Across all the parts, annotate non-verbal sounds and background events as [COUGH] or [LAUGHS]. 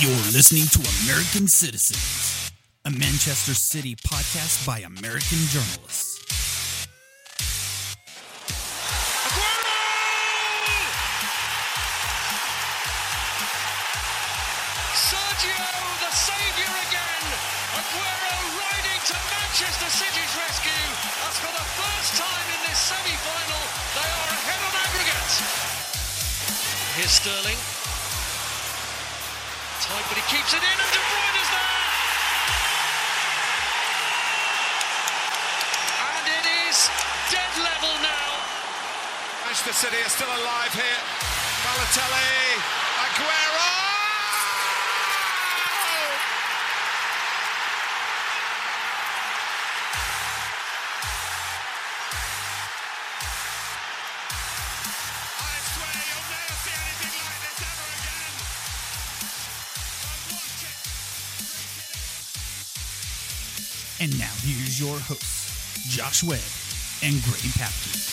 You're listening to American Cityzens, a Manchester City podcast by American journalists. Aguero! Sergio, the saviour again. Aguero riding to Manchester City's rescue as for the first time in this semi-final, they are ahead on aggregate. Here's Sterling. But he keeps it in, and De Bruyne is there. And it is dead level now. Manchester City are still alive here. Balotelli, Aguero! Here's your hosts, Josh Webb and Grey Papke.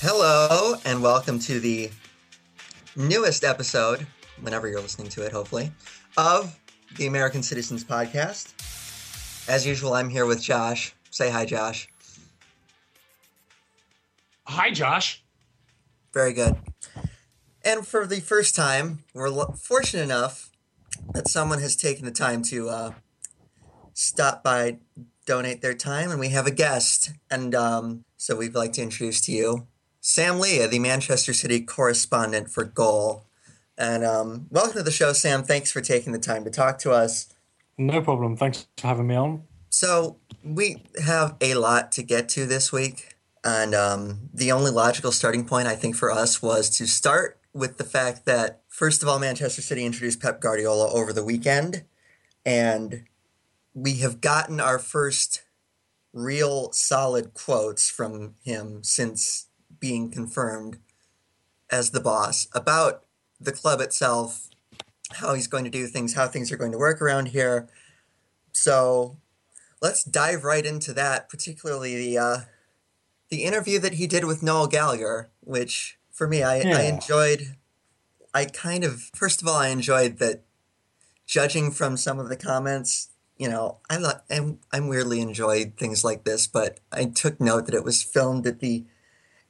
Hello, and welcome to the newest episode, whenever you're listening to it, hopefully, of the American Cityzens Podcast. As usual, I'm here with Josh. Say hi, Josh. Hi, Josh. Very good. And for the first time, we're fortunate enough that someone has taken the time to uh, stop by, donate their time, and we have a guest. And um, so we'd like to introduce to you Sam Lee, the Manchester City correspondent for Goal. And um, welcome to the show, Sam. Thanks for taking the time to talk to us. No problem. Thanks for having me on. So we have a lot to get to this week, and um, the only logical starting point I think for us was to start with the fact that first of all, Manchester City introduced Pep Guardiola over the weekend, and we have gotten our first real solid quotes from him since being confirmed as the boss about the club itself, how he's going to do things, how things are going to work around here. So let's dive right into that, particularly the uh, the interview that he did with Noel Gallagher, which for me I, I enjoyed. I kind of first of all I enjoyed that, judging from some of the comments, you know I li- I'm I'm weirdly enjoyed things like this, but I took note that it was filmed at the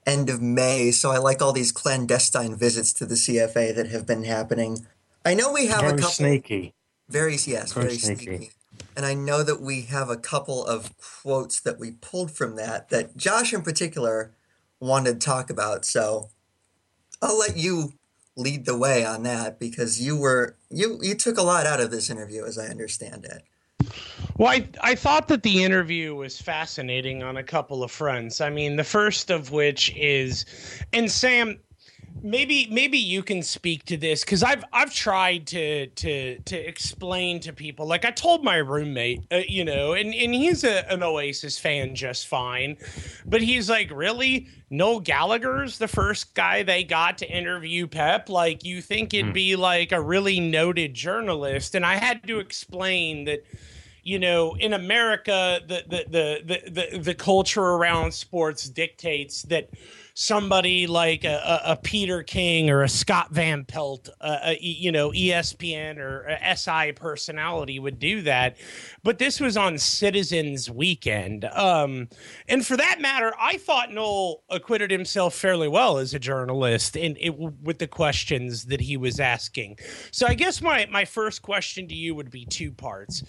end of May, so I like all these clandestine visits to the CFA that have been happening. I know we have a Very couple sneaky. very yes, Very very, sneaky. sneaky. And I know that we have a couple of quotes that we pulled from that that Josh in particular wanted to talk about. So I'll let you lead the way on that because you were you you took a lot out of this interview as I understand it. Well, I, I thought that the interview was fascinating on a couple of fronts. I mean, the first of which is, and Sam, maybe maybe you can speak to this because I've I've tried to to to explain to people. Like I told my roommate, uh, you know, and and he's a, an Oasis fan just fine, but he's like, really, Noel Gallagher's the first guy they got to interview Pep. Like you think it'd be like a really noted journalist, and I had to explain that you know, in America, the the the the the, the culture around sports dictates that somebody like a, a, Peter King or a Scott Van Pelt, uh, a, you know, ESPN or SI personality would do that. But this was on Citizens Weekend, um, and for that matter, I thought Noel acquitted himself fairly well as a journalist it, with the questions that he was asking. So I guess my my first question to you would be two parts.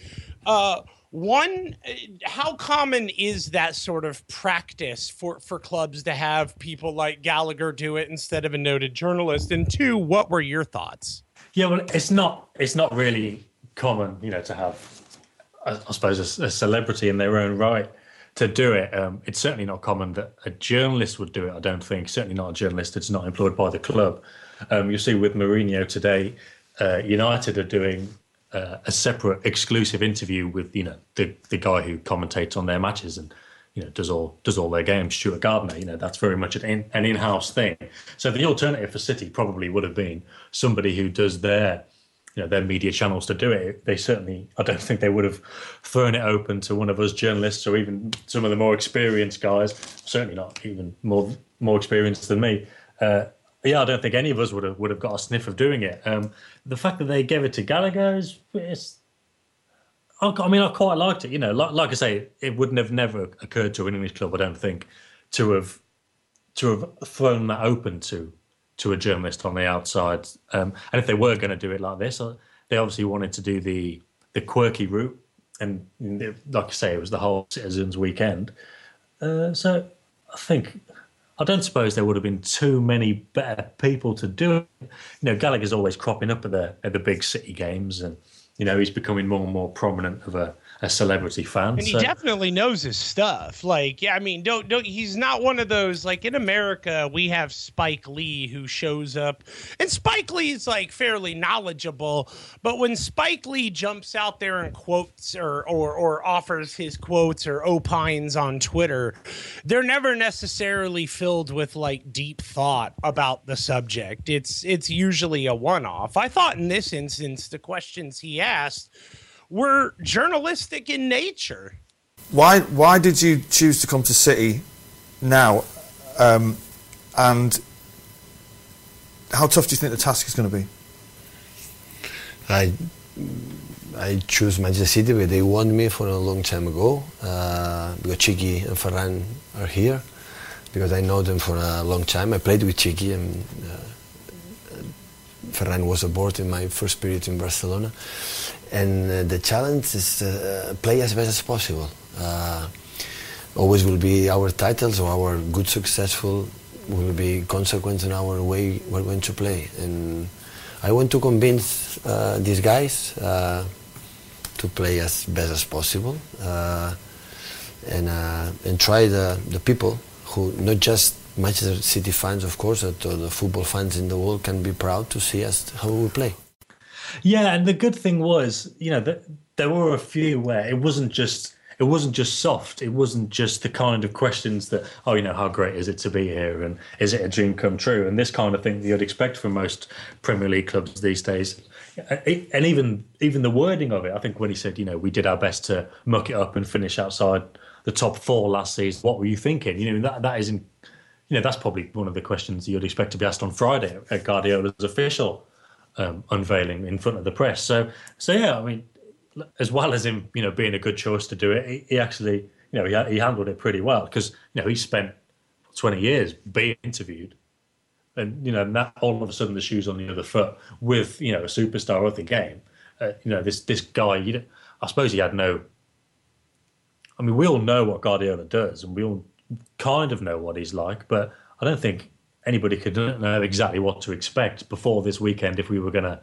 Uh, one, uh, how common is that sort of practice for, for clubs to have people like Gallagher do it instead of a noted journalist? And two, what were your thoughts? Yeah, well, it's not. It's not really common, you know, to have, I, I suppose, a, a celebrity in their own right to do it. Um, it's certainly not common that a journalist would do it. I don't think. Certainly not a journalist that's not employed by the club. Um, you see, with Mourinho today, uh, United are doing uh, a separate exclusive interview with you know the the guy who commentates on their matches and you know does all does all their games, Stuart Gardner. You know that's very much an in, an in-house thing. So the alternative for City probably would have been somebody who does their you know their media channels to do it. They certainly I don't think they would have thrown it open to one of us journalists or even some of the more experienced guys. Certainly not even more more experienced than me. Uh, yeah, I don't think any of us would have would have got a sniff of doing it. Um, the fact that they gave it to Gallagher is, I mean, I quite liked it. You know, like, like I say, it wouldn't have never occurred to an English club, I don't think, to have to have thrown that open to to a journalist on the outside. Um, and if they were going to do it like this, uh, they obviously wanted to do the the quirky route. And like I say, it was the whole Citizens Weekend. Uh, so I think I don't suppose there would have been too many better people to do it. You know, Gallagher's always cropping up at the at the big city games, and you know he's becoming more and more prominent of a a celebrity fan. And he so. definitely knows his stuff. Like, yeah, I mean, don't don't he's not one of those like in America we have Spike Lee who shows up. And Spike Lee is like fairly knowledgeable, but when Spike Lee jumps out there and quotes or or or offers his quotes or opines on Twitter, they're never necessarily filled with like deep thought about the subject. It's it's usually a one-off. I thought in this instance the questions he asked were journalistic in nature. Why why did you choose to come to City now? Um, and how tough do you think the task is going to be? I I choose Manchester City where they want me for a long time ago uh, because Txiki and Ferran are here because I know them for a long time. I played with Txiki and uh, Ferran was aboard in my first period in Barcelona and uh, the challenge is uh, play as best as possible. Uh, always will be our titles or our good successful will be consequence in our way we're going to play. And I want to convince uh, these guys uh, to play as best as possible uh, and and try the the people who not just Manchester City fans, of course, but the football fans in the world can be proud to see us how we play. Yeah, and the good thing was, you know, that there were a few where it wasn't just it wasn't just soft. It wasn't just the kind of questions that, oh, you know, how great is it to be here, and is it a dream come true, and this kind of thing that you'd expect from most Premier League clubs these days. And even even the wording of it, I think when he said, you know, we did our best to muck it up and finish outside the top four last season, what were you thinking? You know, that that isn't, you know, that's probably one of the questions you'd expect to be asked on Friday at Guardiola's official um, unveiling in front of the press. So, so yeah, I mean, as well as him, you know, being a good choice to do it, he, he actually, you know, he, he handled it pretty well because you know he spent twenty years being interviewed, and you know, that all of a sudden the shoes on the other foot with you know a superstar of the game. Uh, you know, this this guy, you I suppose he had no. I mean, we all know what Guardiola does, and we all kind of know what he's like, but I don't think anybody could know exactly what to expect before this weekend if we were going to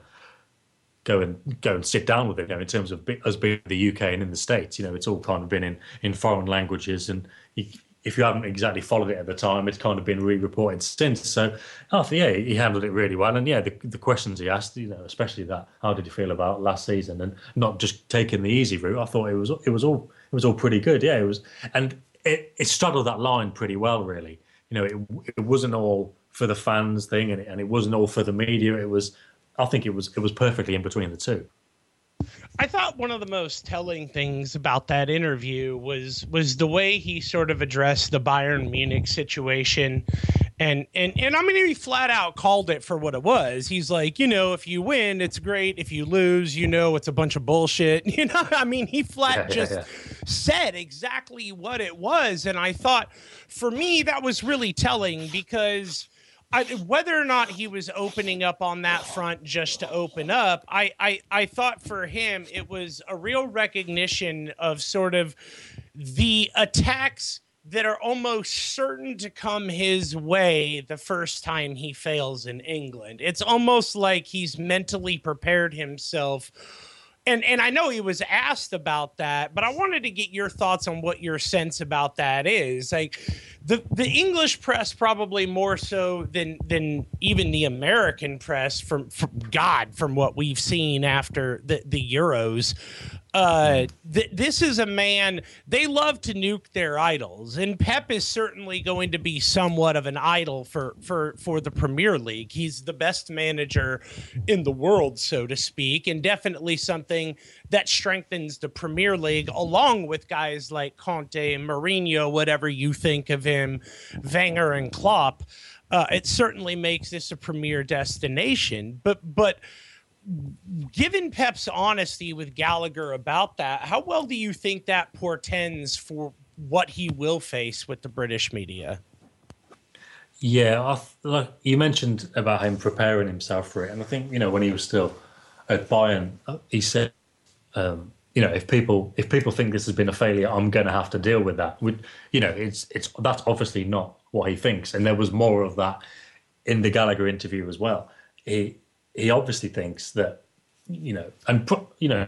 go and go and sit down with it. You know, in terms of us being the UK and in the states, you know, it's all kind of been in in foreign languages, and if you haven't exactly followed it at the time, it's kind of been re-reported since. So, oh, after yeah, he handled it really well, and yeah, the the questions he asked, you know, especially that, how did you feel about last season, and not just taking the easy route. I thought it was it was all it was all pretty good. Yeah, it was, and it, it straddled that line pretty well, really you know, it, it wasn't all for the fans thing, and it, and it wasn't all for the media. It was, I think, it was it was perfectly in between the two. I thought one of the most telling things about that interview was was the way he sort of addressed the Bayern Munich situation and and and I mean he flat out called it for what it was. He's like, you know, if you win, it's great. If you lose, you know, it's a bunch of bullshit. [LAUGHS] You know, I mean, he flat yeah, just yeah, yeah. said exactly what it was, and I thought, for me, that was really telling because. I, whether or not he was opening up on that front just to open up, I, I I thought for him it was a real recognition of sort of the attacks that are almost certain to come his way the first time he fails in England. It's almost like he's mentally prepared himself. And and I know he was asked about that, but I wanted to get your thoughts on what your sense about that is. Like the the English press probably more so than than even the American press from, from God from what we've seen after the the Euros uh, th- this is a man they love to nuke their idols, and Pep is certainly going to be somewhat of an idol for for for the Premier League. He's the best manager in the world, so to speak, and definitely something that strengthens the Premier League, along with guys like Conte, Mourinho, whatever you think of him, Wenger, and Klopp. uh, it certainly makes this a premier destination. But but given Pep's honesty with Gallagher about that, how well do you think that portends for what he will face with the British media? Yeah, you mentioned about him preparing himself for it, and I think you know when he was still at Bayern, he said, um, you know, if people if people think this has been a failure, I'm going to have to deal with that. With you know, it's it's that's obviously not what he thinks, and there was more of that in the Gallagher interview as well. He he obviously thinks that you know, and you know,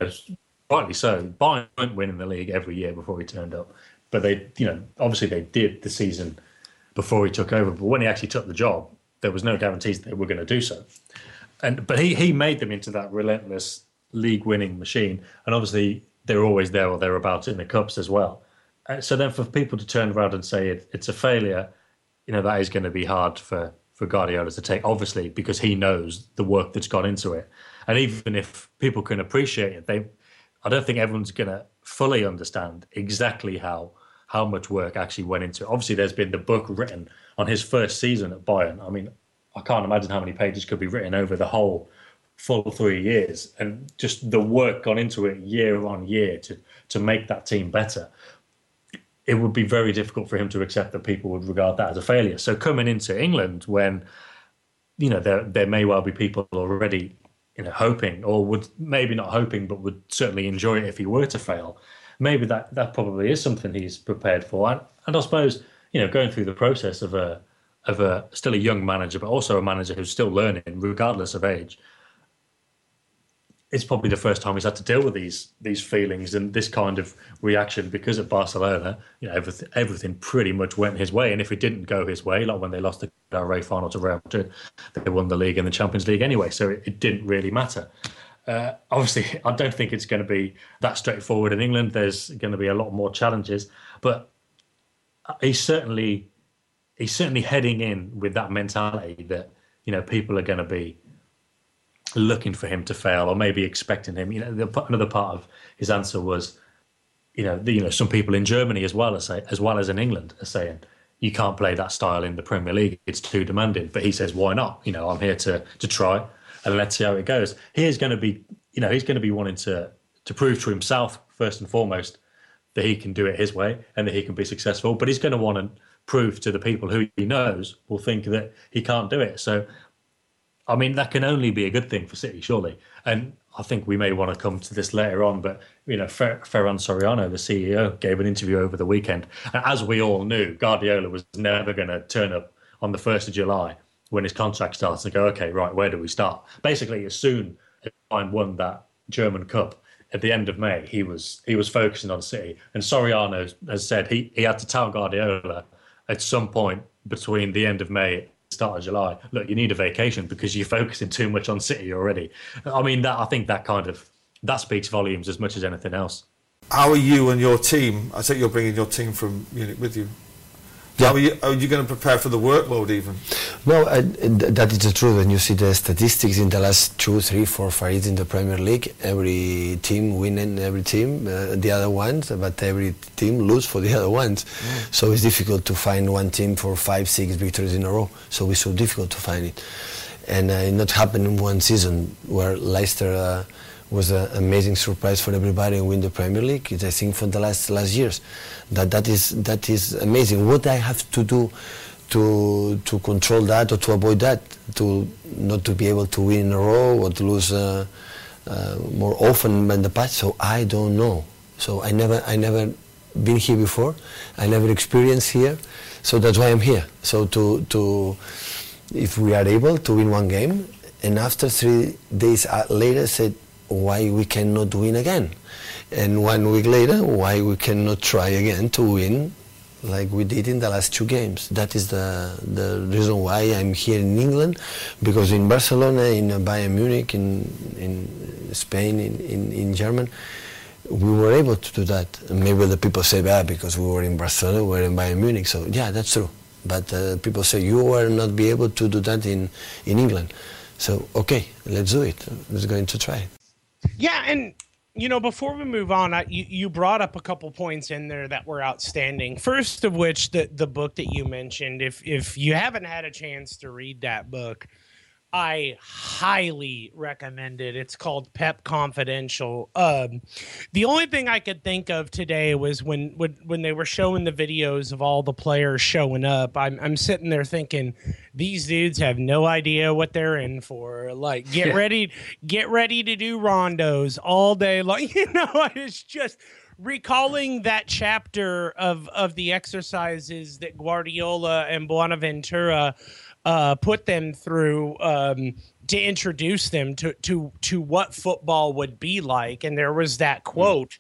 rightly so. Bayern weren't winning the league every year before he turned up, but they, you know, obviously they did the season before he took over. But when he actually took the job, there was no guarantees they were going to do so. And but he he made them into that relentless league winning machine, and obviously they're always there or thereabouts in the cups as well. Uh, so then for people to turn around and say it, it's a failure, you know that is going to be hard for for Guardiola to take, obviously because he knows the work that's gone into it. And even if people can appreciate it, they I don't think everyone's going to fully understand exactly how how much work actually went into it. Obviously, there's been the book written on his first season at Bayern. I mean, I can't imagine how many pages could be written over the whole full three years, and just the work gone into it year on year to to make that team better. It would be very difficult for him to accept that people would regard that as a failure. So coming into England, when you know there there may well be people already you know hoping or would maybe not hoping but would certainly enjoy it if he were to fail maybe that that probably is something he's prepared for. And, and I suppose you know going through the process of a of a still a young manager, but also a manager who's still learning, regardless of age. It's probably the first time he's had to deal with these these feelings and this kind of reaction because at Barcelona, you know, everything everything pretty much went his way. And if it didn't go his way, like when they lost the Rey final to Real Madrid, they won the league and the Champions League anyway, so it, it didn't really matter. Uh, obviously, [LAUGHS] I don't think it's going to be that straightforward in England. There's going to be a lot more challenges, but he's certainly he's certainly heading in with that mentality that you know people are going to be looking for him to fail or maybe expecting him. You know, the, another part of his answer was, you know, the, you know, some people in Germany as well as as well as in England are saying you can't play that style in the Premier League; it's too demanding. But he says, why not? You know, I'm here to to try and let's see how it goes. He's going to be, you know, he's going to be wanting to to prove to himself first and foremost that he can do it his way and that he can be successful. But he's going to want to prove to the people who he knows will think that he can't do it. So, I mean, that can only be a good thing for City, surely. And I think we may want to come to this later on, but you know, Fer- Ferran Soriano, the CEO, gave an interview over the weekend, and as we all knew, Guardiola was never going to turn up on the first of July when his contract starts and go, okay, right, where do we start? Basically, as soon as Bayern won that German Cup at the end of May, he was he was focusing on City. And Soriano has said he, he had to tell Guardiola at some point between the end of May start of July, look, you need a vacation because you're focusing too much on City already. I mean, that I think that kind of that speaks volumes as much as anything else. How are you and your team? I think you're bringing your team from Munich with you. Yeah. How are you, are you going to prepare for the workload even? No, uh, that is the truth. When you see the statistics in the last two, three, four, five years in the Premier League, every team winning every team, uh, the other ones, but every team lose for the [LAUGHS] other ones. So it's difficult to find one team for five, six victories in a row. So it's so difficult to find it. And uh, it not happened in one season where Leicester uh, was an amazing surprise for everybody and win the Premier League. It's, I think for the last last years, that that is that is amazing. What I have to do to to control that or to avoid that, to not to be able to win in a row or to lose uh, uh, more often than the past. So I don't know. So I never I never been here before. I never experienced here. So that's why I'm here. So to to if we are able to win one game, and after three days uh, later said why we cannot win again, and one week later why we cannot try again to win like we did in the last two games. That is the the reason why I'm here in England, because in Barcelona, in Bayern Munich, in in Spain, in in, in German. We were able to do that. And maybe the people say, ah, because we were in Barcelona, we were in Bayern Munich. So yeah, that's true. But uh, people say you will not be able to do that in, in England. So okay, let's do it. Let's go into try it. Yeah, and you know, before we move on, I, you, you brought up a couple points in there that were outstanding. First of which, the the book that you mentioned. If if you haven't had a chance to read that book, I highly recommend it. It's called Pep Confidential. Um, the only thing I could think of today was when, when when they were showing the videos of all the players showing up. I'm I'm sitting there thinking these dudes have no idea what they're in for. Like get Yeah. ready, get ready to do rondos all day long. [LAUGHS] You know, it's just recalling that chapter of of the exercises that Guardiola and Buenaventura uh, put them through um, to introduce them to to to what football would be like. And there was that quote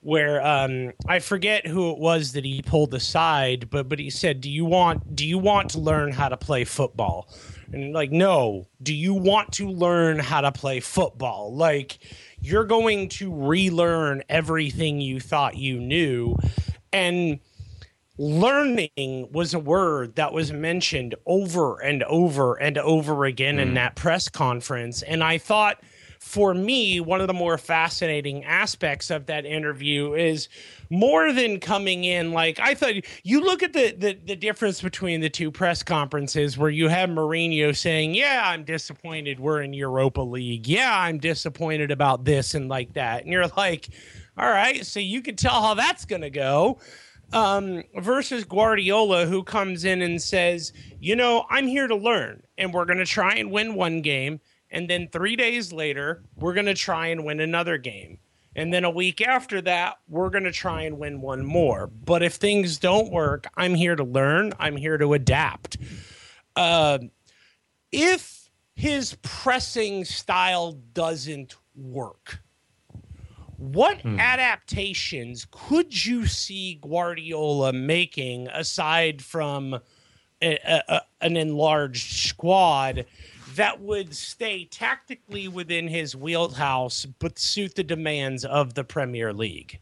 where um, I forget who it was that he pulled aside, but but he said, "Do you want do you want to learn how to play football?" And like, no. Do you want to learn how to play football? Like, you're going to relearn everything you thought you knew, and learning was a word that was mentioned over and over and over again in mm. that press conference. And I thought for me, one of the more fascinating aspects of that interview is more than coming in like I thought you look at the, the the difference between the two press conferences where you have Mourinho saying, Yeah, I'm disappointed we're in Europa League. Yeah, I'm disappointed about this and like that. And you're like, All right, so you can tell how that's gonna go um, versus Guardiola, who comes in and says, "You know, I'm here to learn, and we're going to try and win one game, and then three days later, we're going to try and win another game, and then a week after that, we're going to try and win one more. But if things don't work, I'm here to learn. I'm here to adapt. Uh, if his pressing style doesn't work." What adaptations could you see Guardiola making aside from a, a, an enlarged squad that would stay tactically within his wheelhouse but suit the demands of the Premier League?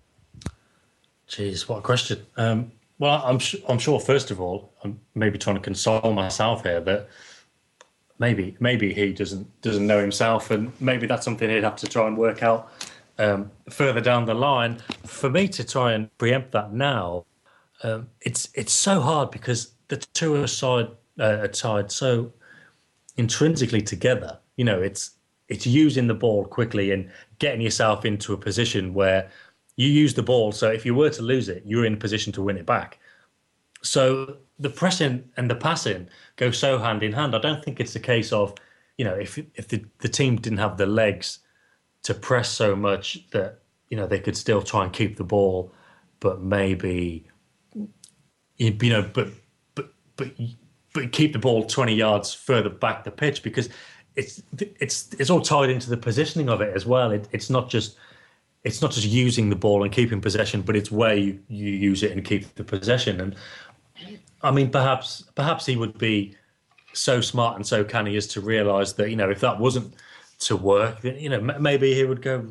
Jeez, what a question. Um, well, I'm su- I'm sure. First of all, I'm maybe trying to console myself here that maybe maybe he doesn't doesn't know himself, and maybe that's something he'd have to try and work out um, further down the line. For me to try and preempt that now, um, it's it's so hard because the two are side uh, are tied so intrinsically together. You know, it's it's using the ball quickly and getting yourself into a position where you use the ball. So if you were to lose it, you're in a position to win it back. So the pressing and the passing go so hand in hand. I don't think it's a case of, you know, if if the, the team didn't have the legs to press so much that you know they could still try and keep the ball, but maybe you know, but but but but keep the ball twenty yards further back the pitch because it's it's it's all tied into the positioning of it as well. It, it's not just it's not just using the ball and keeping possession, but it's where you, you use it and keep the possession. And I mean, perhaps perhaps he would be so smart and so canny as to realise that you know if that wasn't to work, then you know m- maybe he would go,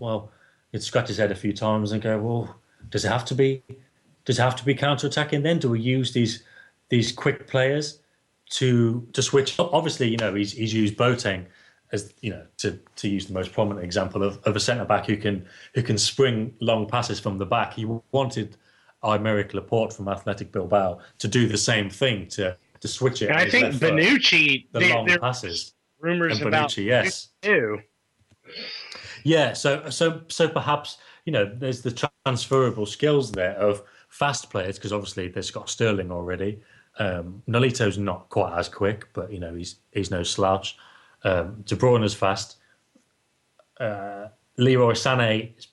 well, he'd scratch his head a few times and go, well, does it have to be? Does it have to be counter attacking? Then do we use these these quick players to to switch up? Obviously, you know he's he's used Boateng as you know to to use the most prominent example of, of a centre back who can who can spring long passes from the back. He wanted Aymeric Laporte from Athletic Bilbao to do the same thing to to switch it. And I think Bonucci, the they- long passes. Rumors And about Bonucci, yes. too. Yeah, so so so perhaps you know there's the transferable skills there of fast players because obviously they've got Sterling already. Um, Nolito's not quite as quick, but you know he's he's no slouch. Um, De Bruyne's fast. Uh, Leroy Sané is-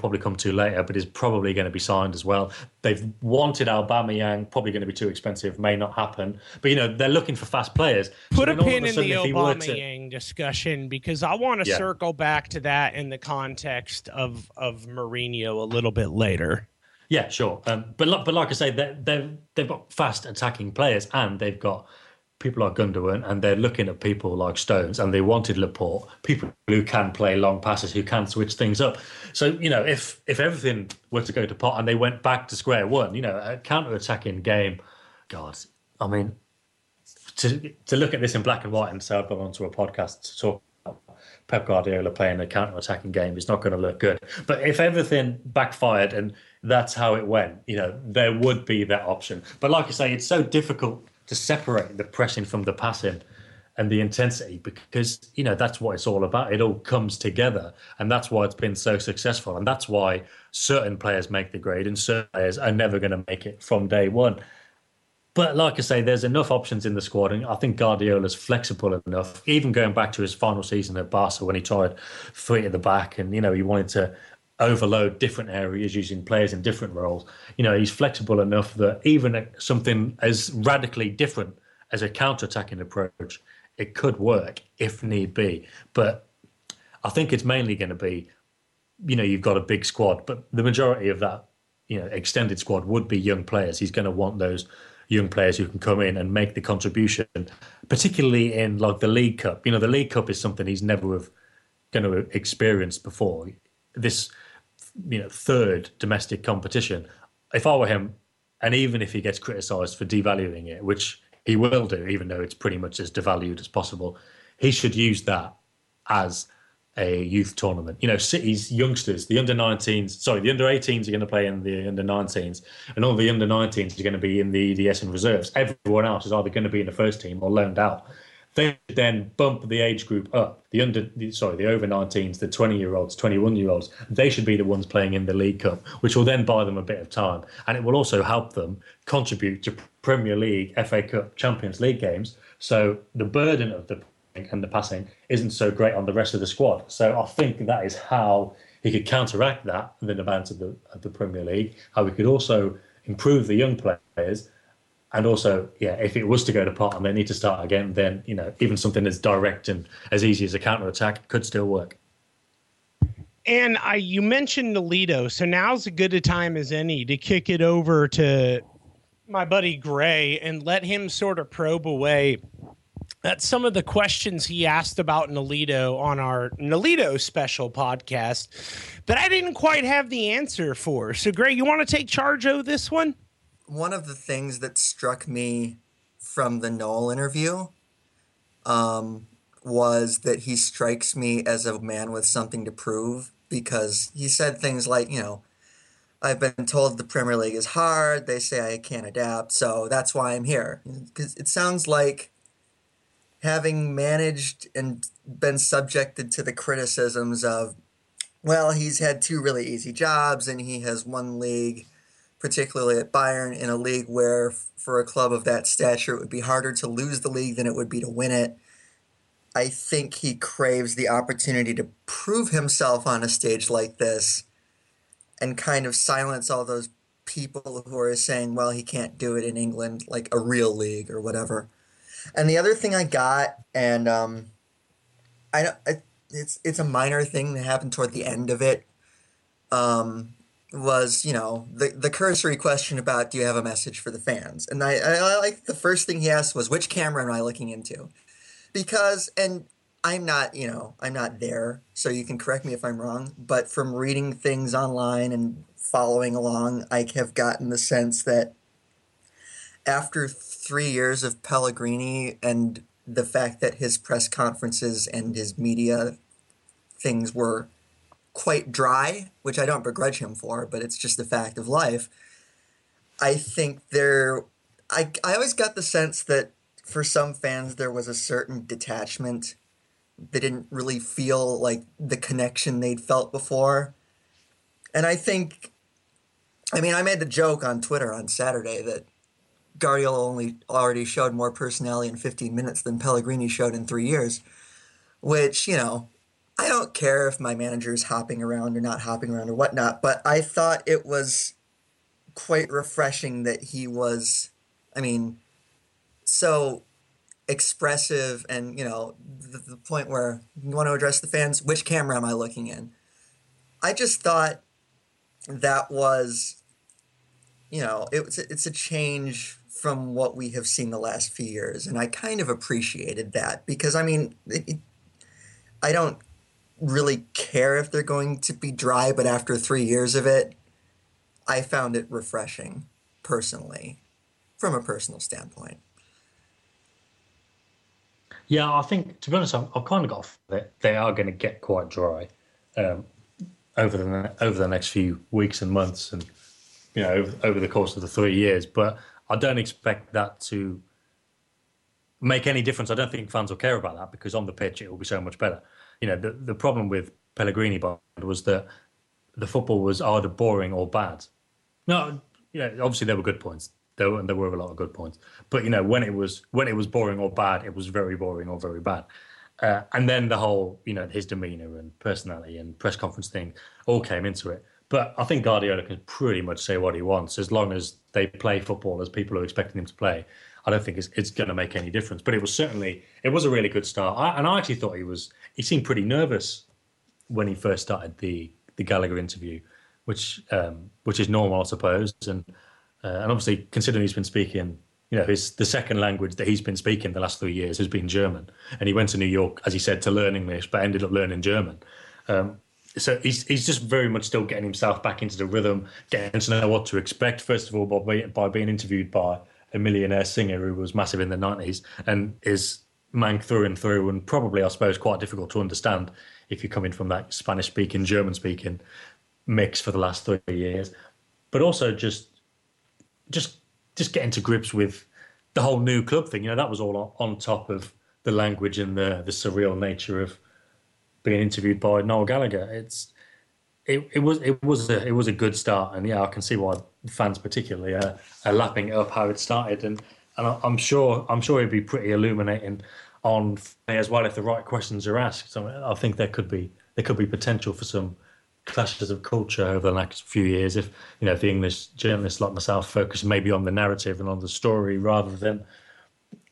probably come to later, but is probably going to be signed as well. They've wanted Aubameyang, probably going to be too expensive, may not happen. But you know they're looking for fast players. So Put a then all of pin in the were to- Obama discussion because I want to Yeah. circle back to that in the context of of Mourinho a little bit later. Yeah, sure. Um, but like, but like I say, they they they've got fast attacking players, and they've got people like Gundogan, and they're looking at people like Stones, and they wanted Laporte, people who can play long passes, who can switch things up. So you know, if if everything were to go to pot and they went back to square one, you know, a counter attacking game, God, I mean, to to look at this in black and white and say I've gone onto a podcast to talk Pep Guardiola playing a counter-attacking game is not going to look good. But if everything backfired and that's how it went, you know, there would be that option. But like I say, it's so difficult to separate the pressing from the passing and the intensity because you know that's what it's all about. It all comes together and that's why it's been so successful. And that's why certain players make the grade and certain players are never going to make it from day one. But like I say, there's enough options in the squad, and I think Guardiola's flexible enough. Even going back to his final season at Barca, when he tried three at the back, and you know he wanted to overload different areas using players in different roles. You know he's flexible enough that even something as radically different as a counter-attacking approach, it could work if need be. But I think it's mainly going to be, you know, you've got a big squad, but the majority of that, you know, extended squad would be young players. He's going to want those young players who can come in and make the contribution, particularly in like the League Cup. You know, the League Cup is something he's never have going to experience before. This, you know, third domestic competition. If I were him, and even if he gets criticised for devaluing it, which he will do, even though it's pretty much as devalued as possible, he should use that as a youth tournament. You know, City's youngsters, the under 19s, sorry, the under 18s are going to play in the under 19s, and all the under 19s are going to be in the EDS and reserves. Everyone else is either going to be in the first team or loaned out. They then bump the age group up. The under, sorry, the over 19s, the 20 year olds, 21 year olds. They should be the ones playing in the League Cup, which will then buy them a bit of time, and it will also help them contribute to Premier League, FA Cup, Champions League games. So the burden of the and the passing isn't so great on the rest of the squad. So I think that is how he could counteract that in the demands of the of the Premier League. How we could also improve the young players, and also, yeah, if it was to go to pot and they need to start again, then you know even something as direct and as easy as a counter attack could still work. And I, you mentioned Nolito, so now's as good a time as any to kick it over to my buddy Grey and let him sort of probe away at some of the questions he asked about Nolito on our Nolito special podcast that I didn't quite have the answer for. So, Grey, you want to take charge of this one? One of the things that struck me from the Noel interview um, was that he strikes me as a man with something to prove because he said things like, you know, I've been told the Premier League is hard. They say I can't adapt, so that's why I'm here. Because it sounds like having managed and been subjected to the criticisms of, well, he's had two really easy jobs and he has won league, particularly at Bayern, in a league where for a club of that stature it would be harder to lose the league than it would be to win it. I think he craves the opportunity to prove himself on a stage like this and kind of silence all those people who are saying, well, he can't do it in England, like a real league or whatever. And the other thing I got, and um, I don't, it's it's a minor thing that happened toward the end of it. Um, was you know the the cursory question about do you have a message for the fans? And I, I, I like the first thing he asked was which camera am I looking into? Because and I'm not you know I'm not there, so you can correct me if I'm wrong. But from reading things online and following along, I have gotten the sense that after three years of Pellegrini and the fact that his press conferences and his media things were quite dry, which I don't begrudge him for, but it's just a fact of life. I think there, I, I always got the sense that for some fans there was a certain detachment. They didn't really feel like the connection they'd felt before. And I think, I mean, I made the joke on Twitter on Saturday that Guardiola only already showed more personality in 15 minutes than Pellegrini showed in three years, which, you know, I don't care if my manager is hopping around or not hopping around or whatnot, but I thought it was quite refreshing that he was, I mean, so expressive and, you know, the, the point where you want to address the fans, which camera am I looking in? I just thought that was, you know, it was, it's a change from what we have seen the last few years. And I kind of appreciated that because, I mean, it, I don't really care if they're going to be dry, but after three years of it, I found it refreshing personally, from a personal standpoint. Yeah, I think to be honest, I've, I've kind of got that they are going to get quite dry um, over the over the next few weeks and months, and you know over, over the course of the three years. But I don't expect that to make any difference. I don't think fans will care about that because on the pitch it will be so much better. You know, the the problem with Pellegrini was that the football was either boring or bad. No, yeah, obviously there were good points. There were, there were a lot of good points, but you know when it was when it was boring or bad, it was very boring or very bad. Uh, and then the whole, you know, his demeanour and personality and press conference thing all came into it. But I think Guardiola can pretty much say what he wants as long as they play football as people are expecting him to play. I don't think it's, it's going to make any difference. But it was certainly it was a really good start, I, and I actually thought he was he seemed pretty nervous when he first started the the Gallagher interview, which um, which is normal, I suppose, and uh, and obviously considering he's been speaking you know, his the second language that he's been speaking the last three years has been German, and he went to New York, as he said, to learn English, but ended up learning German. Um, so he's he's just very much still getting himself back into the rhythm, getting to know what to expect. First of all, by by being interviewed by a millionaire singer who was massive in the nineties and is Manc through and through, and probably I suppose quite difficult to understand if you're coming from that Spanish speaking, German speaking mix for the last three years. But also just just just getting to grips with the whole new club thing. You know, that was all on top of the language and the the surreal nature of being interviewed by Noel Gallagher. It's it, was it was a it was a good start, and yeah, I can see why fans particularly are, are lapping up how it started, and and I'm sure I'm sure it'd be pretty illuminating on as well if the right questions are asked. So I think there could be there could be potential for some clashes of culture over the next few years if you know if the English journalists like myself focus maybe on the narrative and on the story rather than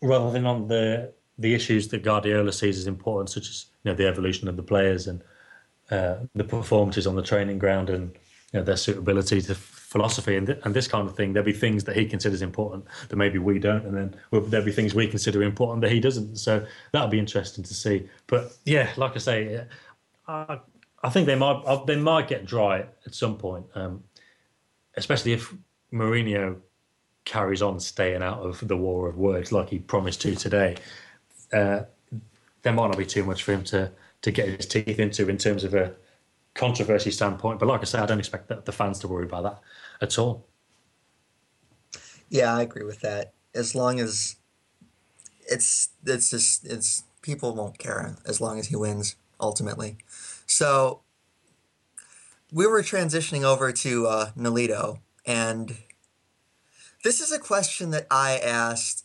rather than on the the issues that Guardiola sees as important, such as you know the evolution of the players and uh, the performances on the training ground and you know, their suitability to philosophy and, th- and this kind of thing. There'll be things that he considers important that maybe we don't, and then well, there'll be things we consider important that he doesn't. So that'll be interesting to see. But yeah, like I say, I, I think they might uh, they might get dry at some point, um, especially if Mourinho carries on staying out of the war of words like he promised to today. Uh, there might not be too much for him to to get his teeth into in terms of a controversy standpoint. But like I say, I don't expect the, the fans to worry about that at all. Yeah, I agree with that. As long as it's it's just it's people won't care as long as he wins ultimately. So we were transitioning over to uh, Nolito, and this is a question that I asked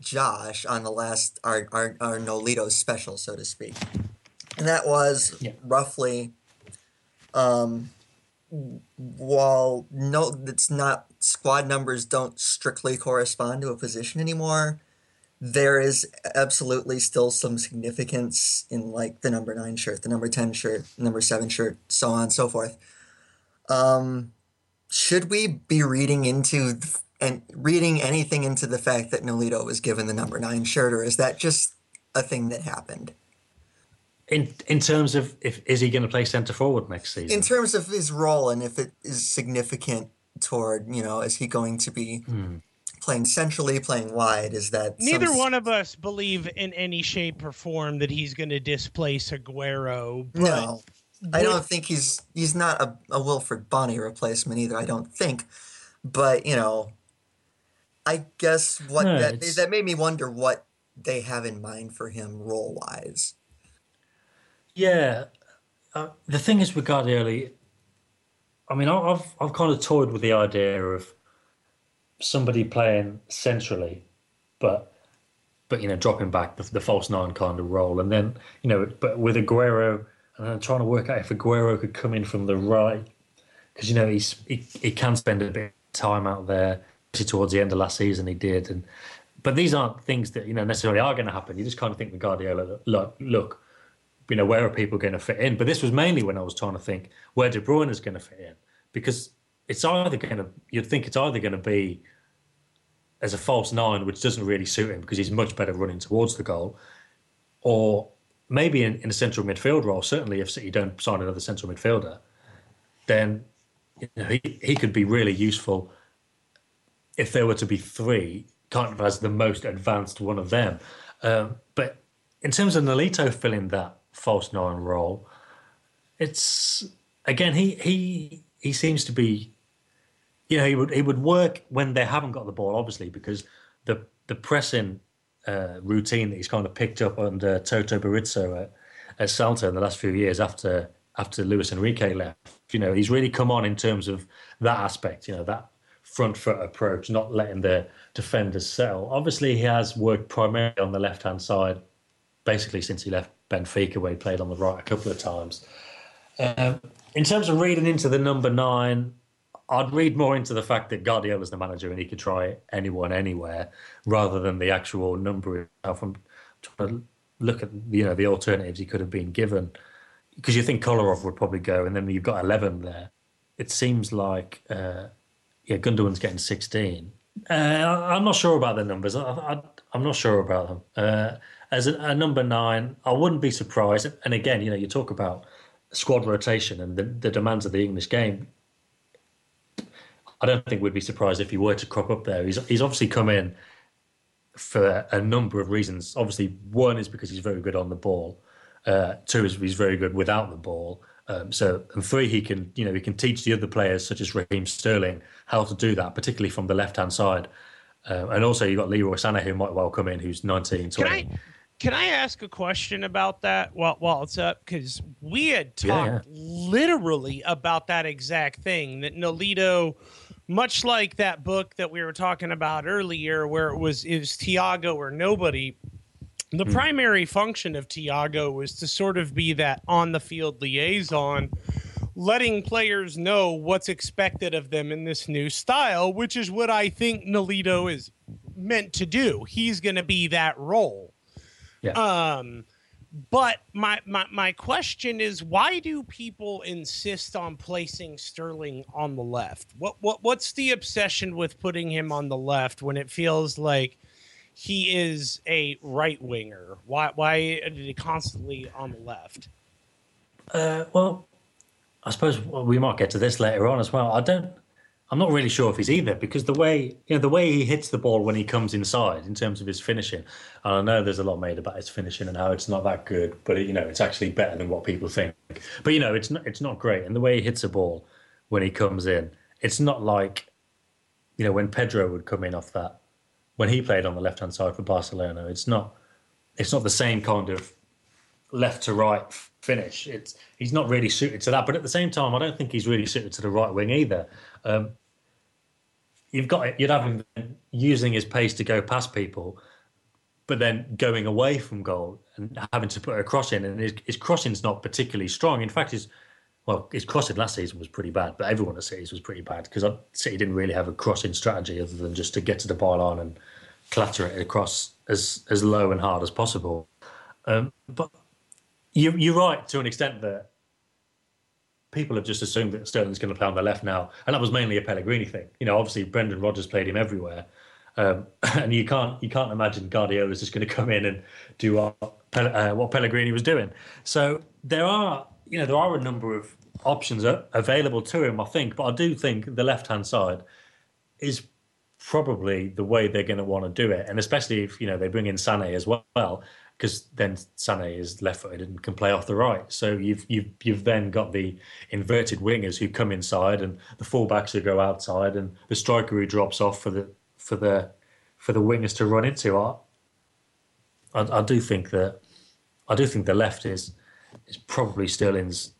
Josh on the last our our, our Nolito special, so to speak, and that was Yeah. roughly, um, while no, it's not squad numbers don't strictly correspond to a position anymore. There is absolutely still some significance in like the number nine shirt, the number ten shirt, number seven shirt, so on and so forth. Um, should we be reading into and reading anything into the fact that Nolito was given the number nine shirt, or is that just a thing that happened? In in terms of if is he going to play centre forward next season? In terms of his role and if it is significant toward, you know, is he going to be hmm. playing centrally, playing wide? Is that Neither some- one of us believe in any shape or form that he's going to displace Aguero. But No, I don't think he's he's not a, a Wilfried Bony replacement either. I don't think, but you know, I guess what No, that it's- that made me wonder what they have in mind for him role wise. Yeah, uh, the thing is with Guardiola, I mean, I've I've kind of toyed with the idea of somebody playing centrally, but but you know dropping back the, the false nine kind of role, and then you know, but with Aguero, and I'm trying to work out if Aguero could come in from the right because you know he's he, he can spend a bit of time out there. Towards the end of last season, he did, and but these aren't things that you know necessarily are going to happen. You just kind of think with Guardiola, look, look, you know, where are people going to fit in? But this was mainly when I was trying to think where De Bruyne is going to fit in because it's either going to you'd think it's either going to be as a false nine, which doesn't really suit him because he's much better running towards the goal, or maybe in, in a central midfield role. Certainly, if City don't sign another central midfielder, then you know, he he could be really useful if there were to be three kind of as the most advanced one of them. Um, but in terms of Nolito filling that false nine role, it's again he he he seems to be, you know, he would he would work when they haven't got the ball, obviously, because the the pressing uh, routine that he's kind of picked up under Toto Berizzo at, at Celta in the last few years after after Luis Enrique left. You know, he's really come on in terms of that aspect. You know, that front foot approach, not letting the defenders settle. Obviously, he has worked primarily on the left hand side, basically since he left Benfica, where he played on the right a couple of times. Um, in terms of reading into the number nine, I'd read more into the fact that Guardiola's the manager and he could try anyone anywhere, rather than the actual number itself. I'm trying to look at you know the alternatives he could have been given, because you think Kolarov would probably go, and then you've got eleven there. It seems like uh, yeah, Gundogan's getting sixteen. Uh, I'm not sure about the numbers. I, am not sure about them. Uh, as a, a, number nine, I wouldn't be surprised. And again, you know, you talk about squad rotation and the, the demands of the English game. I don't think we'd be surprised if he were to crop up there. He's he's obviously come in for a number of reasons. Obviously, one is because he's very good on the ball. Uh, two is he's very good without the ball. Um, so, and three, he can you know he can teach the other players such as Raheem Sterling how to do that, particularly from the left hand side. Uh, and also, you've got Leroy Sané who might well come in, who's 19, 20. Can I, can I ask a question about that while, while it's up? Because we had talked yeah, yeah. literally about that exact thing that Nolito much like that book that we were talking about earlier, where it was it was Thiago or nobody. The mm. primary function of Thiago was to sort of be that on the field liaison, letting players know what's expected of them in this new style, which is what I think Nolito is meant to do. He's going to be that role. Yeah. Um, but my, my my question is why do people insist on placing Sterling on the left? What what what's the obsession with putting him on the left when it feels like he is a right winger? Why why are he constantly on the left? Uh, well, I suppose we might get to this later on as well. I don't I'm not really sure if he's either because the way you know the way he hits the ball when he comes inside in terms of his finishing, and I know there's a lot made about his finishing and how it's not that good, but it, you know it's actually better than what people think. But you know it's not it's not great, and the way he hits a ball when he comes in, it's not like you know when Pedro would come in off that when he played on the left hand side for Barcelona. It's not it's not the same kind of left to right finish. It's he's not really suited to that. But at the same time, I don't think he's really suited to the right wing either. Um, you've got it. you'd have him using his pace to go past people, but then going away from goal and having to put a cross in, and his, his crossing's not particularly strong. In fact, his well, his crossing last season was pretty bad, but everyone at City was pretty bad because City didn't really have a crossing strategy other than just to get to the byline and clatter it across as as low and hard as possible. Um, but you, you're right to an extent that people have just assumed that Sterling's going to play on the left now, and that was mainly a Pellegrini thing. You know, obviously Brendan Rodgers played him everywhere, um, [LAUGHS] and you can't you can't imagine Guardiola's just going to come in and do what, uh, what Pellegrini was doing. So there are you know there are a number of options available to him, I think, but I do think the left hand side is probably the way they're going to want to do it, and especially if you know they bring in Sané as well because then Sané is left-footed and can play off the right. So you've you've you've then got the inverted wingers who come inside and the fullbacks who go outside and the striker who drops off for the for the for the wingers to run into. I, I, I do think that I do think the left is is probably Sterling's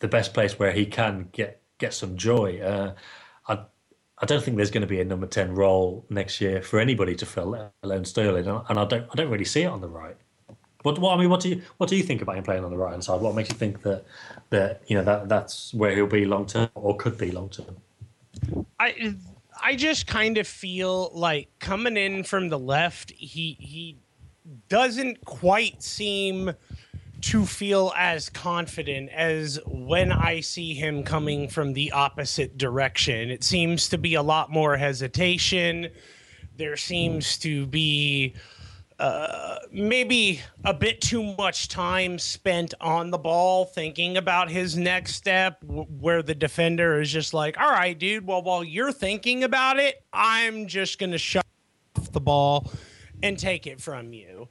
the best place where he can get get some joy. Uh, I I don't think there's going to be a number ten role next year for anybody to fill, let alone Sterling, and I don't I don't really see it on the right. What, what I mean, what do you what do you think about him playing on the right hand side? What makes you think that that you know that that's where he'll be long term or could be long term? I I just kind of feel like coming in from the left, he he doesn't quite seem to feel as confident as when I see him coming from the opposite direction. It seems to be a lot more hesitation. There seems to be uh, maybe a bit too much time spent on the ball thinking about his next step, w- where the defender is just like, all right, dude, well, while you're thinking about it, I'm just going to shut off the ball and take it from you.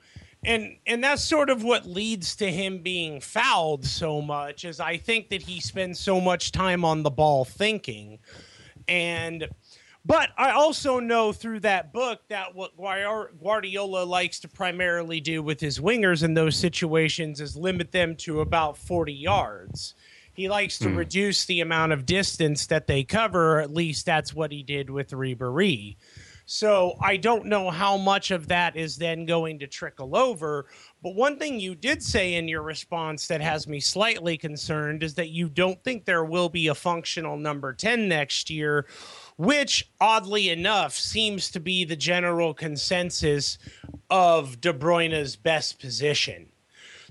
And and that's sort of what leads to him being fouled so much is I think that he spends so much time on the ball thinking. And but I also know through that book that what Guardiola likes to primarily do with his wingers in those situations is limit them to about 40 yards. He likes to hmm. reduce the amount of distance that they cover, at least that's what he did with Ribery. So I don't know how much of that is then going to trickle over. But one thing you did say in your response that has me slightly concerned is that you don't think there will be a functional number 10 next year, which oddly enough seems to be the general consensus of De Bruyne's best position.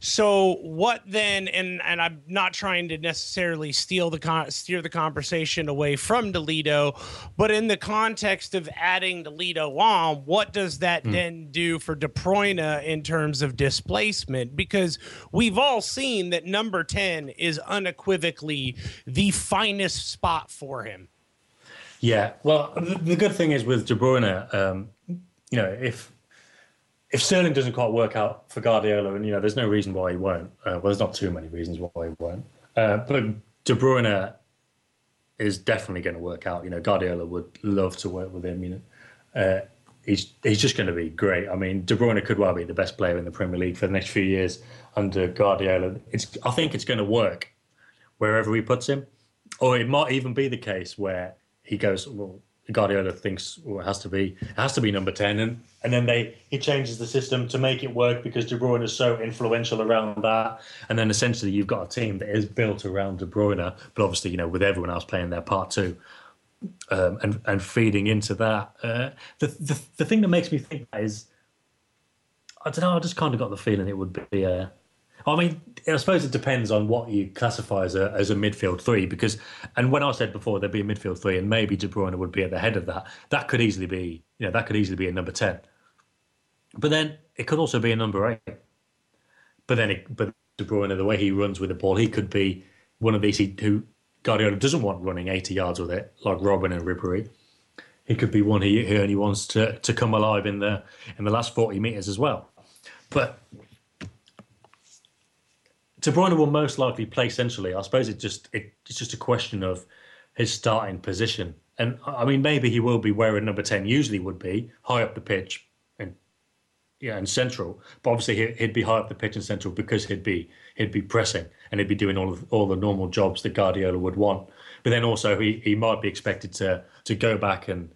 So what then? And and I'm not trying to necessarily steal the con- steer the conversation away from Nolito, but in the context of adding Nolito on, what does that then do for De Bruyne in terms of displacement? Because we've all seen that number ten is unequivocally the finest spot for him. Yeah, well, the, the good thing is with De Bruyne, um, you know, if if Sterling doesn't quite work out for Guardiola, and you know, there's no reason why he won't. Uh, well, there's not too many reasons why he won't. Uh, but De Bruyne is definitely going to work out. You know, Guardiola would love to work with him. You know, uh, he's he's just going to be great. I mean, De Bruyne could well be the best player in the Premier League for the next few years under Guardiola. It's I think it's going to work wherever he puts him, or it might even be the case where he goes well. Guardiola thinks well, it has to be it has to be number ten, and and then they he changes the system to make it work because De Bruyne is so influential around that, and then essentially you've got a team that is built around De Bruyne, but obviously you know with everyone else playing their part too, um, and and feeding into that. Uh, the, the the thing that makes me think that is, I don't know. I just kind of got the feeling it would be a. I mean, I suppose it depends on what you classify as a as a midfield three, because and when I said before there'd be a midfield three, and maybe De Bruyne would be at the head of that, that could easily be, you know, that could easily be a number ten. But then it could also be a number eight. But then, it, but De Bruyne, the way he runs with the ball, he could be one of these who Guardiola doesn't want running eighty yards with it, like Robben and Ribery. He could be one he, he only wants to to come alive in the in the last forty meters as well. But De Bruyne will most likely play centrally. I suppose it just it, it's just a question of his starting position. And I mean, maybe he will be where a number ten usually would be, high up the pitch, and yeah, and central. But obviously, he- he'd be high up the pitch and central because he'd be he'd be pressing and he'd be doing all of all the normal jobs that Guardiola would want. But then also, he he might be expected to to go back and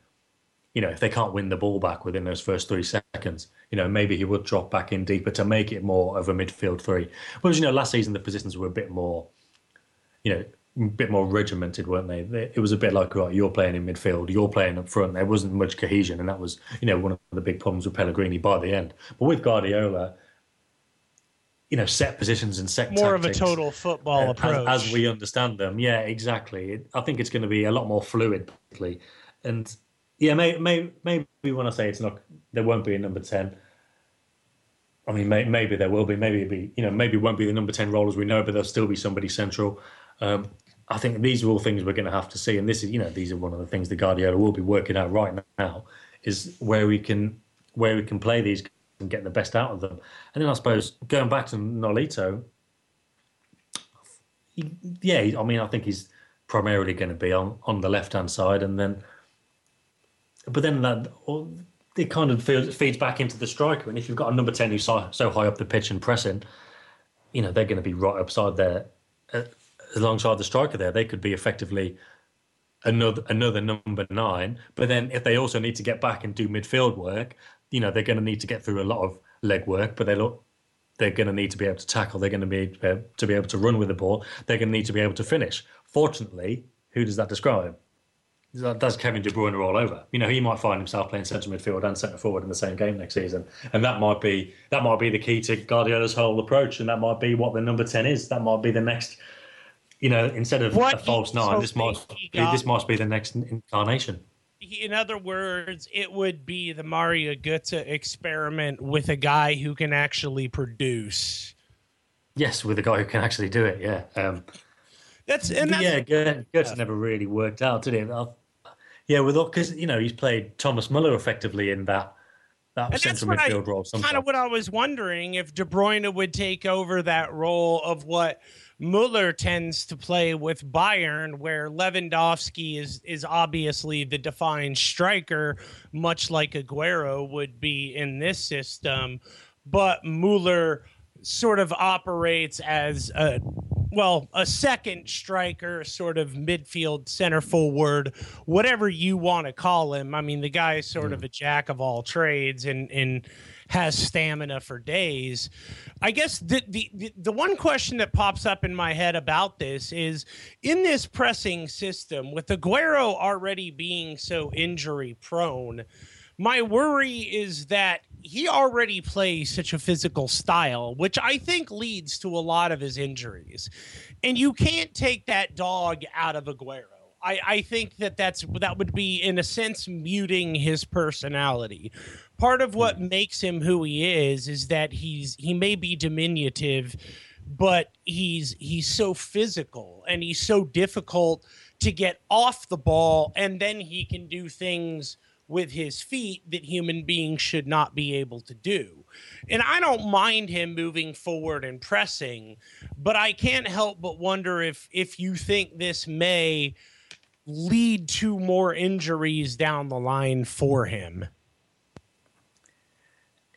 you know, if they can't win the ball back within those first three seconds, you know, maybe he would drop back in deeper to make it more of a midfield three. Whereas, you know, last season the positions were a bit more, you know, a bit more regimented, weren't they? It was a bit like, right, you're playing in midfield, you're playing up front. There wasn't much cohesion, and that was, you know, one of the big problems with Pellegrini by the end. But with Guardiola, you know, set positions and set More of a total football uh, approach. as, as we understand them. Yeah, exactly. I think it's going to be a lot more fluid, and yeah, may, may, maybe when I say it's not, there won't be a number ten. I mean, may, maybe there will be. Maybe it'll be, you know, maybe it won't be the number ten role as we know, but there'll still be somebody central. Um, I think these are all things we're going to have to see, and this is, you know, these are one of the things that Guardiola will be working out right now, is where we can, where we can play these and get the best out of them. And then I suppose going back to Nolito, yeah, I mean, I think he's primarily going to be on on the left hand side, and then, but then that it kind of feeds back into the striker. And if you've got a number ten who's so, so high up the pitch and pressing, you know they're going to be right upside there, uh, alongside the striker. There, they could be effectively another another number nine. But then if they also need to get back and do midfield work, you know they're going to need to get through a lot of leg work. But they look they're going to need to be able to tackle. They're going to be uh, to be able to run with the ball. They're going to need to be able to finish. Fortunately, who does that describe? That- That's Kevin De Bruyne roll over. You know, he might find himself playing central midfield and centre forward in the same game next season, and that might be that might be the key to Guardiola's whole approach, and that might be what the number ten is. That might be the next. You know, instead of What a false nine, this might be, got- this might be the next incarnation. in other words, it would be the Mario Götze experiment with a guy who can actually produce. Yes, with a guy who can actually do it. Yeah. Um, That's and that's, yeah, Goetz Goetz never really worked out, did it? Yeah, with because you know he's played Thomas Muller effectively in that that And that's central what I- midfield role. kind of what I was wondering if De Bruyne would take over that role of what Muller tends to play with Bayern, where Lewandowski is is obviously the defined striker, much like Aguero would be in this system, but Muller sort of operates as a well, a second striker, sort of midfield center forward, whatever you want to call him. I mean, the guy is sort of hmm. a jack of all trades and and has stamina for days. I guess the, the the the one question that pops up in my head about this is in this pressing system with Aguero already being so injury prone my worry is that he already plays such a physical style, which I think leads to a lot of his injuries. And you can't take that dog out of Aguero. I, I think that that's that would be in a sense muting his personality. Part of what makes him who he is is that he's he may be diminutive, but he's he's so physical and he's so difficult to get off the ball, and then he can do things with his feet that human beings should not be able to do. And I don't mind him moving forward and pressing, but I can't help but wonder if if you think this may lead to more injuries down the line for him.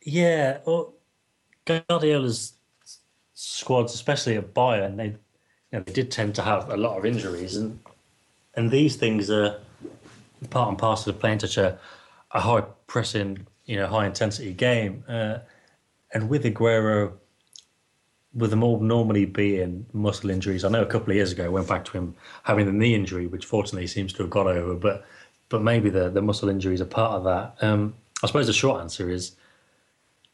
Yeah, well, Guardiola's squads, especially at Bayern, they you know, they did tend to have a lot of injuries, and and these things are part and parcel of the playing such a, a high pressing, you know, high intensity game. Uh, and with Aguero, with them all normally being muscle injuries, I know a couple of years ago I went back to him having the knee injury, which fortunately seems to have got over, but but maybe the, the muscle injuries are part of that. Um, I suppose the short answer is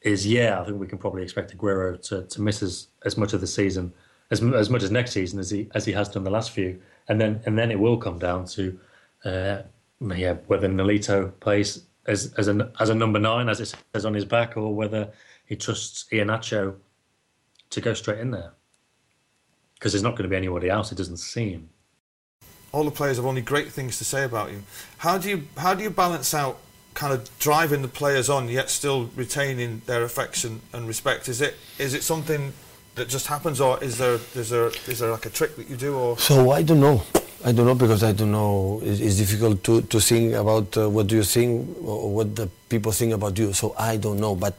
is yeah, I think we can probably expect Aguero to, to miss as, as much of the season as as much as next season as he as he has done the last few, and then and then it will come down to uh, yeah whether Nolito plays as as a as a number nine as it says on his back, or whether he trusts Iheanacho to go straight in there because there's not going to be anybody else. It doesn't seem. all the players have only great things to say about you. How do you how do you balance out kind of driving the players on yet still retaining their affection and respect? Is it is it something that just happens, or is there is there is there like a trick that you do, or So I don't know. I don't know because I don't know. It's, it's difficult to, to think about uh, what do you think or what the people think about you. So I don't know. But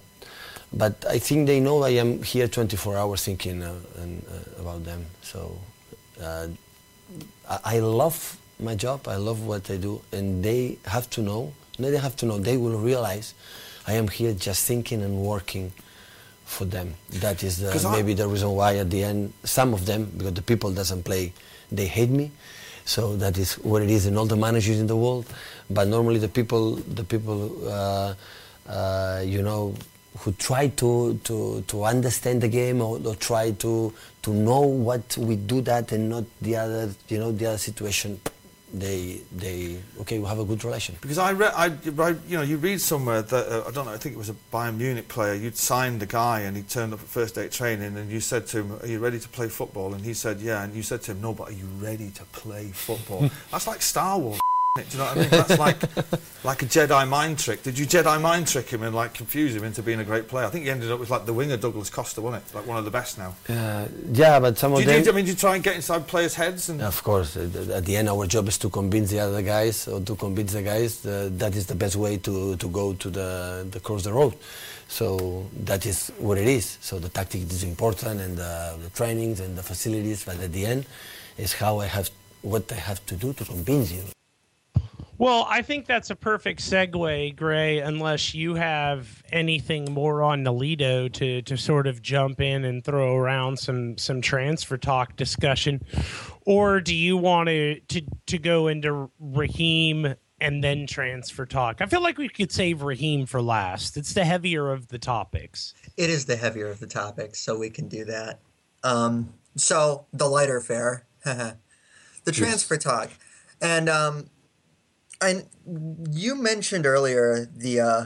but I think they know I am here 24 hours thinking uh, and, uh, about them. So uh, I, I love my job. I love what I do, and they have to know. No, They have to know. They will realize I am here just thinking and working for them. That is the, maybe the reason why at the end some of them, because the people doesn't play, they hate me. So that is what it is in all the managers in the world. But normally the people, the people, uh, uh, you know, who try to, to, to understand the game or, or try to, to know what we do that and not the other, you know, the other situation, they, they, okay, we have a good relation. because I read I, I you know you read somewhere that uh, I don't know I think it was a Bayern Munich player you'd signed the guy and he turned up at first day training and you said to him are you ready to play football? And he said yeah. And you said to him no but are you ready to play football? [LAUGHS] That's like Star Wars do you know what I mean that's like [LAUGHS] like a Jedi mind trick did you Jedi mind trick him and like confuse him into being a great player I think he ended up with like the winger Douglas Costa wasn't it like one of the best now Uh, yeah, but some do of you, them. do, I mean do you try and get inside players heads and Of course, at the end, our job is to convince the other guys, or to convince the guys uh, that is the best way to, to go to the, the cross the road. So that is what it is. So the tactic is important, and uh, the trainings and the facilities. But at the end, is how I have what I have to do to convince you. Well, I think that's a perfect segue, Grey, unless you have anything more on Nolito to, to sort of jump in and throw around some, some transfer talk discussion. Or do you want to, to, to go into Raheem and then transfer talk? I feel like we could save Raheem for last. It's the heavier of the topics. It is the heavier of the topics, so we can do that. Um, so the lighter fare, [LAUGHS] the transfer talk, and um, and you mentioned earlier the uh,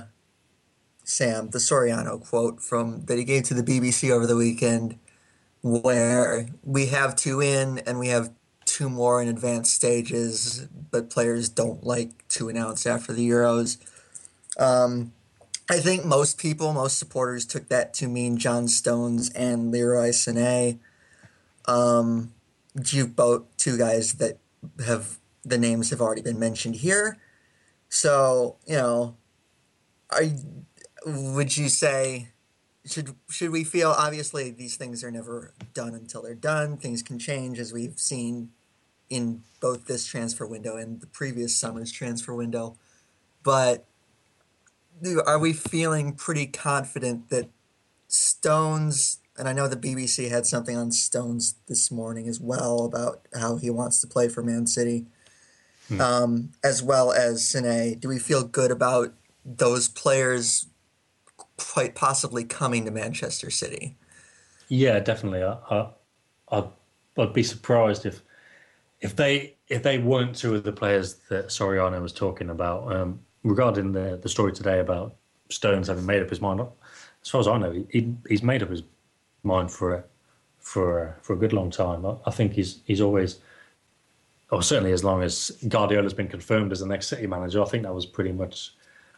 Sam the Soriano quote from that he gave to the BBC over the weekend, where we have two in and we have two more in advanced stages, but players don't like to announce after the Euros. Um, I think most people, most supporters took that to mean John Stones and Leroy Sané. Um, you both two guys that have the names have already been mentioned here. So you know, are would you say should should we feel obviously these things are never done until they're done. Things can change as we've seen in both this transfer window and the previous summer's transfer window. But are we feeling pretty confident that Stones and I know the BBC had something on Stones this morning as well about how he wants to play for Man City, hmm. um, as well as Sané. Do we feel good about those players quite possibly coming to Manchester City? Yeah, definitely. I, I, I'd, I'd be surprised if if they if they weren't two of the players that Soriano was talking about um, regarding the the story today about Stones having made up his mind. As far as I know, he, he's made up his mind for a, for for a good long time. I, I think he's he's always, or certainly as long as Guardiola's been confirmed as the next City manager, I think that was pretty much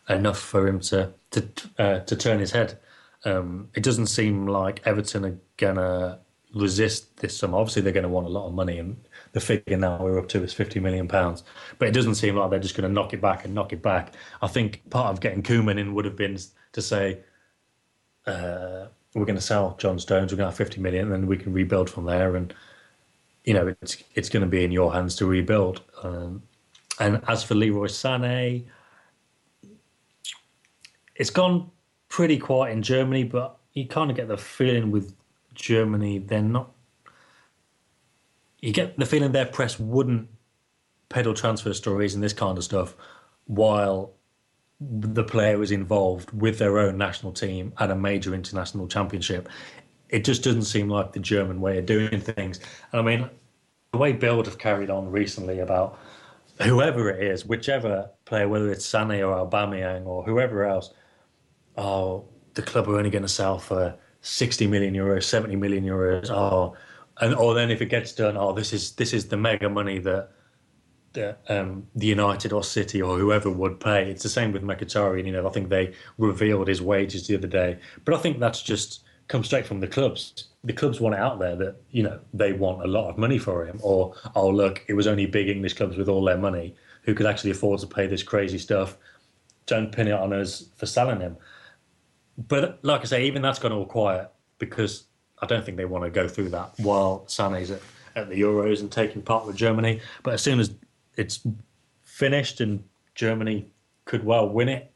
enough for him to to uh, to turn his head. Um, it doesn't seem like Everton are gonna resist this summer. Obviously, they're going to want a lot of money, and the figure now we're up to is fifty million pounds. But it doesn't seem like they're just going to knock it back and knock it back. I think part of getting Koeman in would have been to say, uh, we're going to sell John Stones, we're going to have 50 million, and then we can rebuild from there. And, you know, it's it's going to be in your hands to rebuild. Um, and as for Leroy Sané, it's gone pretty quiet in Germany, but you kind of get the feeling with Germany, they're not. You get the feeling their press wouldn't peddle transfer stories and this kind of stuff while the player is involved with their own national team at a major international championship. It just doesn't seem like the German way of doing things. And I mean, the way Bild have carried on recently about whoever it is, whichever player, whether it's Sané or Aubameyang or whoever else, oh, the club are only going to sell for 60 million euros, 70 million euros. Oh, and or then if it gets done, oh, this is this is the mega money that um, the United or City or whoever would pay. It's the same with Mkhitaryan. You know, I think they revealed his wages the other day, but I think that's just come straight from the clubs. The clubs want it out there that you know they want a lot of money for him, or oh look, it was only big English clubs with all their money who could actually afford to pay this crazy stuff. Don't pin it on us for selling him. But like I say, even that's gone all quiet because I don't think they want to go through that while Sané's at, at the Euros and taking part with Germany. But as soon as it's finished and Germany could well win it,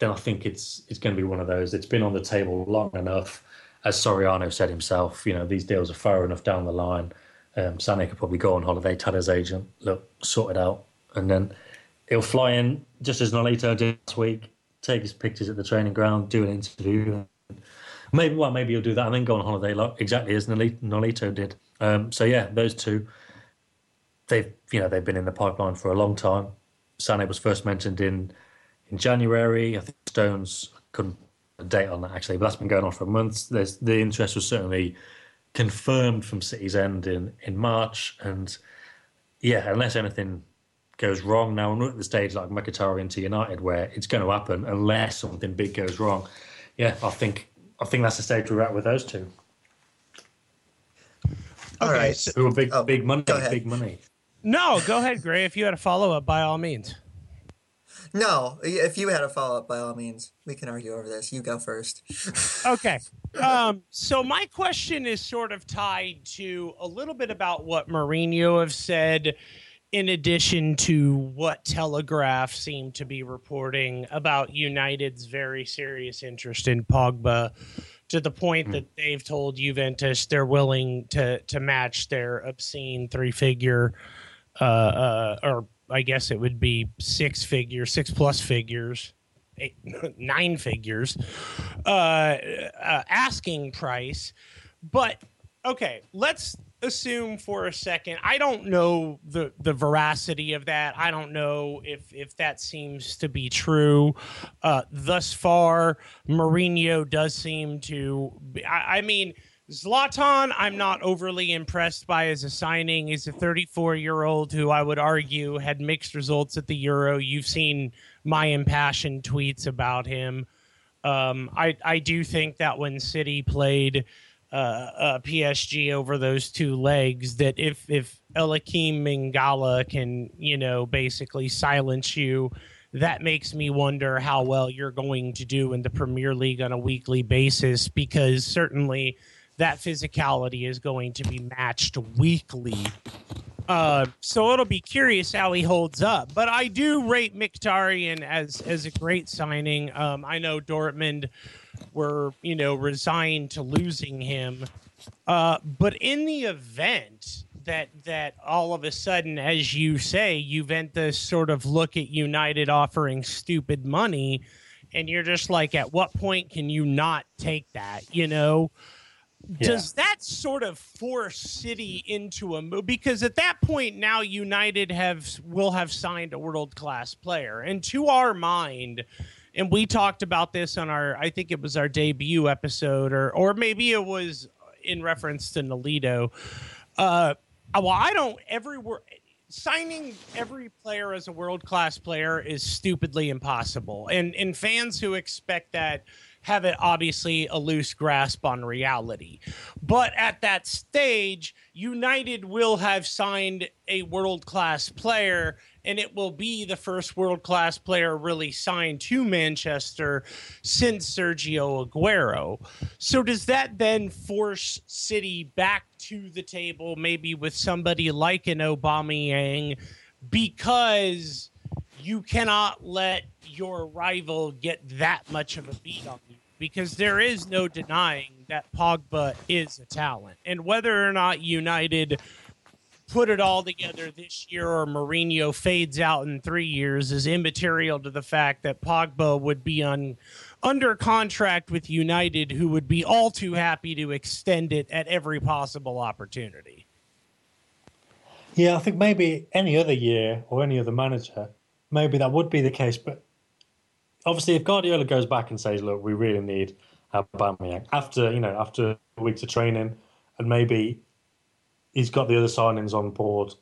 then I think it's it's going to be one of those. It's been on the table long enough. As Soriano said himself, you know these deals are far enough down the line. Um, Sané could probably go on holiday, tell his agent, look, sort it out, and then he'll fly in just as Nolito did last week, take his pictures at the training ground, do an interview. Maybe well, maybe he'll do that and then go on holiday, like exactly as Nolito did. Um, so yeah, those two they've you know they've been in the pipeline for a long time. Sané was first mentioned in in January. I think Stones couldn't date on that actually, but that's been going on for months. There's the interest was certainly confirmed from City's end in in March, and yeah, unless anything goes wrong now, we're at the stage like Mkhitaryan to United where it's going to happen unless something big goes wrong. Yeah, I think I think that's the stage we're at with those two. All okay, right, who are big, oh, big money, big money. No, go ahead, Grey. If you had a follow up, by all means. No, if you had a follow up, by all means, we can argue over this. You go first. [LAUGHS] okay. Um, so my question is sort of tied to a little bit about what Mourinho have said, in addition to what Telegraph seemed to be reporting about United's very serious interest in Pogba to the point mm. that they've told Juventus they're willing to to match their obscene three figure uh, uh, or I guess it would be six figures, six plus figures, eight, [LAUGHS] nine figures, uh, uh, asking price. But okay, let's assume for a second. I don't know the the veracity of that. I don't know if if that seems to be true. Uh, thus far, Mourinho does seem to. I, I mean Zlatan, I'm not overly impressed by as a signing. He's a 34 year old who I would argue had mixed results at the Euro. You've seen my impassioned tweets about him. Um, I I do think that when City played uh, uh, PSG over those two legs, that if if Eliaquim Mangala can you know basically silence you, that makes me wonder how well you're going to do in the Premier League on a weekly basis because certainly that physicality is going to be matched weekly. Uh, so it'll be curious how he holds up. But I do rate Mkhitaryan as as a great signing. Um, I know Dortmund were you know resigned to losing him, uh, but in the event that that all of a sudden, as you say, Juventus sort of look at United offering stupid money, and you're just like, at what point can you not take that? You know. Does that sort of force City into a move? Because at that point now, United have will have signed a world class player, and to our mind, and we talked about this on our, I think it was our debut episode, or or maybe it was in reference to Nolito. Uh, well, I don't every signing every player as a world class player is stupidly impossible, and and fans who expect that have it obviously a loose grasp on reality. But at that stage, United will have signed a world class player, and it will be the first world class player really signed to Manchester since Sergio Aguero. So, does that then force City back to the table, maybe with somebody like an Aubameyang, because you cannot let your rival get that much of a beat on you because there is no denying that Pogba is a talent. And whether or not United put it all together this year or Mourinho fades out in three years is immaterial to the fact that Pogba would be on under contract with United, who would be all too happy to extend it at every possible opportunity. Yeah, I think maybe any other year or any other manager, maybe that would be the case. But obviously, if Guardiola goes back and says, "Look, we really need Aubameyang," after you know, after weeks of training, and maybe he's got the other signings on board,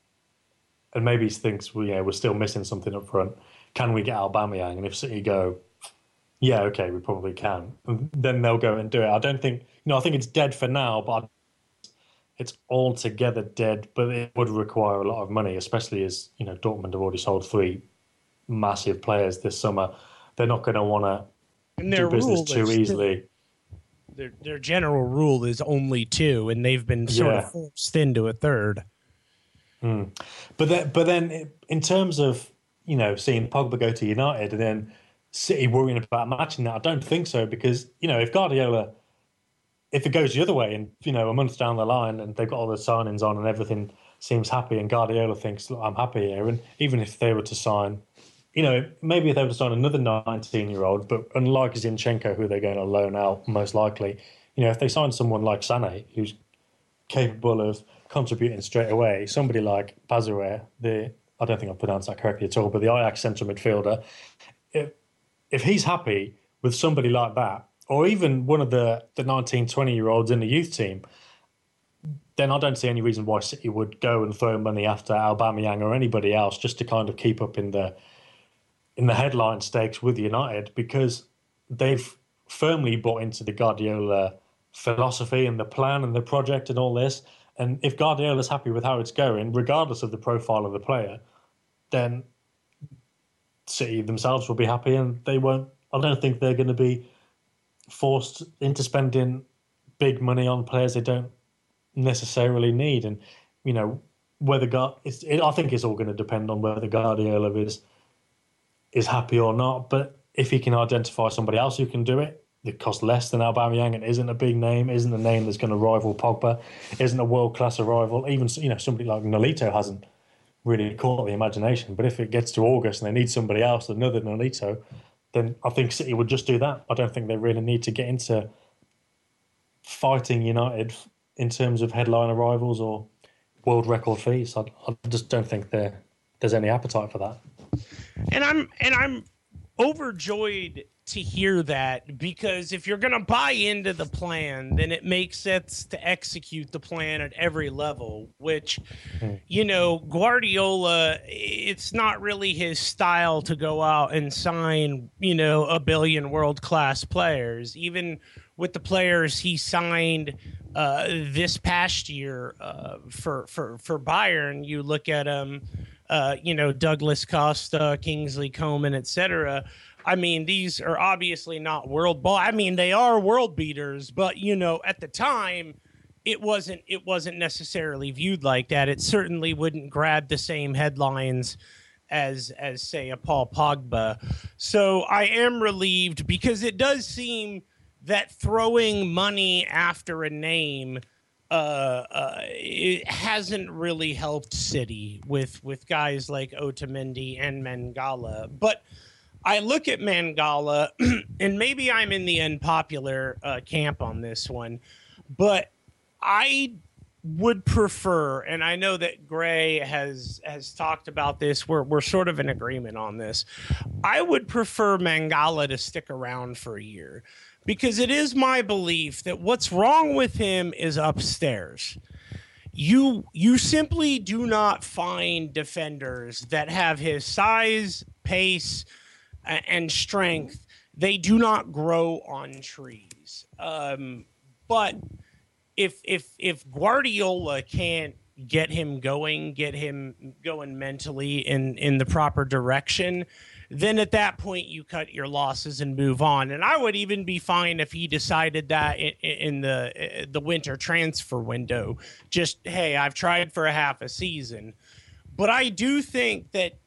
and maybe he thinks, "Well, yeah, we're still missing something up front. Can we get Aubameyang?" And if City go, "Yeah, okay, we probably can," then they'll go and do it. I don't think, you know, I think it's dead for now, but it's altogether dead. But it would require a lot of money, especially as you know, Dortmund have already sold three massive players this summer. They're not going to want to do business too easily. Their, their general rule is only two, and they've been sort Yeah. of forced into a third. Hmm. But then, but then, in terms of you know seeing Pogba go to United and then City worrying about matching that, I don't think so because you know if Guardiola, if it goes the other way and you know a month down the line and they've got all the signings on and everything seems happy and Guardiola thinks Look, I'm happy here, and even if they were to sign, you know maybe if they were to sign another 19 year old, but unlike Zinchenko who they're going to loan out most likely, you know if they sign someone like Sané who's capable of contributing straight away. Somebody like Bazoer, the I don't think I pronounced that correctly at all, but the Ajax central midfielder, if if he's happy with somebody like that, or even one of the the 19, 20 year olds in the youth team, then I don't see any reason why City would go and throw money after Aubameyang or anybody else just to kind of keep up in the in the headline stakes with United because they've firmly bought into the Guardiola philosophy and the plan and the project and all this. And if Guardiola's happy with how it's going, regardless of the profile of the player, then City themselves will be happy and they won't. I don't think they're going to be forced into spending big money on players they don't necessarily need. And, you know, whether it's, it, I think it's all going to depend on whether Guardiola is is happy or not. But if he can identify somebody else who can do it, that costs less than Aubameyang and isn't a big name, isn't a name that's going to rival Pogba, isn't a world class rival. Even you know somebody like Nolito hasn't really caught the imagination. But if it gets to August and they need somebody else, another Nolito, then I think City would just do that. I don't think they really need to get into fighting United in terms of headline arrivals or world record fees. I, I just don't think there there's any appetite for that. And I'm and I'm overjoyed to hear that because if you're going to buy into the plan, then it makes sense to execute the plan at every level, which, you know, Guardiola, it's not really his style to go out and sign, you know, a billion world class players. Even with the players he signed uh, this past year uh, for, for, for Bayern, you look at him. Uh, you know, Douglas Costa, Kingsley Coman, etc. I mean, these are obviously not world ball. I mean, they are world beaters, but you know, at the time, it wasn't it wasn't necessarily viewed like that. It certainly wouldn't grab the same headlines as as say a Paul Pogba. So I am relieved because it does seem that throwing money after a name uh, uh, it hasn't really helped City with with guys like Otamendi and Mangala. But I look at Mangala, [CLEARS THROAT] and maybe I'm in the unpopular uh, camp on this one, but I would prefer, and I know that Grey has has talked about this. We're we're sort of in agreement on this. I would prefer Mangala to stick around for a year because it is my belief that what's wrong with him is upstairs. You you simply do not find defenders that have his size, pace, and strength. They do not grow on trees. Um, but if if if Guardiola can't get him going, get him going mentally in in the proper direction, then at that point you cut your losses and move on. And I would even be fine if he decided that in, in the uh, the winter transfer window. Just hey, I've tried for a half a season, but I do think that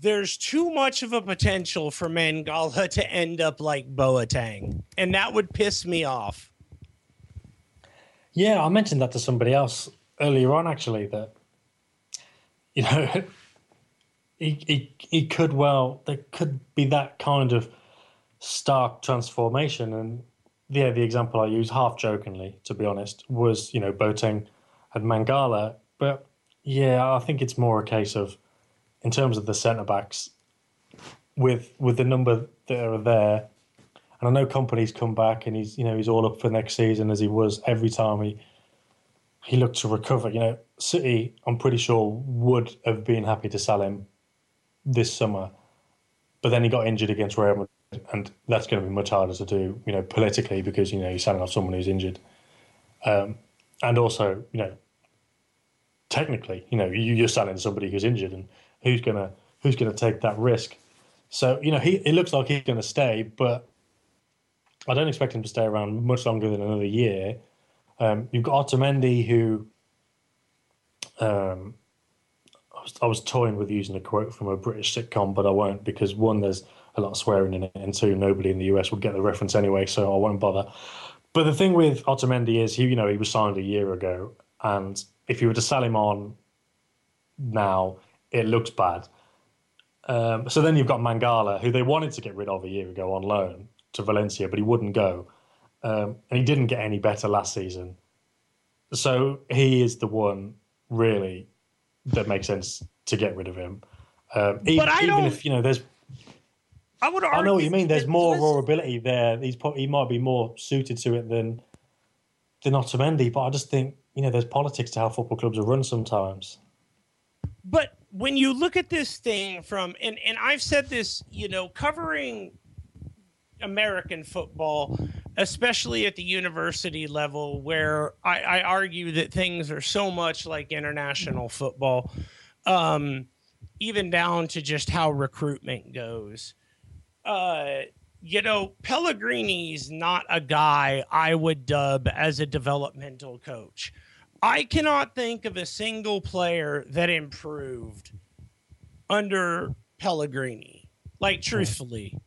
there's too much of a potential for Mangala to end up like Boateng, and that would piss me off. Yeah, I mentioned that to somebody else earlier on, actually, that, you know, [LAUGHS] he, he, could well, there could be that kind of stark transformation. And yeah, the example I use, half jokingly, to be honest, was, you know, Boateng at Mangala. But yeah, I think it's more a case of, in terms of the centre backs, with with the number that are there, and I know Kompany's come back and he's you know he's all up for next season as he was every time he he looked to recover. You know, City, I'm pretty sure would have been happy to sell him this summer, but then he got injured against Real Madrid, and that's going to be much harder to do. You know, politically because you know you're selling off someone who's injured, um, and also you know technically, you know, you- you're selling somebody who's injured, and who's gonna who's gonna take that risk? So you know, he it looks like he's gonna stay, but I don't expect him to stay around much longer than another year. Um, you've got Otamendi, who um, was, I was toying with using a quote from a British sitcom, but I won't because one, there's a lot of swearing in it, and two, nobody in the US would get the reference anyway, so I won't bother. But the thing with Otamendi is, he, you know, he was signed a year ago, and if you were to sell him on now, it looks bad. Um, so then you've got Mangala, who they wanted to get rid of a year ago on loan to Valencia, but he wouldn't go, um, and he didn't get any better last season. So he is the one really that makes sense to get rid of him. Um, But I even if you know, there's I would argue. I know what you mean. There's more raw ability there. He's he might be more suited to it than than Otamendi, but I just think you know there's politics to how football clubs are run sometimes. but when you look at this thing from and and I've said this, you know, covering American football, especially at the university level, where I, I argue that things are so much like international football, um, even down to just how recruitment goes. Uh, you know, Pellegrini's not a guy I would dub as a developmental coach. I cannot think of a single player that improved under Pellegrini. Like, truthfully,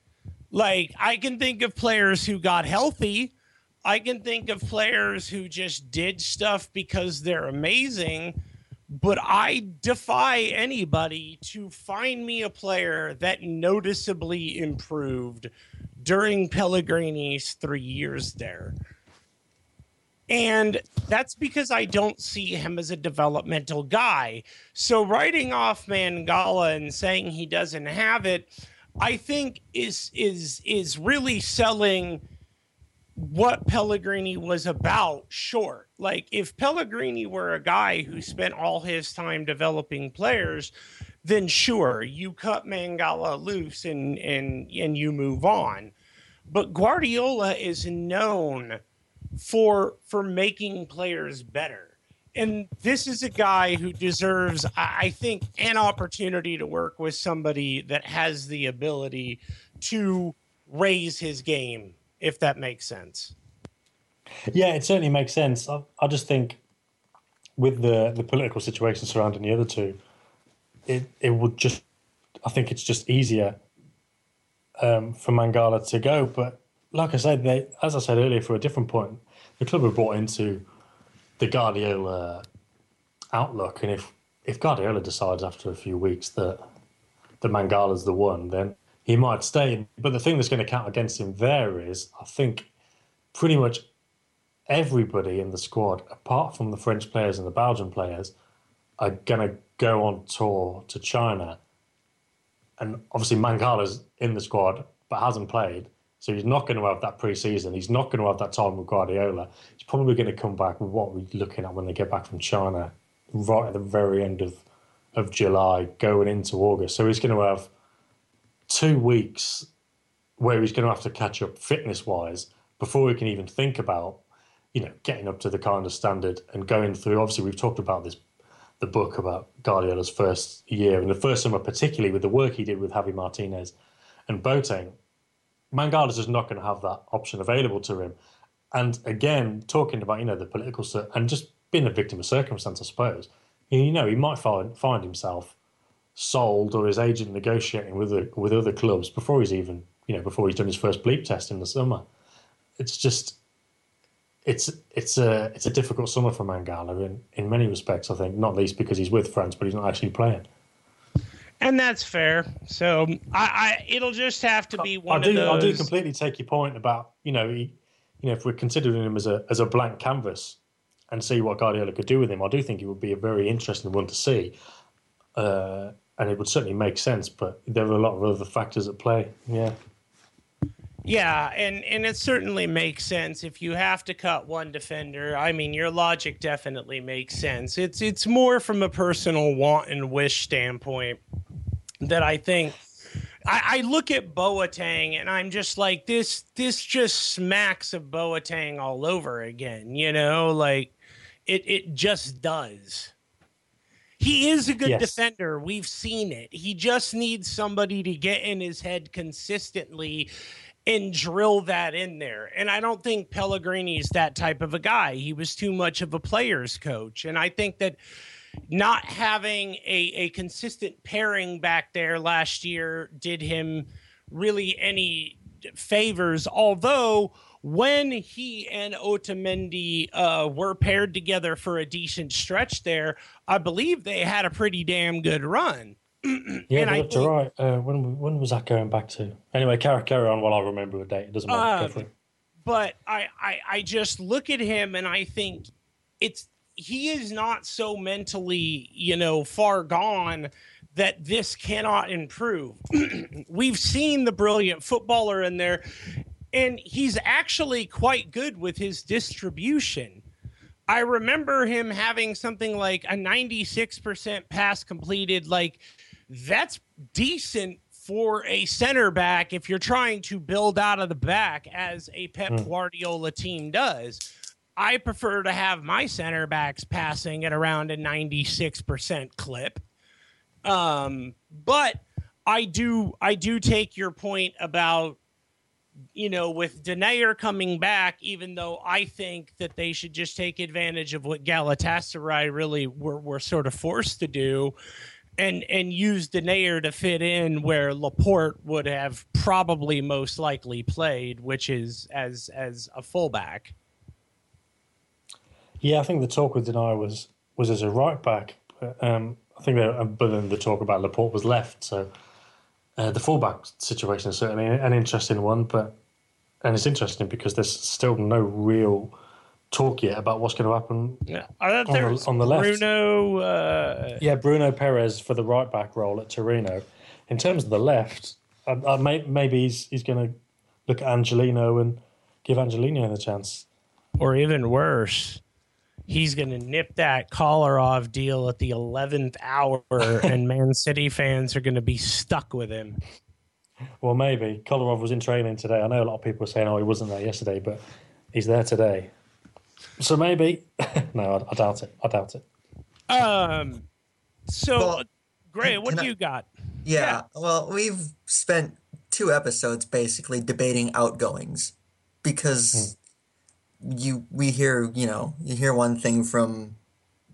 like I can think of players who got healthy. I can think of players who just did stuff because they're amazing. But I defy anybody to find me a player that noticeably improved during Pellegrini's three years there. And that's because I don't see him as a developmental guy. So writing off Mangala and saying he doesn't have it, I think is is is really selling what Pellegrini was about short. Like if Pellegrini were a guy who spent all his time developing players, then sure, you cut Mangala loose and and and you move on. But Guardiola is known for for making players better. And this is a guy who deserves, I think, an opportunity to work with somebody that has the ability to raise his game, if that makes sense. Yeah, it certainly makes sense. I, I just think with the the political situation surrounding the other two, it it would just I think it's just easier um, for Mangala to go. But like I said, they as I said earlier, for a different point, the club were brought into the Guardiola outlook, and if if Guardiola decides after a few weeks that that Mangala's the one, then he might stay. But the thing that's going to count against him there is, I think, pretty much everybody in the squad, apart from the French players and the Belgian players, are going to go on tour to China. And obviously, Mangala's in the squad but hasn't played. So he's not going to have that pre-season. He's not going to have that time with Guardiola. He's probably going to come back with what we're looking at when they get back from China, right at the very end of, of July, going into August. So he's going to have two weeks where he's going to have to catch up fitness-wise before he can even think about, you know, getting up to the kind of standard and going through. Obviously, we've talked about this, the book about Guardiola's first year and the first summer, particularly with the work he did with Javi Martinez and Boateng. Mangala's just not going to have that option available to him. And again, talking about you know the political and just being a victim of circumstance, I suppose. You know, he might find find himself sold or his agent negotiating with the, with other clubs before he's even you know before he's done his first bleep test in the summer. It's just it's it's a it's a difficult summer for Mangala in, in many respects. I think not least because he's with France, but he's not actually playing. And that's fair. So I, I it'll just have to be one I do, I do completely take your point about you know, he, you know, if we're considering him as a as a blank canvas and see what Guardiola could do with him, I do think it would be a very interesting one to see, uh, and it would certainly make sense. But there are a lot of other factors at play. Yeah, Yeah, and and it certainly makes sense if you have to cut one defender. I mean, your logic definitely makes sense. It's it's more from a personal want and wish standpoint that I think I, I look at Boateng and I'm just like this this just smacks of Boateng all over again, you know, like it it just does. He is a good Yes. defender. We've seen it. He just needs somebody to get in his head consistently and drill that in there. And I don't think Pellegrini's that type of a guy. He was too much of a player's coach. And I think that not having a, a consistent pairing back there last year did him really any favors. Although when he and Otamendi uh, were paired together for a decent stretch there, I believe they had a pretty damn good run. [CLEARS THROAT] yeah, I they looked think- all right. Uh, when when was that going back to? Anyway, carry carry on while I remember a date. It doesn't matter. Um, but I, I I just look at him and I think it's he is not so mentally you know far gone that this cannot improve. [CLEARS THROAT] We've seen the brilliant footballer in there, and he's actually quite good with his distribution. I remember him having something like a 96% pass completed. Like, that's decent for a center back if you're trying to build out of the back, as a Pep Guardiola team does. I prefer to have my center backs passing at around a 96% clip. Um, but I do I do take your point about you know, with Denayer coming back, even though I think that they should just take advantage of what Galatasaray really were, were sort of forced to do and and use Denayer to fit in where Laporte would have probably most likely played, which is as as a fullback. Yeah, I think the talk with Denayer was was as a right back. Um, I think, that, but then the talk about Laporte was left. So uh, the fullback situation is certainly an interesting one. But and it's interesting because there's still no real talk yet about what's going to happen. Yeah, On the- on the left. Bruno. Uh, Yeah, Bruno Peres for the right back role at Torino. In terms of the left, I, I may, maybe he's he's going to look at Angelino and give Angelino the chance. Or even worse, he's going to nip that Kolarov deal at the 11th hour, [LAUGHS] and Man City fans are going to be stuck with him. Well, maybe Kolarov was in training today. I know a lot of people are saying, "Oh, he wasn't there yesterday," but he's there today. So maybe. [LAUGHS] no, I, I doubt it. I doubt it. Um, so, Well, Grey, what can do I- you got? Yeah, well, we've spent two episodes basically debating outgoings because you we hear, you know, you hear one thing from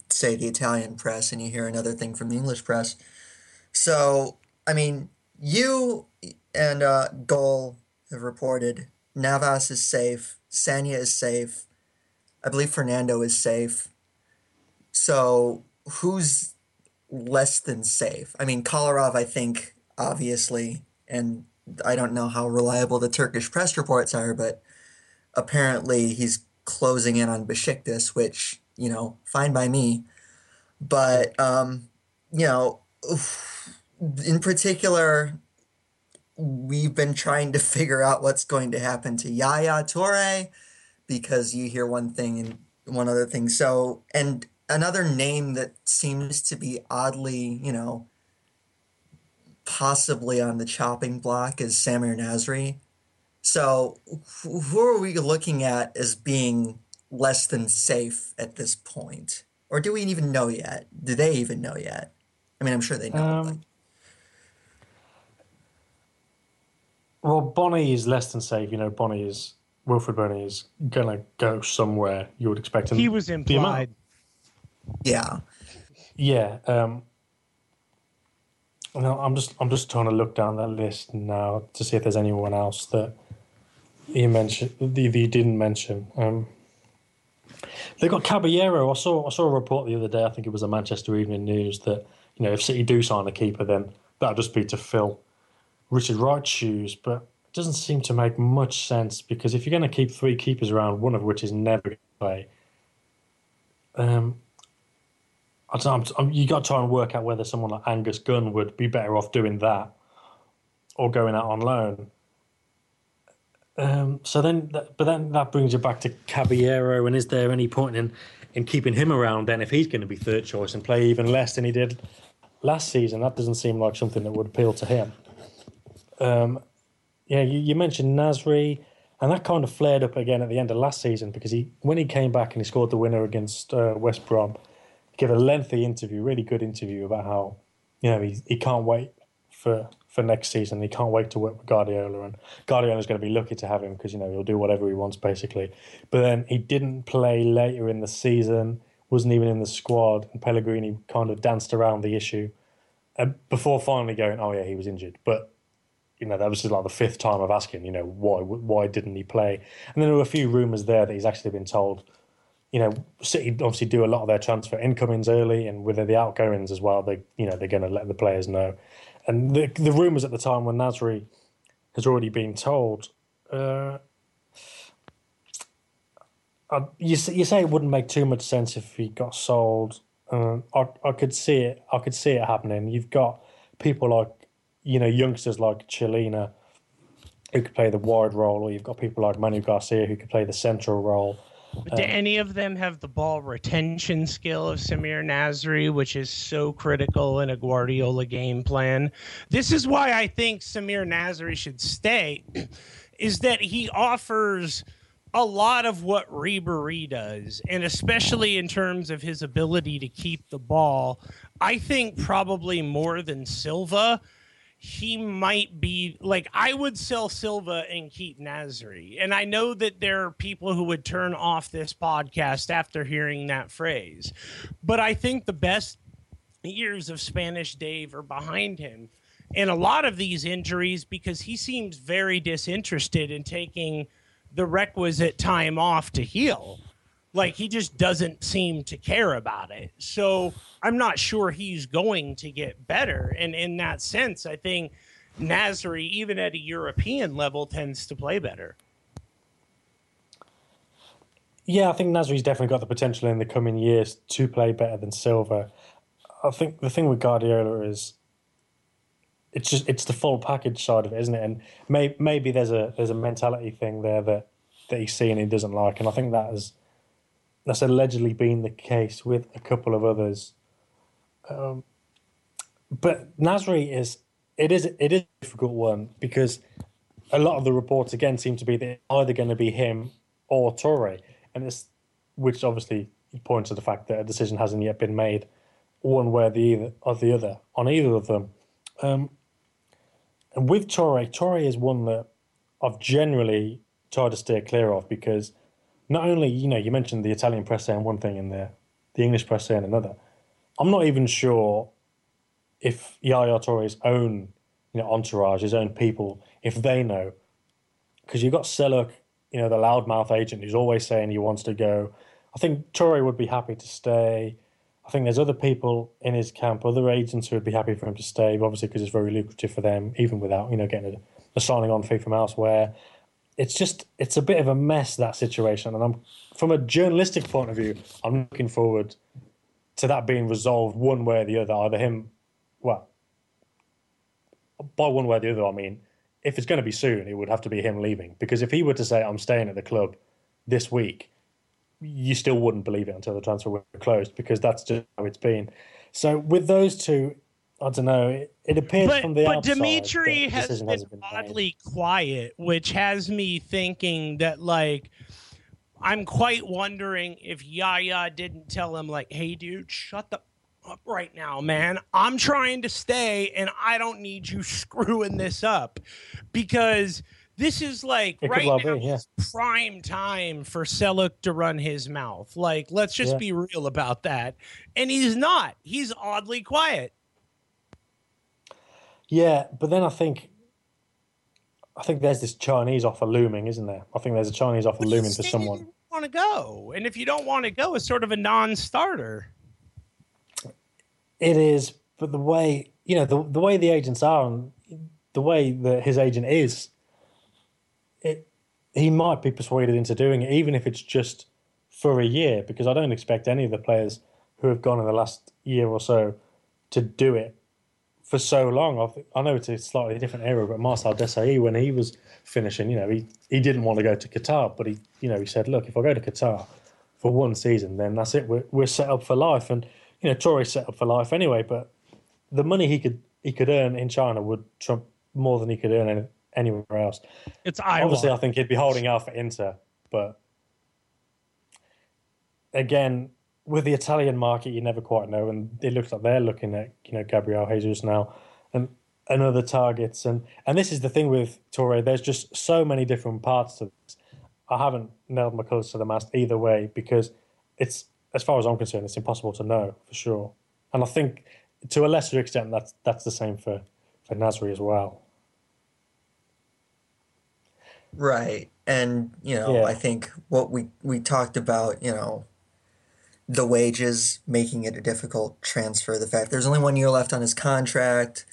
say the Italian press and you hear another thing from the English press. So, I mean, you and uh Goal have reported Navas is safe, Sanya is safe. I believe Fernando is safe. So, who's less than safe. I mean, Kolarov, I think, obviously, and I don't know how reliable the Turkish press reports are, but apparently he's closing in on Besiktas, which, you know, fine by me. But, um, you know, in particular, we've been trying to [LAUGHS] figure out what's going to happen to Yaya Toure because you hear one thing and one other thing. So, and another name that seems to be oddly, you know, possibly on the chopping block is Samir Nasri. So, who are we looking at as being less than safe at this point? Or do we even know yet? Do they even know yet? I mean, I'm sure they know. Um, well, Bony is less than safe. You know, Bony is Wilfried Bony is gonna go somewhere. You would expect him. He was the amount- implied. yeah. Yeah. Um, no, I'm just I'm just trying to look down that list now to see if there's anyone else that he mentioned that you didn't mention. Um, they got Caballero. I saw I saw a report the other day. I think it was a Manchester Evening News that you know if City do sign a keeper, then that'll just be to fill Richard Wright's shoes. But it doesn't seem to make much sense because if you're going to keep three keepers around, one of which is never going to play, um, I don't I'm- you got to try and work out whether someone like Angus Gunn would be better off doing that or going out on loan. Um, so then, that, but then that brings you back to Caballero, and is there any point in in keeping him around then if he's going to be third choice and play even less than he did last season? That doesn't seem like something that would appeal to him. Um, yeah, you, you mentioned Nasri, and that kind of flared up again at the end of last season because he when he came back and he scored the winner against uh, West Brom, he gave a lengthy interview, really good interview about how you know he he can't wait for for next season. He can't wait to work with Guardiola, and Guardiola's going to be lucky to have him because you know he'll do whatever he wants basically. But then he didn't play later in the season, wasn't even in the squad, and Pellegrini kind of danced around the issue, and before finally going, oh yeah, he was injured, but. You know that was like the fifth time of asking. You know why? Why didn't he play? And then there were a few rumours there that he's actually been told you know, City obviously do a lot of their transfer incomings early, and with the outgoings as well. They, you know, they're going to let the players know. And the the rumours at the time when Nasri has already been told, uh, I, you you say it wouldn't make too much sense if he got sold. Um, I I could see it. I could see it happening. You've got people like, you know, youngsters like Chilena who could play the wide role, or you've got people like Manu Garcia who could play the central role. But do um, any of them have the ball retention skill of Samir Nasri, which is so critical in a Guardiola game plan? This is why I think Samir Nasri should stay, [CLEARS THROAT] is that he offers a lot of what Ribery does, and especially in terms of his ability to keep the ball. I think probably more than Silva he might be like I would sell Silva and keep Nasri. And I know that there are people who would turn off this podcast after hearing that phrase. But I think the best years of Spanish Dave are behind him. And a lot of these injuries because he seems very disinterested in taking the requisite time off to heal. Like he just doesn't seem to care about it. So I'm not sure he's going to get better. And in that sense, I think Nasri, even at a European level, tends to play better. Yeah, I think Nasri's definitely got the potential in the coming years to play better than Silva. I think the thing with Guardiola is it's just it's the full package side of it, isn't it? And may, maybe there's a there's a mentality thing there that that he's seeing he doesn't like, and I think that has that's allegedly been the case with a couple of others. Um, but Nasri is it is it is a difficult one because a lot of the reports again seem to be that it's either going to be him or Toure, and it's which obviously points to the fact that a decision hasn't yet been made one way or the either or the other on either of them. Um, and with Toure, Toure is one that I've generally tried to steer clear of because not only you know you mentioned the Italian press saying one thing and the the English press saying another. I'm not even sure if Yaya Toure's own you know entourage, his own people, if they know, because you've got Seluk, you know, the loudmouth agent who's always saying he wants to go. I think Toure would be happy to stay. I think there's other people in his camp, other agents who would be happy for him to stay, obviously because it's very lucrative for them, even without you know getting a, a signing on fee from elsewhere. It's just it's a bit of a mess that situation, and I'm from a journalistic point of view, I'm looking forward to that being resolved one way or the other. Either him, well, by one way or the other, I mean if it's going to be soon, it would have to be him leaving because if he were to say I'm staying at the club this week, you still wouldn't believe it until the transfer window closed because that's just how it's been. So with those two, I don't know. It, it appears but, from the but outside Dimitri that has decision been, hasn't made. oddly quiet, which has me thinking that like I'm quite wondering if Yaya didn't tell him like, "Hey, dude, shut the up right now, man. I'm trying to stay, and I don't need you [LAUGHS] screwing this up because." This is like It right well now be, yeah. is prime time for Seluk to run his mouth. Like, let's just Yeah. be real about that. And he's not. He's oddly quiet. Yeah, but then I think I think there's this Chinese offer looming, isn't there? I think there's a Chinese offer looming for someone. want to go, and if you don't want to go, it's sort of a non-starter. It is, but the way you know the the way the agents are and the way that his agent is, it he might be persuaded into doing it, even if it's just for a year. Because I don't expect any of the players who have gone in the last year or so to do it for so long. I, I know it's a slightly different era, but Marcel Desailly, when he was finishing, you know, he, he didn't want to go to Qatar, but he, you know, he said, look, if I go to Qatar for one season, then that's it. We're, we're set up for life. And, you know, Toure's set up for life anyway, but the money he could he could earn in China would trump more than he could earn any, anywhere else. It's Iowa. Obviously, I think he'd be holding out for Inter, but again, with the Italian market, you never quite know, and it looks like they're looking at you know Gabriel Jesus now and and other targets, and and this is the thing with Toure. There's just so many different parts to this. I haven't nailed my colours to the mast either way because it's as far as I'm concerned, it's impossible to know for sure. And I think to a lesser extent, that's that's the same for for Nasri as well. Right. And, you know, Yeah. I think what we, we talked about, you know, the wages making it a difficult transfer, the fact there's only one year left on his contract.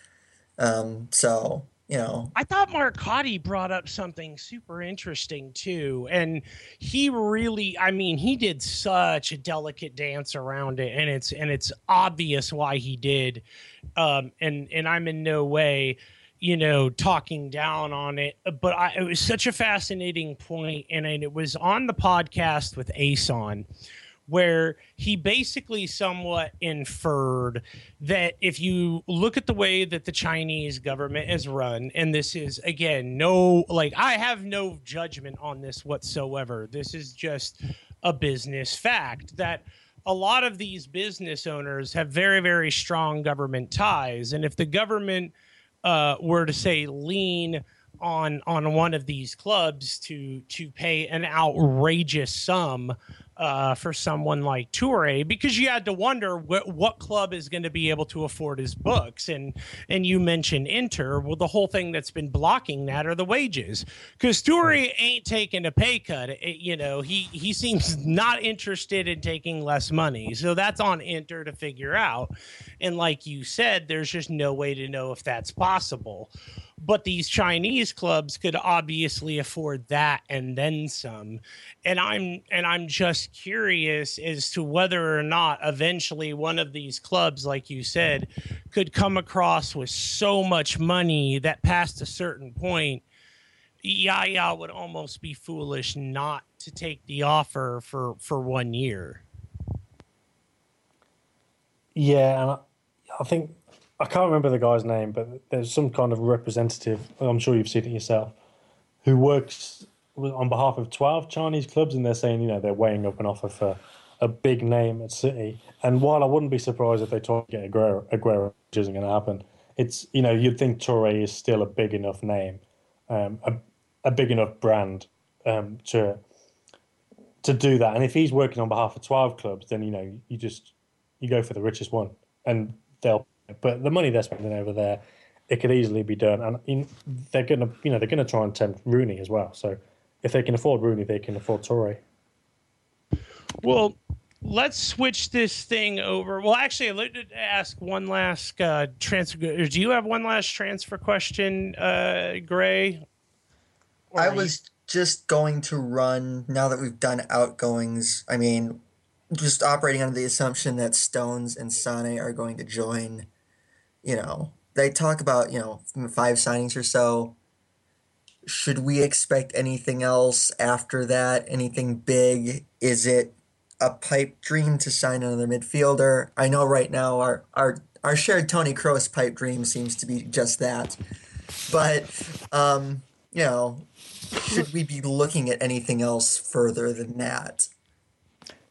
Um, so, you know, I thought Marcotti brought up something super interesting too. And he really I mean, he did such a delicate dance around it and it's and it's obvious why he did. Um and and I'm in no way you know, talking down on it, but I, it was such a fascinating point, and, and it was on the podcast with Ace on, where he basically somewhat inferred that if you look at the way that the Chinese government is run, and this is again no like I have no judgment on this whatsoever. This is just a business fact that a lot of these business owners have very very strong government ties, and if the government uh, were to say lean on on one of these clubs to to pay an outrageous sum uh, for someone like Toure, because you had to wonder what what club is going to be able to afford his books, and and you mentioned Inter. Well, the whole thing that's been blocking that are the wages, because Toure ain't taking a pay cut. It- you know, he he seems not interested in taking less money, so that's on Inter to figure out. And like you said, there's just no way to know if that's possible. But these Chinese clubs could obviously afford that and then some. And I'm and I'm just curious as to whether or not eventually one of these clubs, like you said, could come across with so much money that past a certain point, Yaya would almost be foolish not to take the offer for for one year. Yeah, and I, I think I can't remember the guy's name, but there's some kind of representative. I'm sure you've seen it yourself, who works on behalf of 12 Chinese clubs, and they're saying, you know, they're weighing up an offer for a big name at City. And while I wouldn't be surprised if they try to get Aguero, Aguero which isn't going to happen, it's you know you'd think Toure is still a big enough name, um, a, a big enough brand um, to to do that. And if he's working on behalf of 12 clubs, then you know you just you go for the richest one, and they'll. But the money they're spending over there, it could easily be done, and in, they're gonna, you know, they're gonna try and tempt Rooney as well. So if they can afford Rooney, they can afford Toure. Well, let's switch this thing over. Well, actually, let me ask one last uh, transfer. Do you have one last transfer question, uh, Grey? Or I are you- was just going to run now that we've done outgoings. I mean, just operating under the assumption that Stones and Sane are going to join. You know, they talk about you know five signings or so. Should we expect anything else after that? Anything big? Is it a pipe dream to sign another midfielder? I know right now our our our shared Toni Kroos pipe dream seems to be just that. But um, you know, should we be looking at anything else further than that?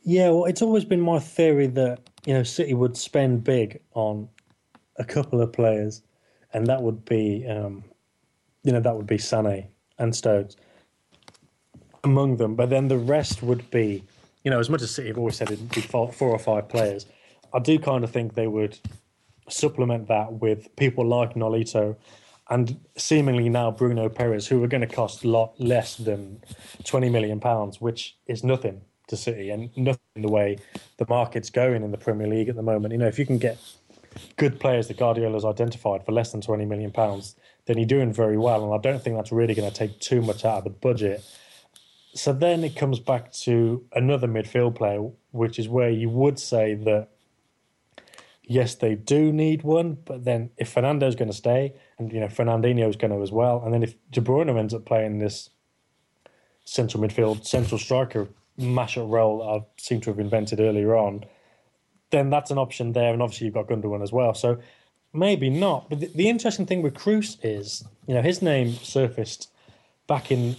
Yeah, well, it's always been my theory that you know City would spend big on a couple of players, and that would be, um, you know, that would be Sané and Stones among them. But then the rest would be, you know, as much as City have always said it'd be four, four or five players, I do kind of think they would supplement that with people like Nolito and seemingly now Bruno Peres, who are going to cost a lot less than twenty million pounds, which is nothing to City and nothing in the way the market's going in the Premier League at the moment. You know, if you can get good players that Guardiola's identified for less than twenty million pounds, then you're doing very well. And I don't think that's really going to take too much out of the budget. So then it comes back to another midfield player, which is where you would say that yes, they do need one, but then if Fernando's going to stay, and you know Fernandinho's going to as well, and then if De Bruyne ends up playing this central midfield, central striker mashup role I seem to have invented earlier on, then that's an option there, and obviously you've got Gundogan as well. So maybe not. But the, the interesting thing with Kroos is, you know, his name surfaced back in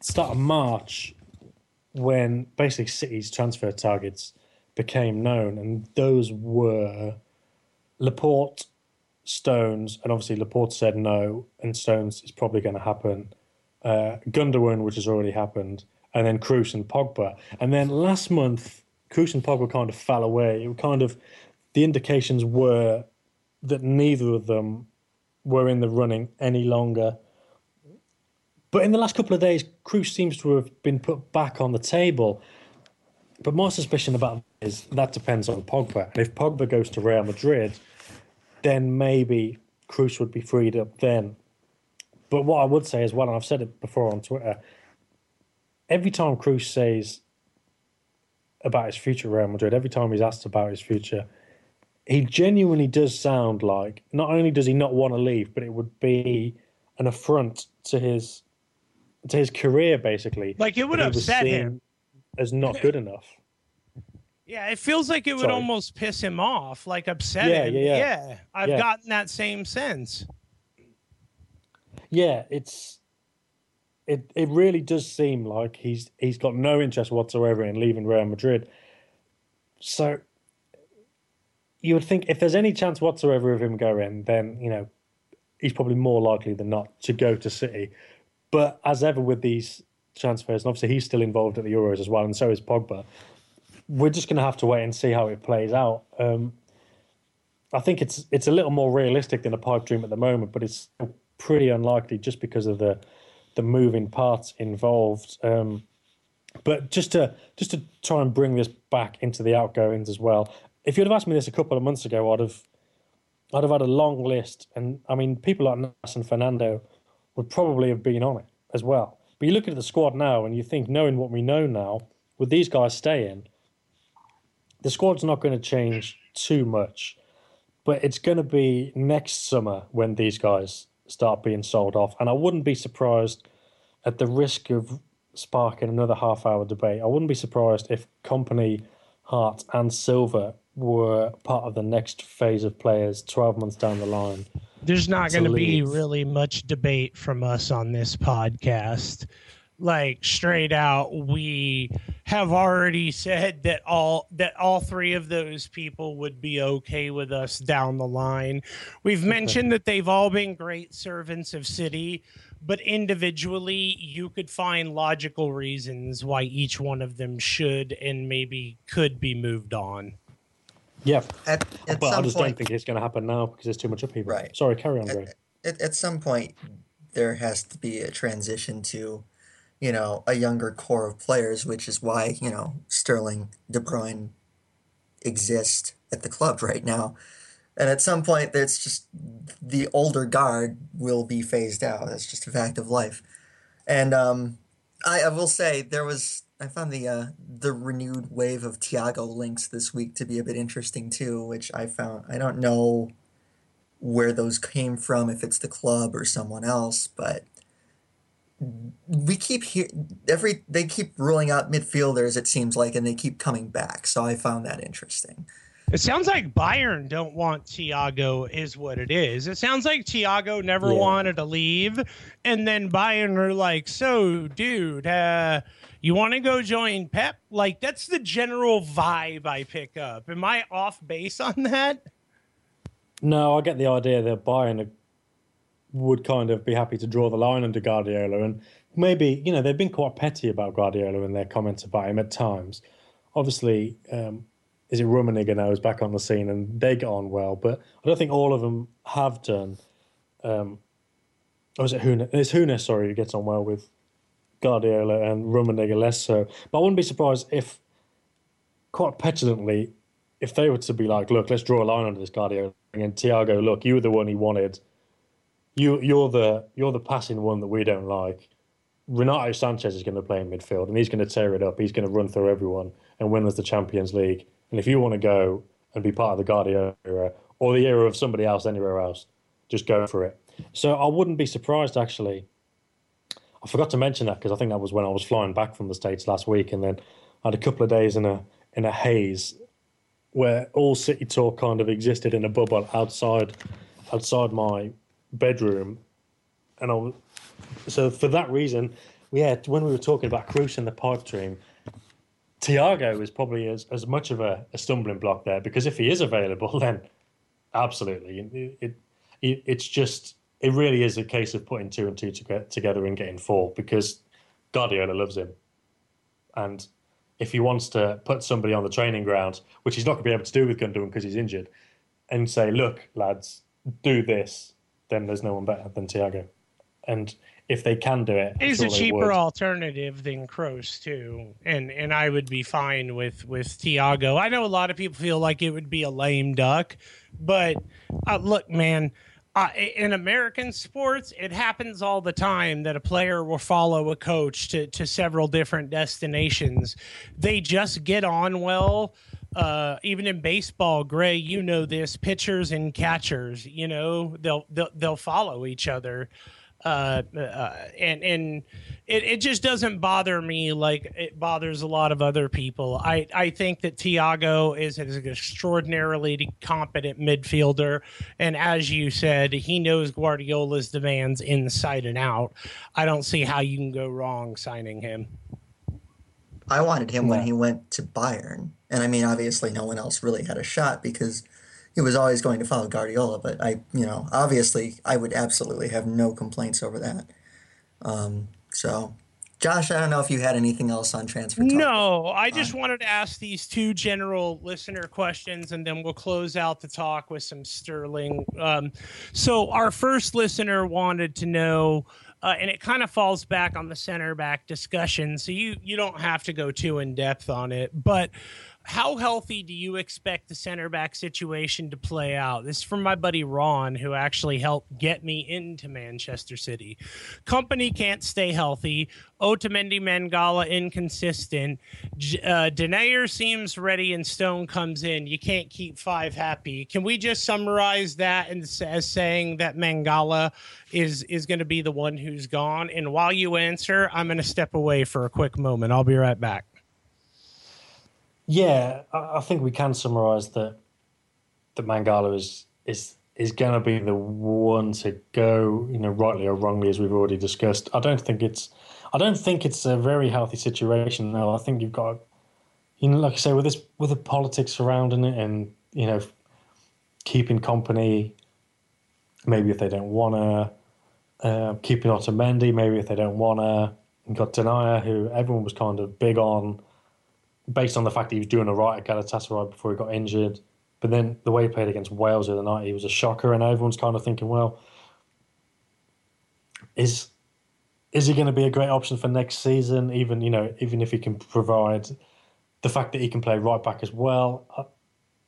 start of March when basically City's transfer targets became known, and those were Laporte, Stones, and obviously Laporte said no, and Stones is probably going to happen. Uh, Gundogan, which has already happened, and then Kroos and Pogba. And then last month, Kroos and Pogba kind of fell away. It kind of the indications were that neither of them were in the running any longer. But in the last couple of days, Kroos seems to have been put back on the table. But my suspicion about is that depends on Pogba. And if Pogba goes to Real Madrid, then maybe Kroos would be freed up then. But what I would say as well, and I've said it before on Twitter, every time Kroos says about his future Real Madrid, every time he's asked about his future, he genuinely does sound like not only does he not want to leave, but it would be an affront to his to his career, basically. Like, it would upset him. as not good enough. Yeah, it feels like it would Sorry. almost piss him off, like upset Yeah, him. yeah, yeah. I've Yeah. gotten that same sense. Yeah, it's it it really does seem like he's he's got no interest whatsoever in leaving Real Madrid. So you would think if there's any chance whatsoever of him going, then you know he's probably more likely than not to go to City. But as ever with these transfers, and obviously he's still involved at the Euros as well, and so is Pogba. We're just going to have to wait and see how it plays out. Um, I think it's it's a little more realistic than a pipe dream at the moment, but it's pretty unlikely just because of the the moving parts involved. Um, but just to just to try and bring this back into the outgoings as well. If you'd have asked me this a couple of months ago, I'd have I'd have had a long list, and I mean, people like Nas and Fernando would probably have been on it as well. But you look at the squad now, and you think, knowing what we know now, with these guys staying, the squad's not going to change too much. But it's going to be next summer when these guys start being sold off, and I wouldn't be surprised, at the risk of sparking another half-hour debate, I wouldn't be surprised if Kompany, Hart, and Silva were part of the next phase of players 12 months down the line. There's not going to be really much debate from us on this podcast. Like straight out, we have already said that all that all three of those people would be okay with us down the line. We've mentioned that they've all been great servants of City, but individually, you could find logical reasons why each one of them should and maybe could be moved on. Yeah, At, at but I just point, don't think it's going to happen now because there's too much upheaval. Right. Sorry, carry on, Greg. at, at some point there has to be a transition to you know a younger core of players which is why you know sterling de bruyne exist at the club right now. And at some point it's just the older guard will be phased out. That's just a fact of life. And um i, I will say there was i found the uh the renewed wave of thiago links this week to be a bit interesting too which i found i don't know where those came from, if it's the club or someone else, but we keep hear every they keep ruling out midfielders it seems like and they keep coming back so i found that interesting It sounds like Bayern don't want Thiago, is what it is. It sounds like Thiago never Yeah. wanted to leave, and then Bayern are like, "So, dude, uh, you want to go join Pep?" Like that's the general vibe I pick up. Am I off base on that? No, I get the idea that Bayern would kind of be happy to draw the line under Guardiola, and maybe you know they've been quite petty about Guardiola in their comments about him at times. Obviously, um, is it Rummenigge now is back on the scene, and they get on well, but I don't think all of them have done. Um, or is it Hoeness? It's Hoeness, sorry, who gets on well with Guardiola and Rummenigge less so. But I wouldn't be surprised if, quite petulantly, if they were to be like, look, let's draw a line under this Guardiola and Thiago, look, you were the one he wanted. You, you're the you're the passing one that we don't like. Renato Sanches is going to play in midfield, and he's going to tear it up. He's going to run through everyone and win us the Champions League. And if you want to go and be part of the Guardiola era or the era of somebody else anywhere else, just go for it. So I wouldn't be surprised actually. I forgot to mention that because I think that was when I was flying back from the states last week, and then I had a couple of days in a in a haze where all City talk kind of existed in a bubble outside outside my bedroom, and I was, so for that reason, yeah, when we were talking about Kroos the pipe dream, Thiago is probably as, as much of a, a stumbling block there because if he is available, [LAUGHS] then absolutely, it, it, it it's just it really is a case of putting two and two to, together and getting four because Guardiola loves him, and if he wants to put somebody on the training ground, which he's not going to be able to do with Gundogan because he's injured, and say, "Look, lads, do this," then there's no one better than Thiago. And if they can do it, He's sure a cheaper alternative than Kroos too, and and I would be fine with with Thiago. I know a lot of people feel like it would be a lame duck, but uh, look, man. Uh, in American sports, it happens all the time that a player will follow a coach to, to several different destinations. They just get on well. Uh, even in baseball, Grey, you know this: pitchers and catchers, you know, they'll they'll, they'll follow each other uh, uh, and and it, it just doesn't bother me like it bothers a lot of other people. I, I think that Thiago is an extraordinarily competent midfielder, and as you said, he knows Guardiola's demands inside and out. I don't see how you can go wrong signing him. I wanted him when he went to Bayern, and I mean, obviously, no one else really had a shot because he was always going to follow Guardiola. But I, you know, obviously, I would absolutely have no complaints over that. Um, so, Josh, I don't know if you had anything else on transfer. Talk. No, I just wanted to ask these two general listener questions, and then we'll close out the talk with some Sterling. Um, so, our first listener wanted to know, uh, and it kind of falls back on the center back discussion. So you you don't have to go too in depth on it, but how healthy do you expect the center back situation to play out? This is from my buddy Ron, who actually helped get me into Manchester City. Kompany can't stay healthy. Otamendi Mangala inconsistent. Uh, Denayer seems ready and Stone comes in. You can't keep five happy. Can we just summarize that and as saying that Mangala is is going to be the one who's gone? And while you answer, I'm going to step away for a quick moment. I'll be right back. Yeah, I, think we can summarise that that Mangala is is is going to be the one to go. You know, rightly or wrongly, as we've already discussed. I don't think it's I don't think it's a very healthy situation. No, I think you've got you know, like I say, with this with the politics surrounding it, and you know, keeping Kompany. Maybe if they don't want to uh, keeping Otamendi, maybe if they don't want to. You've got Denayer, who everyone was kind of big on based on the fact that he was doing all right at Galatasaray before he got injured. But then the way he played against Wales the other night, he was a shocker, and everyone's kind of thinking, well, is is he going to be a great option for next season? Even you know, even if he can provide the fact that he can play right back as well,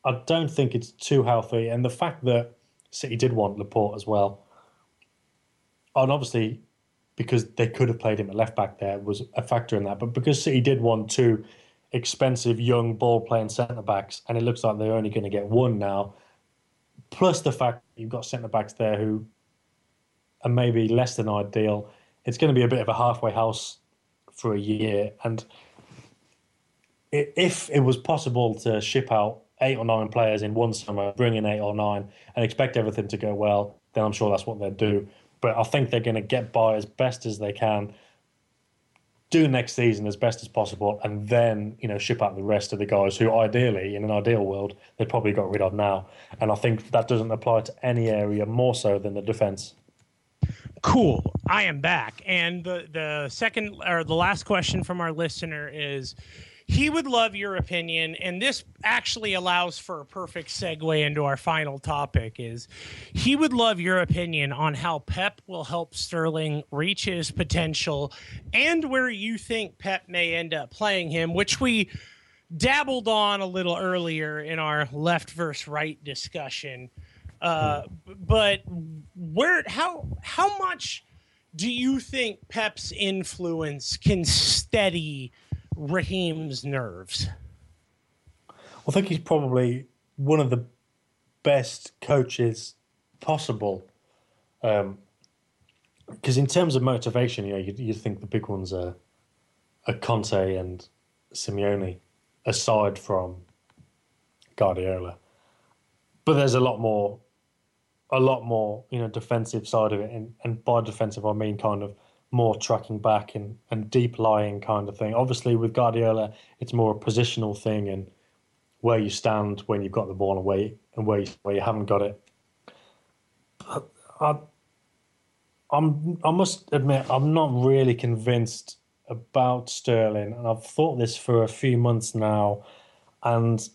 I, I don't think it's too healthy. And the fact that City did want Laporte as well, and obviously because they could have played him at left back there was a factor in that. But because City did want two expensive young ball playing centre backs, and it looks like they're only going to get one now. Plus the fact you've got centre backs there who are maybe less than ideal. It's going to be a bit of a halfway house for a year, and if it was possible to ship out eight or nine players in one summer, bring in eight or nine, and expect everything to go well, then I'm sure that's what they'd do. But I think they're going to get by as best as they can do next season as best as possible, and then you know ship out the rest of the guys who, ideally, in an ideal world, they probably got rid of now. And I think that doesn't apply to any area more so than the defence. Cool. I am back. And the the second or the last question from our listener is he would love your opinion and this actually allows for a perfect segue into our final topic is he would love your opinion on how Pep will help Sterling reach his potential and where you think Pep may end up playing him which we dabbled on a little earlier in our left versus right discussion. Uh, but where how how much do you think Pep's influence can steady Raheem's nerves? I think he's probably one of the best coaches possible. Um, because in terms of motivation, you know, you you think the big ones are, are Conte and Simeone, aside from Guardiola. But there's a lot more, a lot more, you know, defensive side of it, and, and by defensive I mean kind of more tracking back and, and deep lying kind of thing. Obviously, with Guardiola, it's more a positional thing and where you stand when you've got the ball and where you, and where you, where you haven't got it. I, I'm I must admit I'm not really convinced about Sterling, and I've thought this for a few months now. And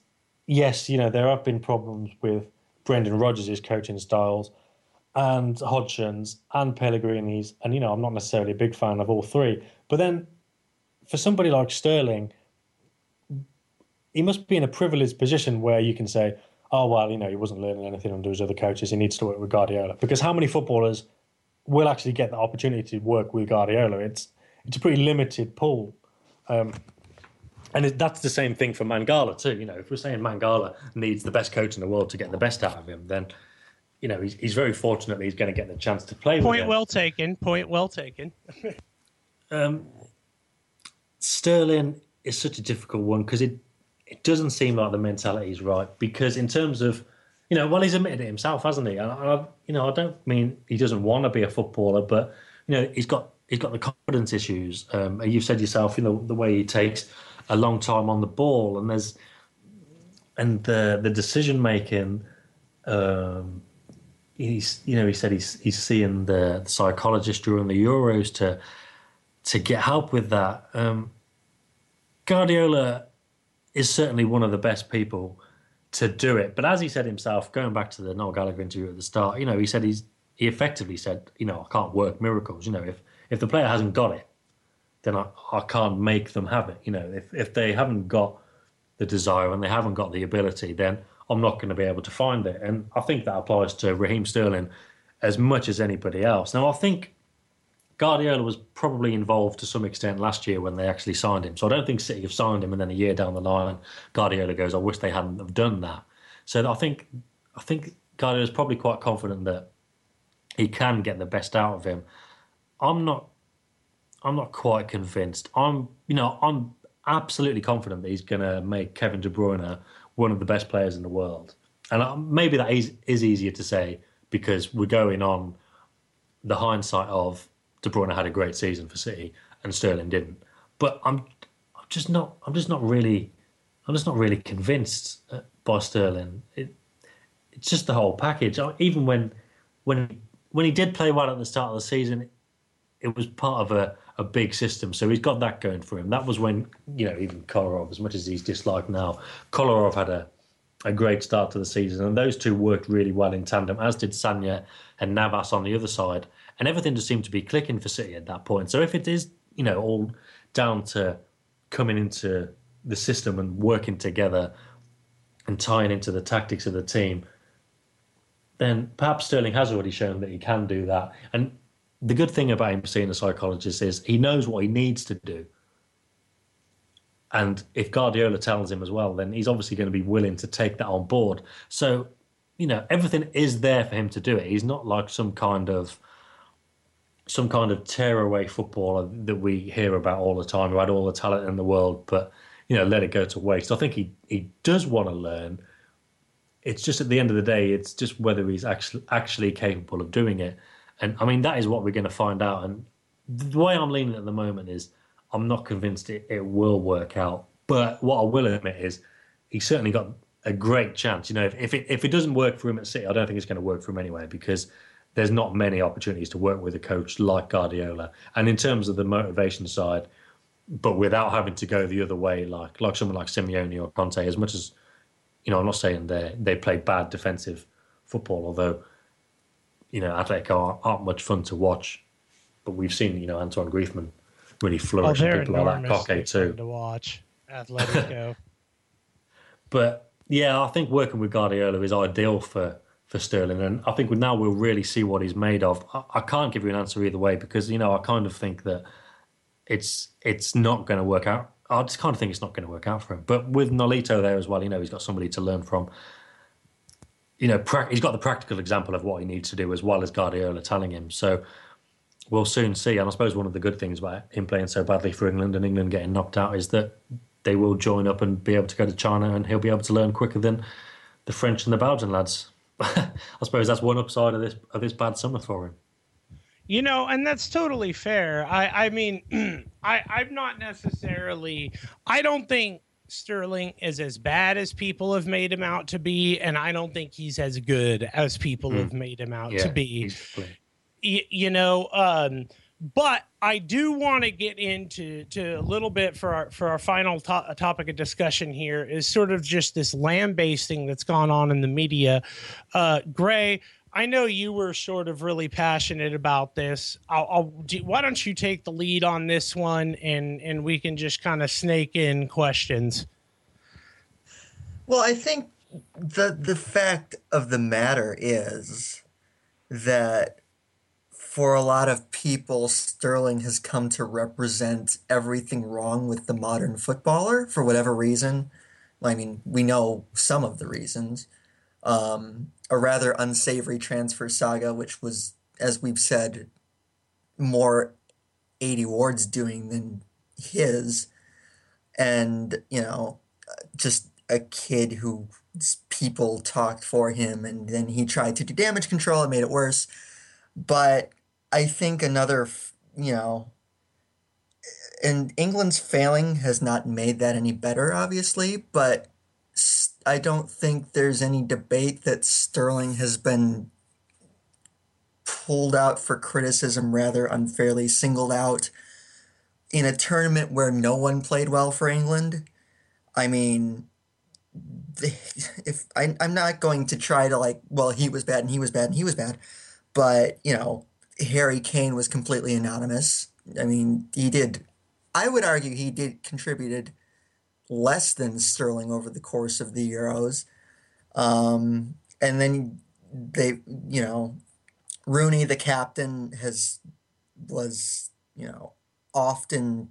yes, you know there have been problems with Brendan Rodgers' coaching styles, and Hodgson's and Pellegrini's, and you know I'm not necessarily a big fan of all three. But then, for somebody like Sterling, he must be in a privileged position where you can say, "Oh well, you know he wasn't learning anything under his other coaches. He needs to work with Guardiola." Because how many footballers will actually get the opportunity to work with Guardiola? It's it's a pretty limited pool. Um, and it, that's the same thing for Mangala too. You know, if we're saying Mangala needs the best coach in the world to get the best out of him, then you know he's, he's very fortunate that he's going to get the chance to play. Point well taken. Point well taken. [LAUGHS] Sterling is such a difficult one because it it doesn't seem like the mentality is right. Because in terms of, you know, well, he's admitted it himself, hasn't he? And I, you know, I don't mean he doesn't want to be a footballer, but you know, he's got he's got the confidence issues. Um, and you've said yourself, you know, the way he takes a long time on the ball, and there's and the the decision making. Um, he's you know he said he's he's seeing the, psychologist during the Euros to to get help with that. Um, Guardiola is certainly one of the best people to do it. But as he said himself, going back to the Noel Gallagher interview at the start, you know, he said he's he effectively said, you know, I can't work miracles. You know, if if the player hasn't got it, then I, I can't make them have it. You know, if if they haven't got the desire and they haven't got the ability, then I'm not going to be able to find it. And I think that applies to Raheem Sterling as much as anybody else. Now, I think Guardiola was probably involved to some extent last year when they actually signed him. So I don't think City have signed him and then a year down the line, Guardiola goes, I wish they hadn't have done that. So I think I think Guardiola's probably quite confident that he can get the best out of him. I'm not I'm not quite convinced. I'm you know, I'm absolutely confident that he's gonna make Kevin De Bruyne one of the best players in the world. And uh, maybe that is, is easier to say because we're going on the hindsight of De Bruyne had a great season for City and Sterling didn't. But I'm, I'm just not. I'm just not really. I'm just not really convinced uh, by Sterling. It, it's just the whole package. Even when, when, when he did play well at the start of the season, it was part of a, a big system. So he's got that going for him. That was when you know even Kolarov, as much as he's disliked now, Kolarov had a a great start to the season, and those two worked really well in tandem, as did Sanya and Navas on the other side and everything just seemed to be clicking for City at that point. So if it is, you know, all down to coming into the system and working together and tying into the tactics of the team, then perhaps Sterling has already shown that he can do that. And the good thing about him seeing a psychologist is he knows what he needs to do. And if Guardiola tells him as well, then he's obviously going to be willing to take that on board. So, you know, everything is there for him to do it. He's not like some kind of some kind of tearaway footballer that we hear about all the time, who had all the talent in the world, but you know, let it go to waste. I think he he does want to learn. It's just at the end of the day, it's just whether he's actually actually capable of doing it. And I mean, that is what we're going to find out. And the way I'm leaning at the moment is, I'm not convinced it, it will work out. But what I will admit is, he's certainly got a great chance. You know, if if it, if it doesn't work for him at City, I don't think it's going to work for him anyway because there's not many opportunities to work with a coach like Guardiola. And in terms of the motivation side, but without having to go the other way, like like someone like Simeone or Conte, as much as you know, I'm not saying they they play bad defensive football, although you know Atletico aren't, aren't much fun to watch. But we've seen you know Antoine Griezmann really flourish oh, and people like that Koke too. To watch Atletico. [LAUGHS] but yeah, I think working with Guardiola is ideal for for Sterling. And I think now we'll really see what he's made of. I, I can't give you an answer either way because you know I kind of think that it's it's not going to work out. I just kind of think it's not going to work out for him. But with Nolito there as well, you know, he's got somebody to learn from. You know, pra- he's got the practical example of what he needs to do as well as Guardiola telling him. So we'll soon see. And I suppose one of the good things about him playing so badly for England and England getting knocked out is that they will join up and be able to go to China and he'll be able to learn quicker than the French and the Belgian lads. [LAUGHS] I suppose that's one upside of this of this bad summer for him. You know, and that's totally fair. I I mean, [CLEARS THROAT] I I'm not necessarily. I don't think Sterling is as bad as people have made him out to be, and I don't think he's as good as people mm. have made him out yeah, to be. You, you know, um, but I do want to get into to a little bit for our for our final to- topic of discussion here is sort of just this land basting that's gone on in the media. Uh, Gray, I know you were sort of really passionate about this. I'll, I'll do, why don't you take the lead on this one, and and we can just kind of snake in questions. Well, I think the the fact of the matter is that for a lot of people, Sterling has come to represent everything wrong with the modern footballer for whatever reason. I mean, we know some of the reasons. Um, a rather unsavory transfer saga, which was, as we've said, more Aidy Ward's doing than his. And, you know, just a kid who people talked for him and then he tried to do damage control and made it worse. But I think another, you know, and England's failing has not made that any better, obviously, but I don't think there's any debate that Sterling has been pulled out for criticism, rather unfairly singled out in a tournament where no one played well for England. I mean, if I, I'm not going to try to like, well, he was bad and he was bad and he was bad, but you know, Harry Kane was completely anonymous. I mean, he did. I would argue he did contributed less than Sterling over the course of the Euros. Um, and then they, you know, Rooney, the captain, has was you know often,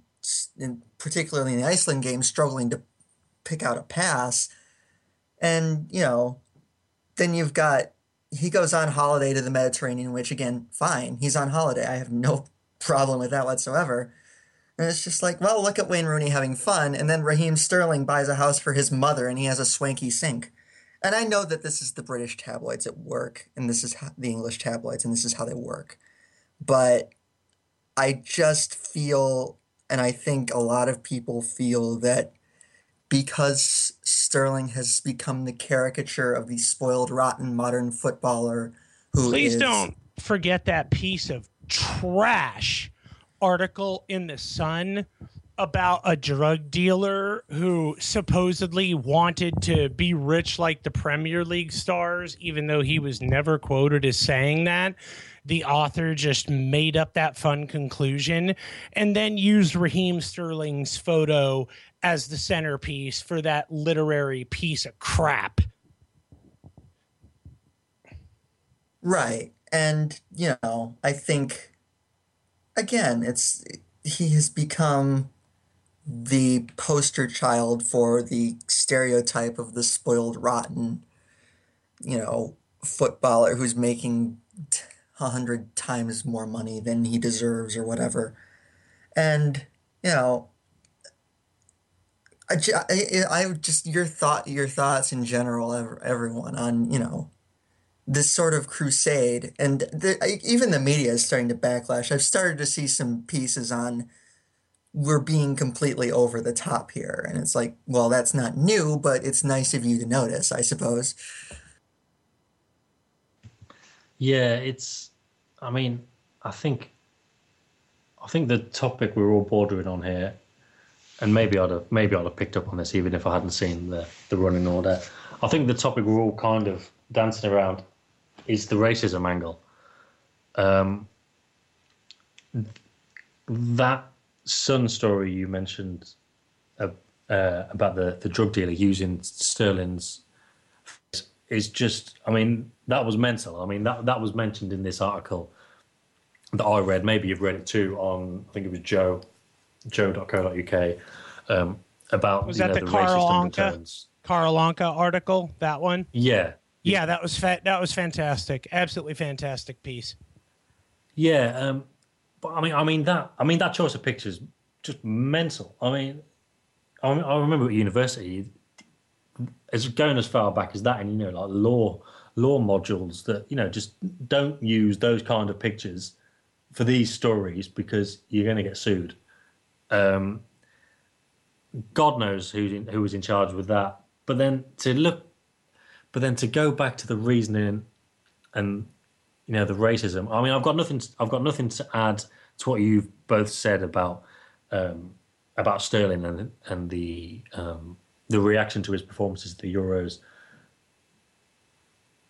in, particularly in the Iceland game, struggling to pick out a pass, and you know, then you've got he goes on holiday to the Mediterranean, which again, fine, he's on holiday. I have no [LAUGHS] problem with that whatsoever. And it's just like, well, look at Wayne Rooney having fun, and then Raheem Sterling buys a house for his mother, and he has a swanky sink. And I know that this is the British tabloids at work, and this is how, the English tabloids, and this is how they work. But I just feel, and I think a lot of people feel that because Sterling has become the caricature of the spoiled, rotten modern footballer who Please is- don't forget that piece of trash article in the Sun about a drug dealer who supposedly wanted to be rich like the Premier League stars, even though he was never quoted as saying that. The author just made up that fun conclusion and then used Raheem Sterling's photo as the centerpiece for that literary piece of crap. Right. And, you know, I think, again, it's, he has become the poster child for the stereotype of the spoiled, rotten, you know, footballer who's making a hundred times more money than he deserves or whatever. And, you know, I, I, I just your thought your thoughts in general ev- everyone on you know this sort of crusade and the, even the media is starting to backlash i've started to see some pieces on we're being completely over the top here and it's like well that's not new but it's nice of you to notice i suppose Yeah, it's. I mean, I think. I think the topic we're all bordering on here, and maybe I'd have maybe I'd have picked up on this even if I hadn't seen the the running order. I think the topic we're all kind of dancing around is the racism angle. Um, that Sun story you mentioned uh, uh, about the the drug dealer using Sterling's is just i mean that was mental i mean that that was mentioned in this article that i read maybe you've read it too on i think it was joe joe.co.uk um, about Was that know, the the Carl racist Anka? Carl Anka article, that one. yeah Yeah, that was fa- that was fantastic. Absolutely fantastic piece. yeah um, but i mean i mean that i mean that choice of pictures just mental i mean i, I remember at university as going as far back as that and you know like law law modules that you know just don't use those kind of pictures for these stories because you're going to get sued um god knows who in, who was in charge with that but then to look but then to go back to the reasoning and you know the racism i mean i've got nothing i've got nothing to add to what you've both said about um about sterling and and the um the reaction to his performances at the Euros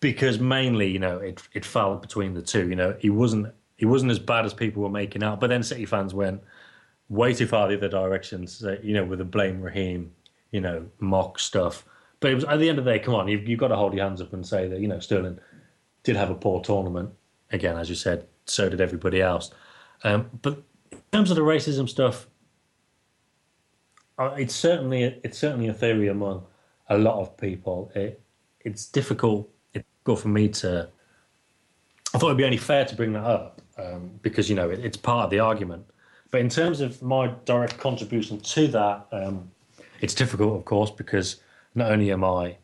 because mainly, you know, it it fell between the two. You know, he wasn't he wasn't as bad as people were making out, but then City fans went way too far the other direction. So, you know, with the blame Raheem, you know, mock stuff. But it was at the end of the day, come on, you've you've got to hold your hands up and say that you know Sterling did have a poor tournament. Again, as you said, so did everybody else. Um, but in terms of the racism stuff, uh, it's certainly it's certainly a theory among a lot of people. It it's difficult. It's difficult for me to. I thought it'd be only fair to bring that up um, because you know it, it's part of the argument. But in terms of my direct contribution to that, um, it's difficult, of course, because not only am I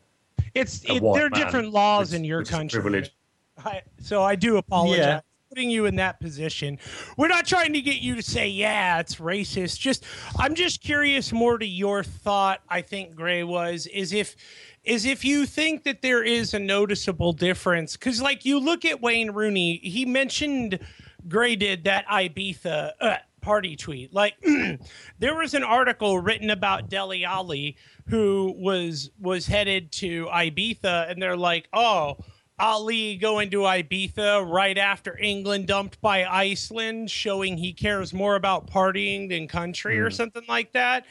It's a it, white there are man, different laws which- in your which is a country. privilege. I, so I do apologize. Yeah. Putting you in that position. We're not trying to get you to say, yeah, it's racist. Just I'm just curious more to your thought, I think Gray was, is if is if you think that there is a noticeable difference. Cause like you look at Wayne Rooney, he mentioned Gray did that Ibiza uh, party tweet. Like [CLEARS THROAT] there was an article written about Dele Alli who was was headed to Ibiza and they're like, "Oh, Alli going to Ibiza right after England dumped by Iceland, showing he cares more about partying than country or mm-hmm. something like that."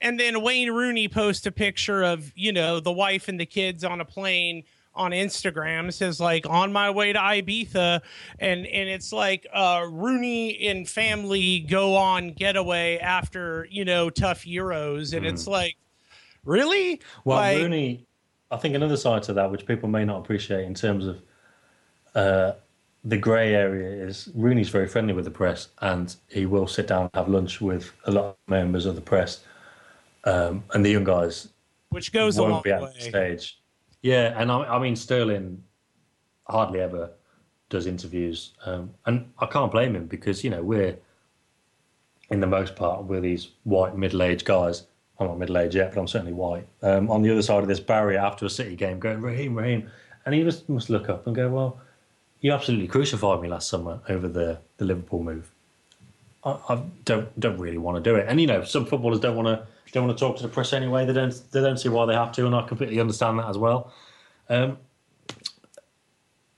and then Wayne Rooney posts a picture of you know the wife and the kids on a plane on Instagram. Says like on my way to Ibiza, and and it's like uh, Rooney and family go on getaway after you know tough Euros, and it's like really Well, like, Rooney, I think another side to that, which people may not appreciate in terms of uh, the grey area, is Rooney's very friendly with the press, and he will sit down and have lunch with a lot of members of the press, um, and the young guys which goes a long be at way. the stage. Yeah, and I, I mean Sterling hardly ever does interviews, um, and I can't blame him because you know we're in the most part we're these white middle-aged guys. I'm not middle-aged yet, but I'm certainly white. Um, on the other side of this barrier after a City game, going Raheem, Raheem, and he just must look up and go, "Well, you absolutely crucified me last summer over the the Liverpool move. I, I don't don't really want to do it." And you know, some footballers don't want to don't want to talk to the press anyway. They don't they don't see why they have to, and I completely understand that as well. Um,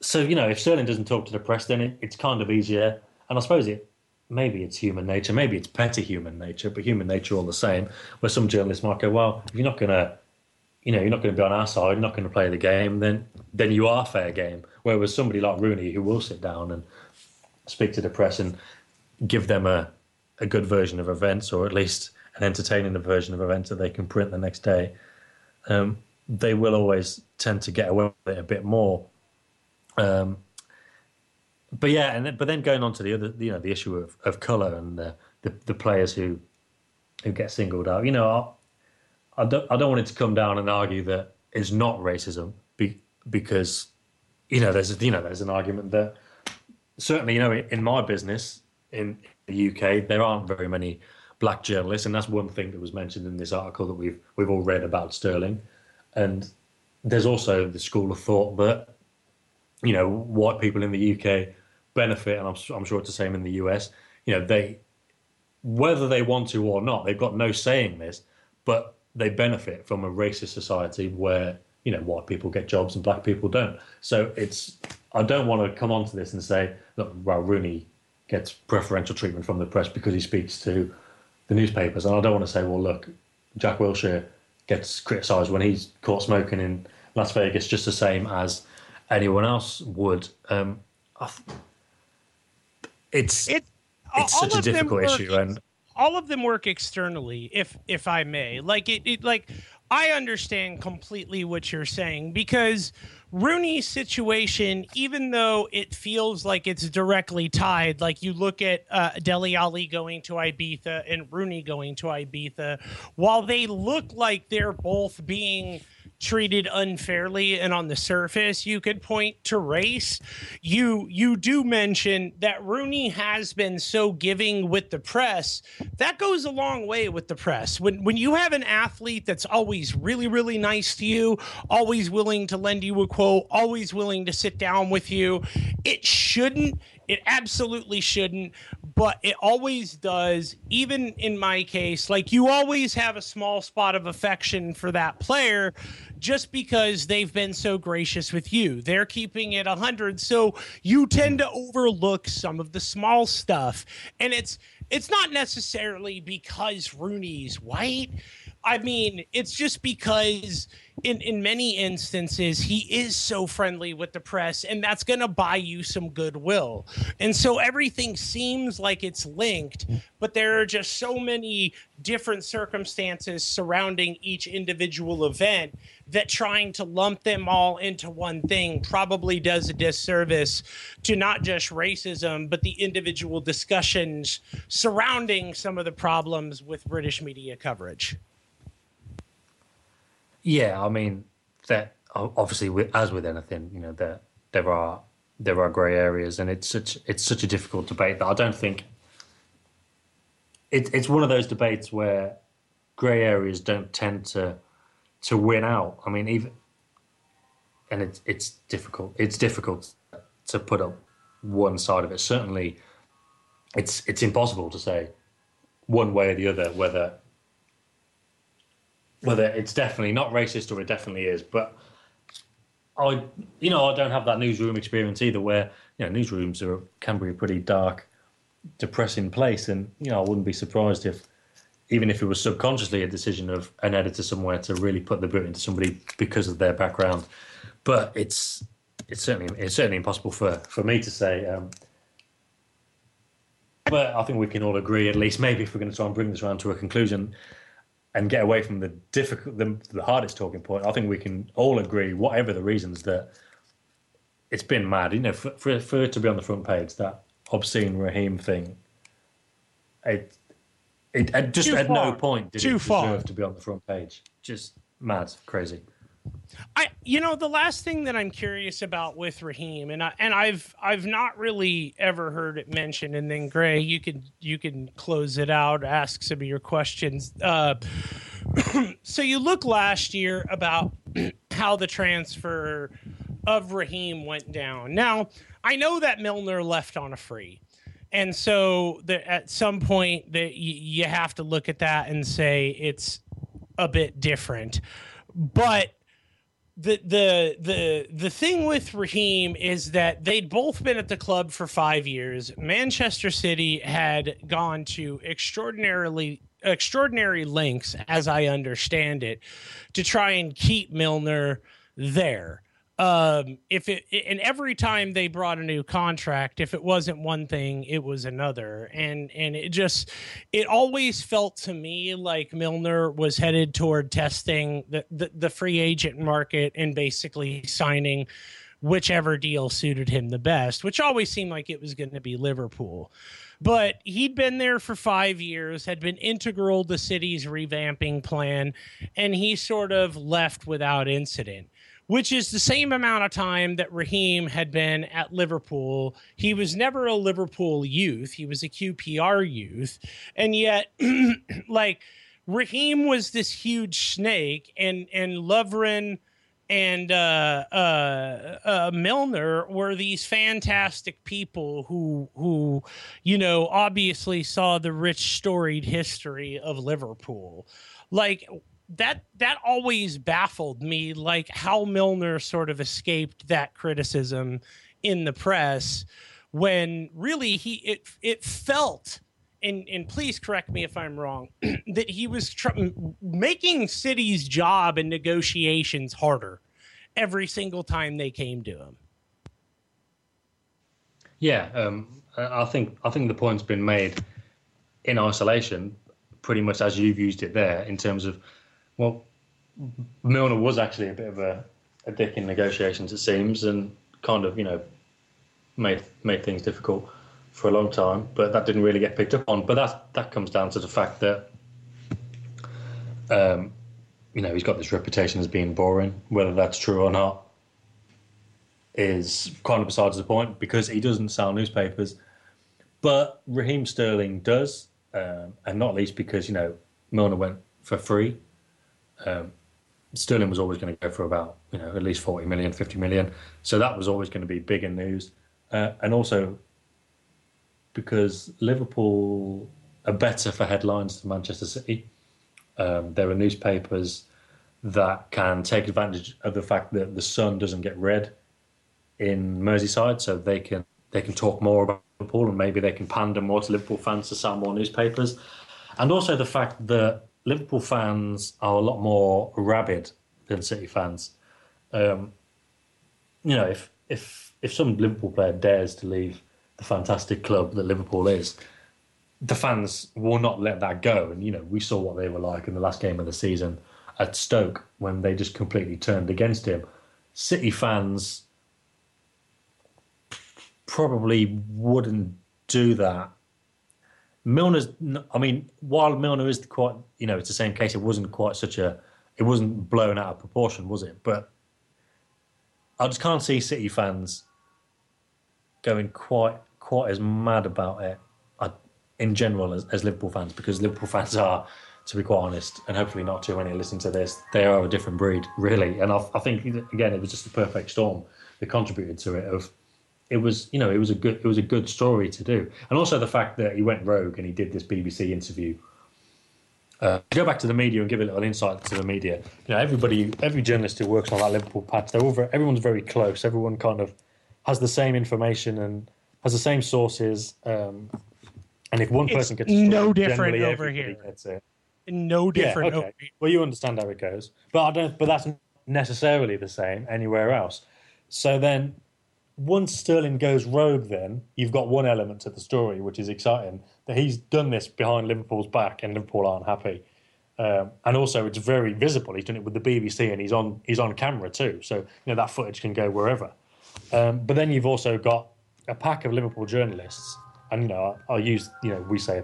so you know, if Sterling doesn't talk to the press, then it, it's kind of easier. And I suppose it maybe it's human nature, maybe it's petty human nature, but human nature all the same. Where some journalists might go, well, if you're not to, you know, you're not to be on our side, you're not going to play the game, then then you are fair game. Whereas somebody like Rooney, who will sit down and speak to the press and give them a a good version of events, or at least an entertaining version of events that they can print the next day, um, they will always tend to get away with it a bit more. Um, but yeah, and but then going on to the other, you know, the issue of, of color and the, the the players who who get singled out. You know, I, I don't I don't want it to come down and argue that it's not racism be, because you know there's you know there's an argument that certainly you know in my business in the UK there aren't very many black journalists, and that's one thing that was mentioned in this article that we've we've all read about Sterling, and there's also the school of thought that you know white people in the UK benefit, and I'm, I'm sure it's the same in the US. You know they whether they want to or not, they've got no say in this, but they benefit from a racist society where you know white people get jobs and black people don't. So it's I don't want to come onto this and say look, well Rooney gets preferential treatment from the press because he speaks to the newspapers, and I don't want to say well look, Jack Wilshere gets criticised when he's caught smoking in Las Vegas just the same as anyone else would. Um, th- it's It, it's all such a difficult work- issue, and all of them work externally if if i may like it, it like i understand completely what you're saying because rooney's situation even though it feels like it's directly tied like you look at uh, dele alli going to ibiza and rooney going to ibiza while they look like they're both being treated unfairly and on the surface you could point to race. You you do mention that Rooney has been so giving with the press. That goes a long way with the press. When when you have an athlete that's always really really nice to you always willing to lend you a quote always willing to sit down with you it shouldn't it absolutely shouldn't, but it always does. Even in my case, like you always have a small spot of affection for that player just because they've been so gracious with you. They're keeping it 100, so you tend to overlook some of the small stuff. And it's it's not necessarily because Rooney's white. I mean, it's just because in in many instances he is so friendly with the press and that's going to buy you some goodwill. And so everything seems like it's linked, but there are just so many different circumstances surrounding each individual event that trying to lump them all into one thing probably does a disservice to not just racism but the individual discussions surrounding some of the problems with British media coverage. Yeah, I mean that obviously, as with anything, you know, there there are there are grey areas, and it's such it's such a difficult debate that I don't think it, it's one of those debates where grey areas don't tend to to win out. I mean, even and it's it's difficult. It's difficult to put up one side of it. Certainly, it's it's impossible to say one way or the other whether whether it's definitely not racist or it definitely is. But I, you know, I don't have that newsroom experience either, where you know newsrooms are can be a pretty dark, depressing place, and you know I wouldn't be surprised if even if it was subconsciously a decision of an editor somewhere to really put the boot into somebody because of their background. But it's it's certainly it's certainly impossible for for me to say. Um, but I think we can all agree, at least maybe if we're going to try and bring this around to a conclusion and get away from the difficult, the, the hardest talking point, I think we can all agree, whatever the reasons, that it's been mad. You know, for, for, for it to be on the front page, that obscene Raheem thing, it, it, at just Too at no point did Too it far. to be on the front page. Just mad, crazy. I you know the last thing that I'm curious about with Raheem and I and I've I've not really ever heard it mentioned and then Gray you can you can close it out ask some of your questions. Uh [CLEARS THROAT] so you look last year about [CLEARS THROAT] how the transfer of Raheem went down. Now I know that Milner left on a free and so at some point that you have to look at that and say it's a bit different. But the the the the thing with Raheem is that they'd both been at the club for five years. Manchester City had gone to extraordinarily extraordinary lengths, as I understand it, to try and keep Milner there. Um, if it and every time they brought a new contract, if it wasn't one thing, it was another, and and it just it always felt to me like Milner was headed toward testing the, the, the free agent market and basically signing whichever deal suited him the best, which always seemed like it was going to be Liverpool. But he'd been there for five years, had been integral to the City's revamping plan, and he sort of left without incident which is the same amount of time that Raheem had been at Liverpool. He was never a Liverpool youth, he was a QPR youth. And yet, [CLEARS THROAT] like, Raheem was this huge snake, and, and Lovren and uh, uh, uh, Milner were these fantastic people who, who, you know, obviously saw the rich, storied history of Liverpool. Like, that that always baffled me like how Milner sort of escaped that criticism in the press when really he it it felt and and please correct me if I'm wrong [CLEARS THROAT] that he was tr- making city's job and negotiations harder every single time they came to him. Yeah, um, I I think I think the point's been made in isolation, pretty much as you've used it there, in terms of, well, Milner was actually a bit of a, a dick in negotiations, it seems, and kind of you know made made things difficult for a long time, but that didn't really get picked up on. But that that comes down to the fact that, um, you know, he's got this reputation as being boring. Whether that's true or not is kind of besides the point because he doesn't sell newspapers. But Raheem Sterling does, um, and not least because you know Milner went for free. Um, Sterling was always going to go for about you know at least 40 million, 50 million, so that was always going to be bigger news, uh, and also because Liverpool are better for headlines than Manchester City. Um, there are newspapers that can take advantage of the fact that the Sun doesn't get read in Merseyside, so they can they can talk more about Liverpool and maybe they can pander more to Liverpool fans to sell more newspapers, and also the fact that Liverpool fans are a lot more rabid than City fans. Um, you know, if if if some Liverpool player dares to leave the fantastic club that Liverpool is, the fans will not let that go. And you know, we saw what they were like in the last game of the season at Stoke when they just completely turned against him. City fans probably wouldn't do that. Milner's, I mean, while Milner is quite, you know, it's the same case. It wasn't quite such a, it wasn't blown out of proportion, was it? But I just can't see City fans going quite quite as mad about it uh, in general as, as Liverpool fans because Liverpool [LAUGHS] fans are, to be quite honest, and hopefully not too many listen to this, they are a different breed, really. And I, I think again, it was just a perfect storm that contributed to it. Of it was, you know, it was a good, it was a good story to do, and also the fact that he went rogue and he did this BBC interview. Uh, to go back to the media and give a little insight to the media. You know, everybody, every journalist who works on that Liverpool patch, they're all very, everyone's very close. Everyone kind of has the same information and has the same sources. Um, and if one It's person gets no different over here. Gets it. no different. Yeah, okay. Well, you understand how it goes, but I don't. But that's not necessarily the same anywhere else. So then, once Sterling goes rogue, then you've got one element to the story, which is exciting that he's done this behind Liverpool's back, and Liverpool aren't happy. Um, and also, it's very visible. He's done it with the BBC, and he's on he's on camera too. So you know that footage can go wherever. Um, but then you've also got a pack of Liverpool journalists, and you know I'll use you know we say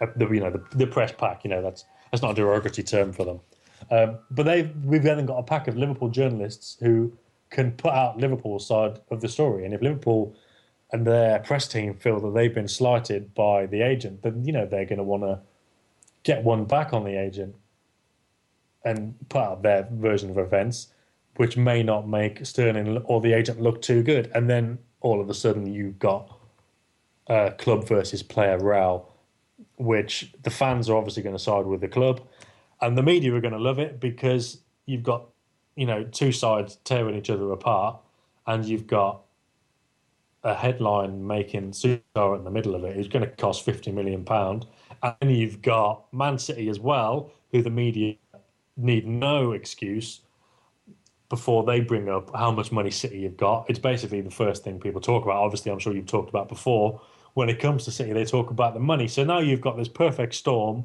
uh, the you know the, the press pack. You know that's that's not a derogatory term for them. Um, but they we've then got a pack of Liverpool journalists who can put out Liverpool's side of the story, and if Liverpool and their press team feel that they've been slighted by the agent, then you know they're going to want to get one back on the agent and put out their version of events, which may not make Sterling or the agent look too good. And then all of a sudden you've got a club versus player row, which the fans are obviously going to side with the club, and the media are going to love it because you've got you know two sides tearing each other apart, and you've got a headline making superstar in the middle of it who's going to cost 50 million pound and you've got Man City as well who the media need no excuse before they bring up how much money City you've got. It's basically the first thing people talk about. Obviously I'm sure you've talked about before. When it comes to City they talk about the money. So now you've got this perfect storm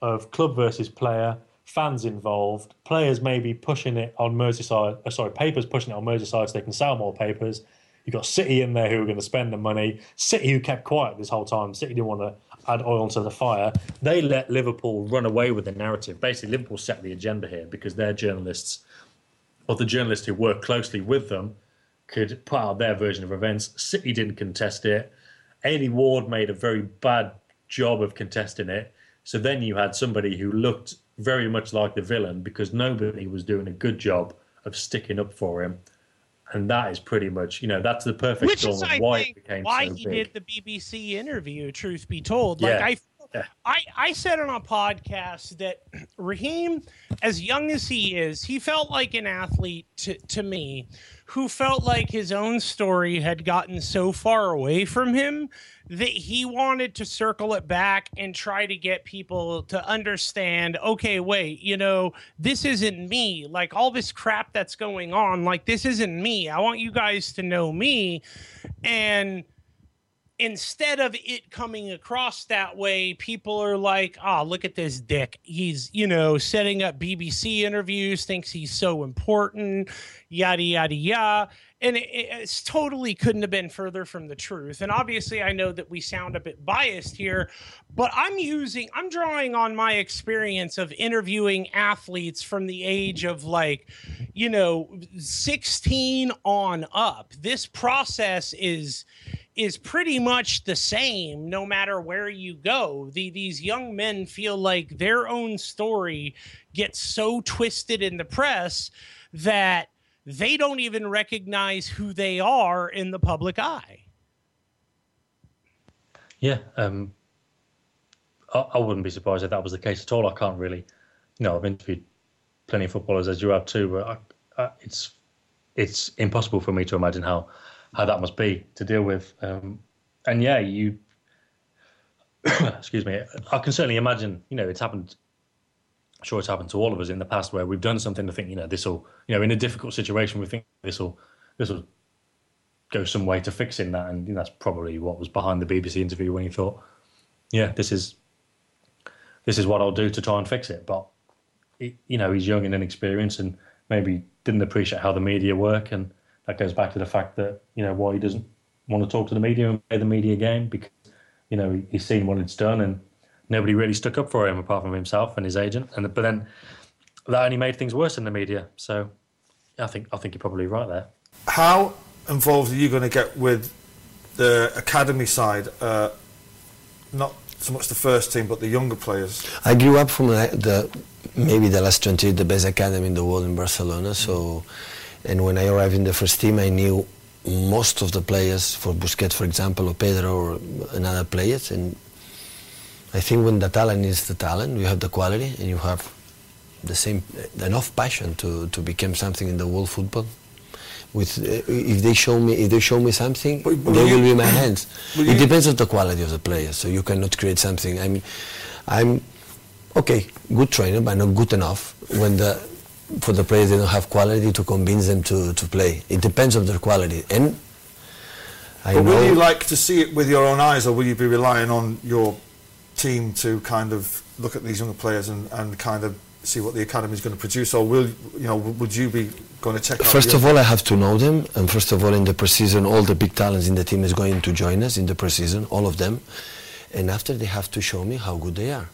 of club versus player fans involved players maybe pushing it on Merseyside uh, sorry papers pushing it on Merseyside so they can sell more papers You've got City in there who are going to spend the money. City who kept quiet this whole time. City didn't want to add oil to the fire. They let Liverpool run away with the narrative. Basically, Liverpool set the agenda here because their journalists, or the journalists who work closely with them, could put out their version of events. City didn't contest it. Aidy Ward made a very bad job of contesting it. So then you had somebody who looked very much like the villain because nobody was doing a good job of sticking up for him and that is pretty much you know that's the perfect Which storm is, I why think, it became why so he big. did the BBC interview. Truth be told, like Yeah. I, Yeah. I, I said on a podcast that Raheem, as young as he is, he felt like an athlete to, to me, who felt like his own story had gotten so far away from him that he wanted to circle it back and try to get people to understand okay wait you know this isn't me. Like all this crap that's going on like this isn't me. I want you guys to know me. And instead of it coming across that way, people are like, oh, look at this dick. He's, you know, setting up BBC interviews, thinks he's so important, yada, yada, yada. And it, it it's totally couldn't have been further from the truth. And obviously, I know that we sound a bit biased here, but I'm using, I'm drawing on my experience of interviewing athletes from the age of like, you know, 16 on up. This process is is pretty much the same no matter where you go. The, these young men feel like their own story gets so twisted in the press that they don't even recognize who they are in the public eye. Yeah, um, I, I wouldn't be surprised if that was the case at all. I can't really, you know, I've interviewed plenty of footballers as you have too, but I, I, it's it's impossible for me to imagine how how that must be to deal with. Um, and yeah, you, [COUGHS] excuse me, I can certainly imagine. You know, it's happened. Sure it's happened to all of us in the past where we've done something to think, you know, this will, you know, in a difficult situation, we think this will, this will go some way to fixing that, and you know, that's probably what was behind the BBC interview when he thought, yeah, this is, this is what I'll do to try and fix it. But, you know, he's young and inexperienced, and maybe didn't appreciate how the media work, and that goes back to the fact that you know why he doesn't want to talk to the media and play the media game because you know he's seen what it's done and nobody really stuck up for him apart from himself and his agent and but then that only made things worse in the media so I think I think you're probably right there How involved are you going to get with the academy side? Uh, not so much the first team, but the younger players. I grew up from the, the maybe the last 20, the best academy in the world in Barcelona. So, and when I arrived in the first team, I knew most of the players for Busquets, for example, or Pedro, or another players. And I think when the talent is the talent, you have the quality, and you have the same enough passion to, to become something in the world football. With uh, if they show me if they show me something, But- but they will be my hands. [COUGHS] It depends on the quality of the player. So you cannot create something. I mean, I'm okay, good trainer, but not good enough when the for the players they don't have quality to convince them to, to play. It depends on their quality. And I But will you like to see it with your own eyes, or will you be relying on your team to kind of look at these younger players and, and kind of see what the academy is going to produce, or will you know would you be going to check? First of all, I have to know them, and first of all, in the preseason, all the big talents in the team is going to join us in the preseason, all of them, and after they have to show me how good they are,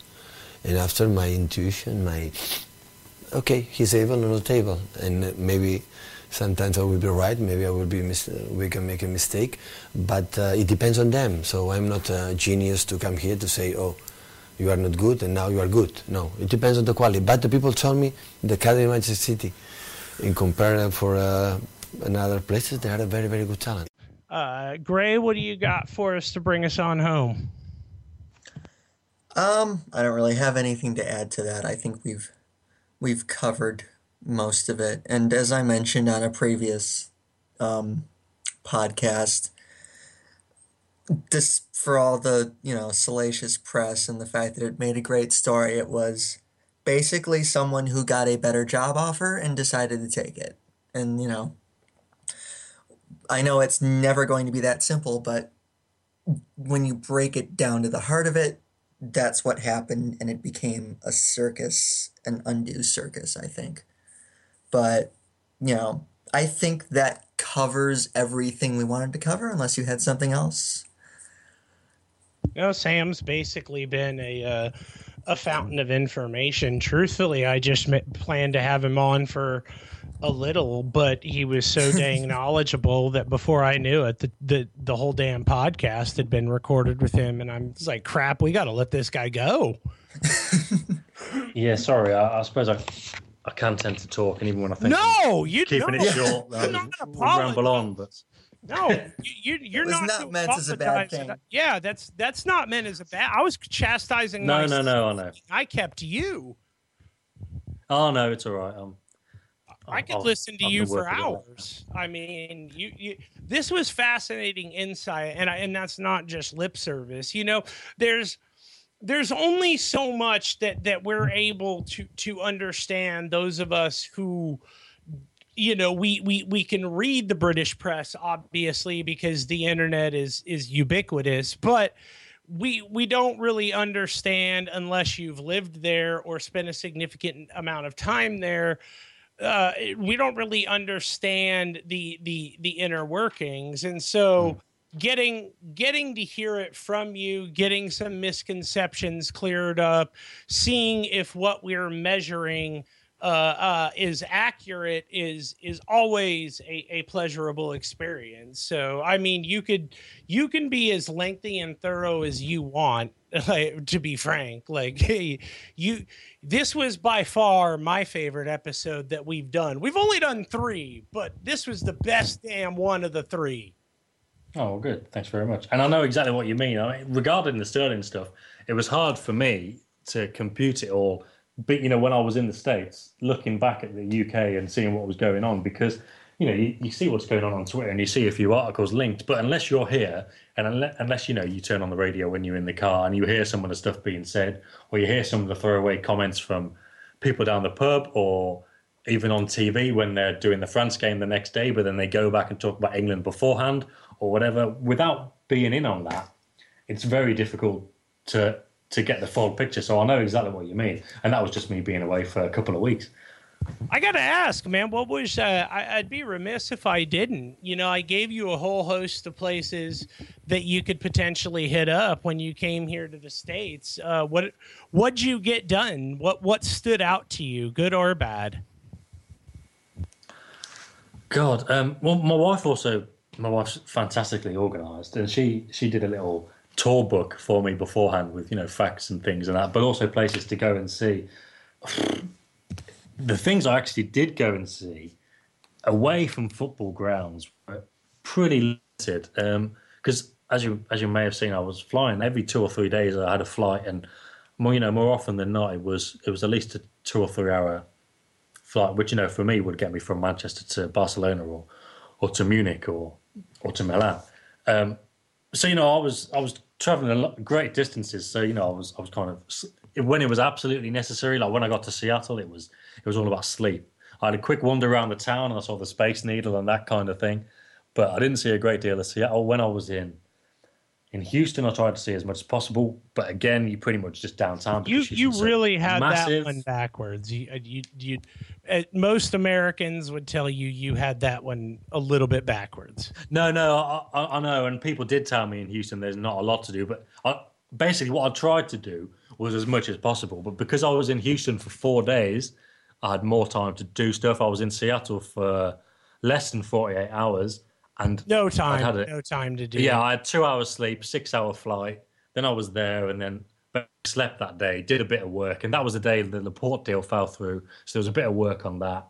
and after my intuition, my okay, he's able or not able, and maybe sometimes I will be right, maybe I will be mis- we can make a mistake, but uh, it depends on them. So I'm not a genius to come here to say, oh. You are not good, and now you are good. No, it depends on the quality. But the people told me the academy of Manchester City, in comparison for uh, another places, they are a very, very good talent. Uh, Gray, what do you got for us to bring us on home? Um, I don't really have anything to add to that. I think we've we've covered most of it. And as I mentioned on a previous um, podcast, this for all the you know salacious press and the fact that it made a great story, it was basically someone who got a better job offer and decided to take it. And you know, I know it's never going to be that simple, but when you break it down to the heart of it, that's what happened and it became a circus an undue circus i think but you know i think that covers everything we wanted to cover unless you had something else You know, Sam's basically been a uh, a fountain of information. Truthfully, I just m- planned to have him on for a little, but he was so [LAUGHS] dang knowledgeable that before I knew it, the, the the whole damn podcast had been recorded with him, and I'm just like, crap, we got to let this guy go. [LAUGHS] [LAUGHS] Yeah, sorry. I, I suppose I I can tend to talk, and even when I think No, you keeping no, it short, [LAUGHS] you're I not will ramble on. But No, you, you, [LAUGHS] you're not, not meant as a bad apologize. thing. Yeah, that's that's not meant as a bad. I was chastising. no, no, myself. no, I know. I kept you. Oh no, it's all right. Um, I could I'll- listen to I'll you for hours. I mean, you, you this was fascinating insight, and I, and that's not just lip service. You know, there's there's only so much that that we're able to to understand. Those of us who you know we we we can read the british press obviously because the internet is is ubiquitous but we we don't really understand unless you've lived there or spent a significant amount of time there uh, we don't really understand the the the inner workings and so getting getting to hear it from you getting some misconceptions cleared up seeing if what we're measuring uh, uh, is accurate is is always a, a pleasurable experience. So I mean, you could you can be as lengthy and thorough as you want. [LAUGHS] Like, to be frank, like hey, you, this was by far my favorite episode that we've done. We've only done three, but this was the best damn one of the three. Oh, good. Thanks very much. And I know exactly what you mean. I mean. Regarding the Sterling stuff, it was hard for me to compute it all. But you know, when I was in the states, looking back at the UK and seeing what was going on, because you know, you, you see what's going on on Twitter and you see a few articles linked. But unless you're here and unless, unless you know you turn on the radio when you're in the car and you hear some of the stuff being said, or you hear some of the throwaway comments from people down the pub, or even on TV when they're doing the France game the next day, but then they go back and talk about England beforehand or whatever, without being in on that, it's very difficult to to get the full picture. So I know exactly what you mean, and that was just me being away for a couple of weeks. I gotta ask, man, what was? Uh, I, I'd be remiss if I didn't. You know, I gave you a whole host of places that you could potentially hit up when you came here to the states. Uh, what what'd you get done? What what stood out to you, good or bad? God, um, well, my wife also, my wife's fantastically organised, and she she did a little tour book for me beforehand with you know facts and things and that, but also places to go and see. The things I actually did go and see away from football grounds were pretty limited. Um, because as you as you may have seen, I was flying every two or three days. I had a flight, and more you know more often than not, it was it was at least a two or three hour flight, which you know for me would get me from Manchester to Barcelona or or to Munich or or to Milan. Um, so you know, I was I was traveling a lot, great distances. So you know, I was I was kind of when it was absolutely necessary. Like when I got to Seattle, it was it was all about sleep. I had a quick wander around the town. And I saw the Space Needle and that kind of thing, but I didn't see a great deal of Seattle when I was in in Houston. I tried to see as much as possible, but again, you pretty much just downtown. You you really had massive. that one backwards. You uh, you, you uh, most Americans would tell you you had that one a little bit backwards. No, no, I, I, I know, and people did tell me in Houston there's not a lot to do, but I, basically what I tried to do was as much as possible. But because I was in Houston for four days, I had more time to do stuff. I was in Seattle for less than 48 hours, and No time, had it. no time to do. Yeah, I had two hours sleep, six hour flight. Then I was there, and then slept that day. Did a bit of work, and that was the day that the port deal fell through. So there was a bit of work on that.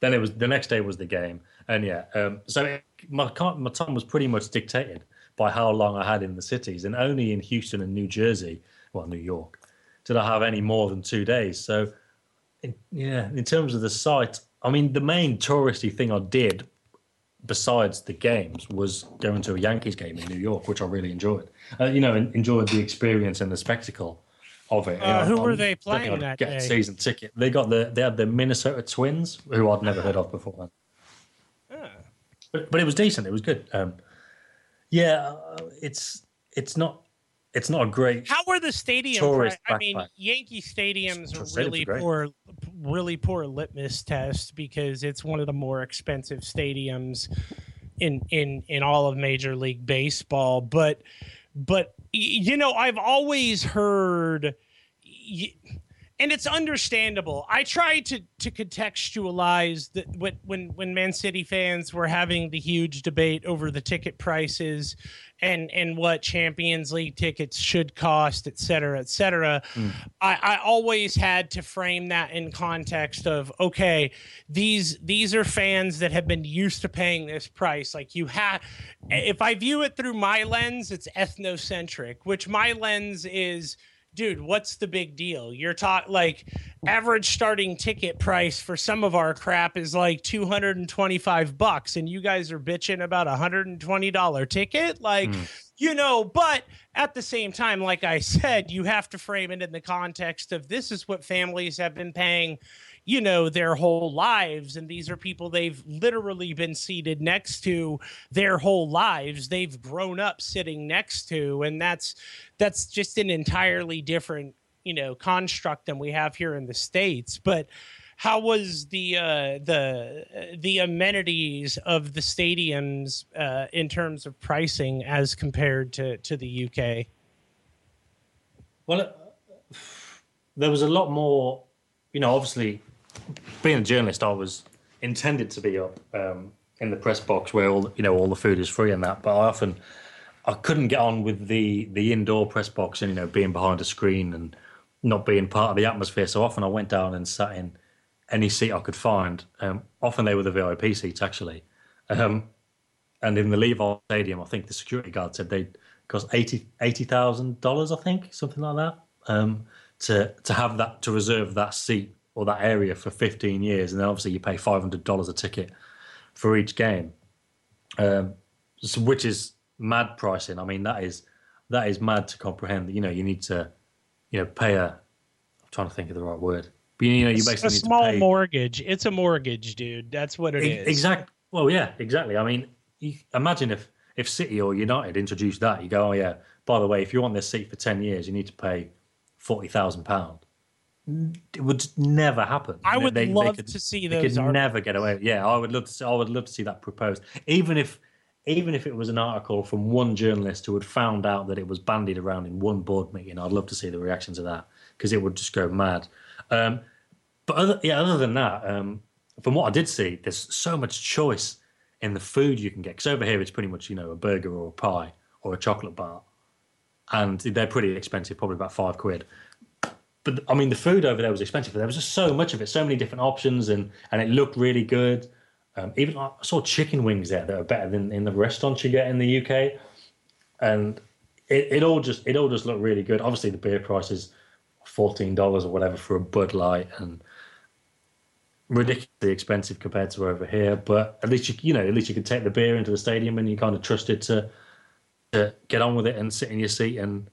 Then it was the next day was the game, and yeah, um, so it, my my time was pretty much dictated by how long I had in the cities, and only in Houston and New Jersey, well, New York, did I have any more than two days. So, in, yeah, in terms of the site, I mean, the main touristy thing I did besides the games was going to a Yankees game in New York, which I really enjoyed. Uh, you know, en- enjoyed the experience and the spectacle of it. You Uh, know, who were they playing that get a day? season ticket. They got the they had the Minnesota Twins, who I'd never heard of before. But but it was decent. It was good. Um, yeah, uh, it's it's not it's not a great. How were the stadiums? Tourist I mean. Yankee stadiums are really poor, really poor litmus test because it's one of the more expensive stadiums in in in all of Major League Baseball. But but you know, I've always heard. And it's understandable. I tried to to contextualize that when when when Man City fans were having the huge debate over the ticket prices and and what Champions League tickets should cost, et cetera, et cetera. Hmm. I, I always had to frame that in context of okay, these these are fans that have been used to paying this price. Like you have, if I view it through my lens, it's ethnocentric, which my lens is. Dude, what's the big deal? You're taught like average starting ticket price for some of our crap is like 225 bucks and you guys are bitching about a $120 ticket like hmm. you know but at the same time like i said you have to frame it in the context of this is what families have been paying you know their whole lives and these are people they've literally been seated next to their whole lives they've grown up sitting next to and that's that's just an entirely different you know construct than we have here in the states but how was the uh, the uh, the amenities of the stadiums uh, in terms of pricing as compared to to the UK? Well, [SIGHS] there was a lot more. You know, obviously, being a journalist, I was intended to be up um, in the press box where all you know all the food is free and that. But I often I couldn't get on with the the indoor press box and you know being behind a screen and not being part of the atmosphere. So often I went down and sat in any seat I could find. Um, often they were the VIP seats actually. Um, and in the Levi Stadium, I think the security guard said they cost eighty eighty thousand dollars. I think something like that. Um, to to have that to reserve that seat or that area for fifteen years, and then obviously you pay five hundred dollars a ticket for each game, um, so, which is mad pricing. I mean that is that is mad to comprehend. You know, you need to you know pay a. I'm trying to think of the right word. But you know, you basically a need small to pay, mortgage. It's a mortgage, dude. That's what it is. Exactly. Well, yeah, exactly. I mean, you, imagine if if City or United introduced that. You go, oh yeah. By the way, if you want this seat for ten years, you need to pay forty thousand pound. It would never happen. I would They- they love could- to see They those. could art- never get away. Yeah, I would love to. See, I would love to see that proposed. Even if, even if it was an article from one journalist who had found out that it was bandied around in one board meeting, I'd love to see the reaction to that because it would just go mad. Um, but other, yeah, other than that, um, from what I did see, there's so much choice in the food you can get. Because over here, it's pretty much you know a burger or a pie or a chocolate bar, and they're pretty expensive, probably about five quid. But I mean, the food over there was expensive. But there was just so much of it, so many different options, and and it looked really good. Um, even I saw chicken wings there that are better than in the restaurants you get in the UK, and it, it all just it all just looked really good. Obviously, the beer price is fourteen dollars or whatever for a Bud Light, and ridiculously expensive compared to over here. But at least you you know at least you could take the beer into the stadium and you kind of trusted to to get on with it and sit in your seat and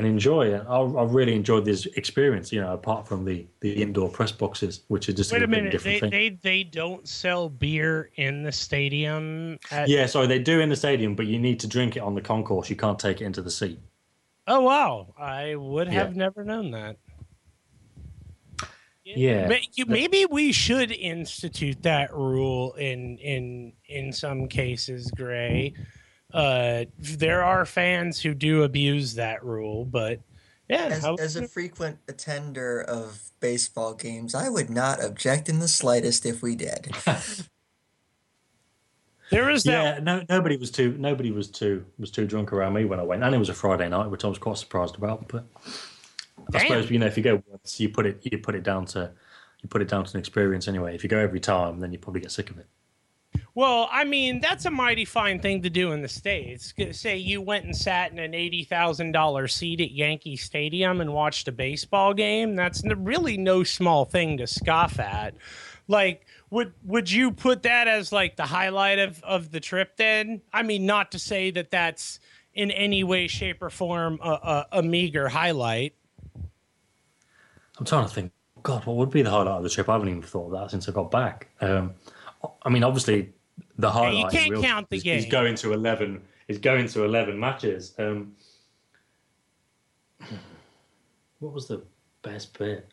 and enjoy it. I, I really enjoyed this experience. You know, apart from the the indoor press boxes, which are just Wait a, a bit minute, different they, thing. they they don't sell beer in the stadium. At, Yeah, sorry, they do in the stadium, but you need to drink it on the concourse. You can't take it into the seat. Oh wow, I would Yeah. have never known that. Yeah. Ma- Maybe we should institute that rule in in in some cases, Grey. Uh, there are fans who do abuse that rule, but yeah, As, how- as a frequent attender of baseball games, I would not object in the slightest if we did. [LAUGHS] there is that. Yeah, no, nobody was too nobody was too was too drunk around me when I went, and it was a Friday night, which I was quite surprised about. But I Damn. suppose you know if you go once, you put it you put it down to you put it down to an experience anyway. If you go every time, then you probably get sick of it. Well, I mean, that's a mighty fine thing to do in the states. Say you went and sat in an eighty thousand dollar seat at Yankee Stadium and watched a baseball game. That's really no small thing to scoff at. Like, would would you put that as like the highlight of of the trip? Then, I mean, not to say that that's in any way, shape, or form a, a, a meager highlight. I'm trying to think. God, what would be the highlight of the trip? I haven't even thought of that since I got back. Um, I mean, obviously, the highlight. in can't real count the is, is game. going to eleven. Is going to eleven matches. Um, what was the best bit?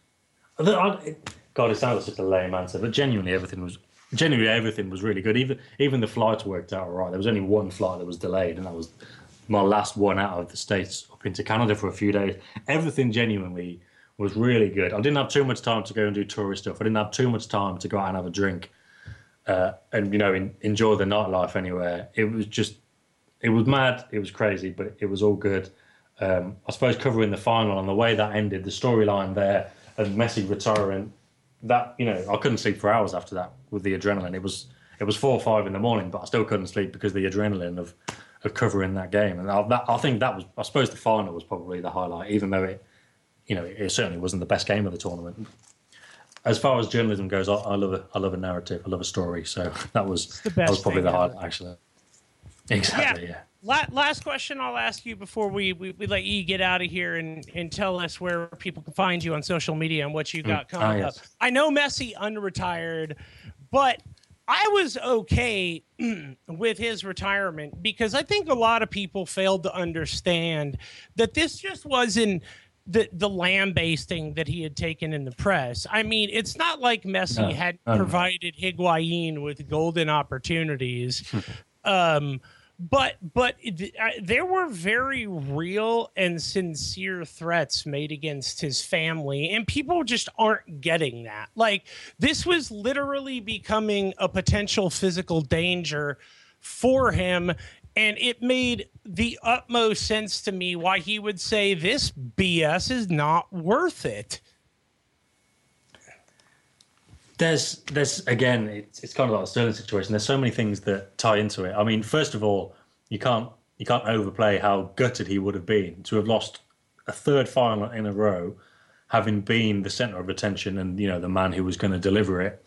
I don't- I- it- God, it sounds like such a lame answer, but genuinely everything was genuinely everything was really good. Even even the flights worked out all right. There was only one flight that was delayed, and that was my last one out of the states up into Canada for a few days. Everything genuinely was really good. I didn't have too much time to go and do tourist stuff. I didn't have too much time to go out and have a drink uh, and you know en enjoy the nightlife anywhere. It was just it was mad. It was crazy, but it was all good. Um, I suppose covering the final and the way that ended, the storyline there, and Messi retiring. That you know, I couldn't sleep for hours after that with the adrenaline. It was it was four or five in the morning, but I still couldn't sleep because of the adrenaline of of covering that game. And I, that, I think that was, I suppose, the final was probably the highlight, even though it, you know, it certainly wasn't the best game of the tournament. As far as journalism goes, I, I love a I love a narrative, I love a story. So that was the that was probably the ever. highlight, actually. Exactly, yeah. La- last question I'll ask you before we, we, we let you get out of here and, and tell us where people can find you on social media and what you got Ah, coming yes. up. I know Messi unretired, but I was okay [CLEARS THROAT] with his retirement because I think a lot of people failed to understand that this just wasn't the the lambasting that he had taken in the press. I mean, it's not like Messi No, had no, provided Higuain with golden opportunities. [LAUGHS] um, but but uh, there were very real and sincere threats made against his family, and people just aren't getting that. Like this was literally becoming a potential physical danger for him. And it made the utmost sense to me why he would say this BS is not worth it. There's, there's again, it's, it's kind of like a Sterling situation. There's so many things that tie into it. I mean, first of all, you can't you can't overplay how gutted he would have been to have lost a third final in a row, having been the centre of attention and you know the man who was going to deliver it.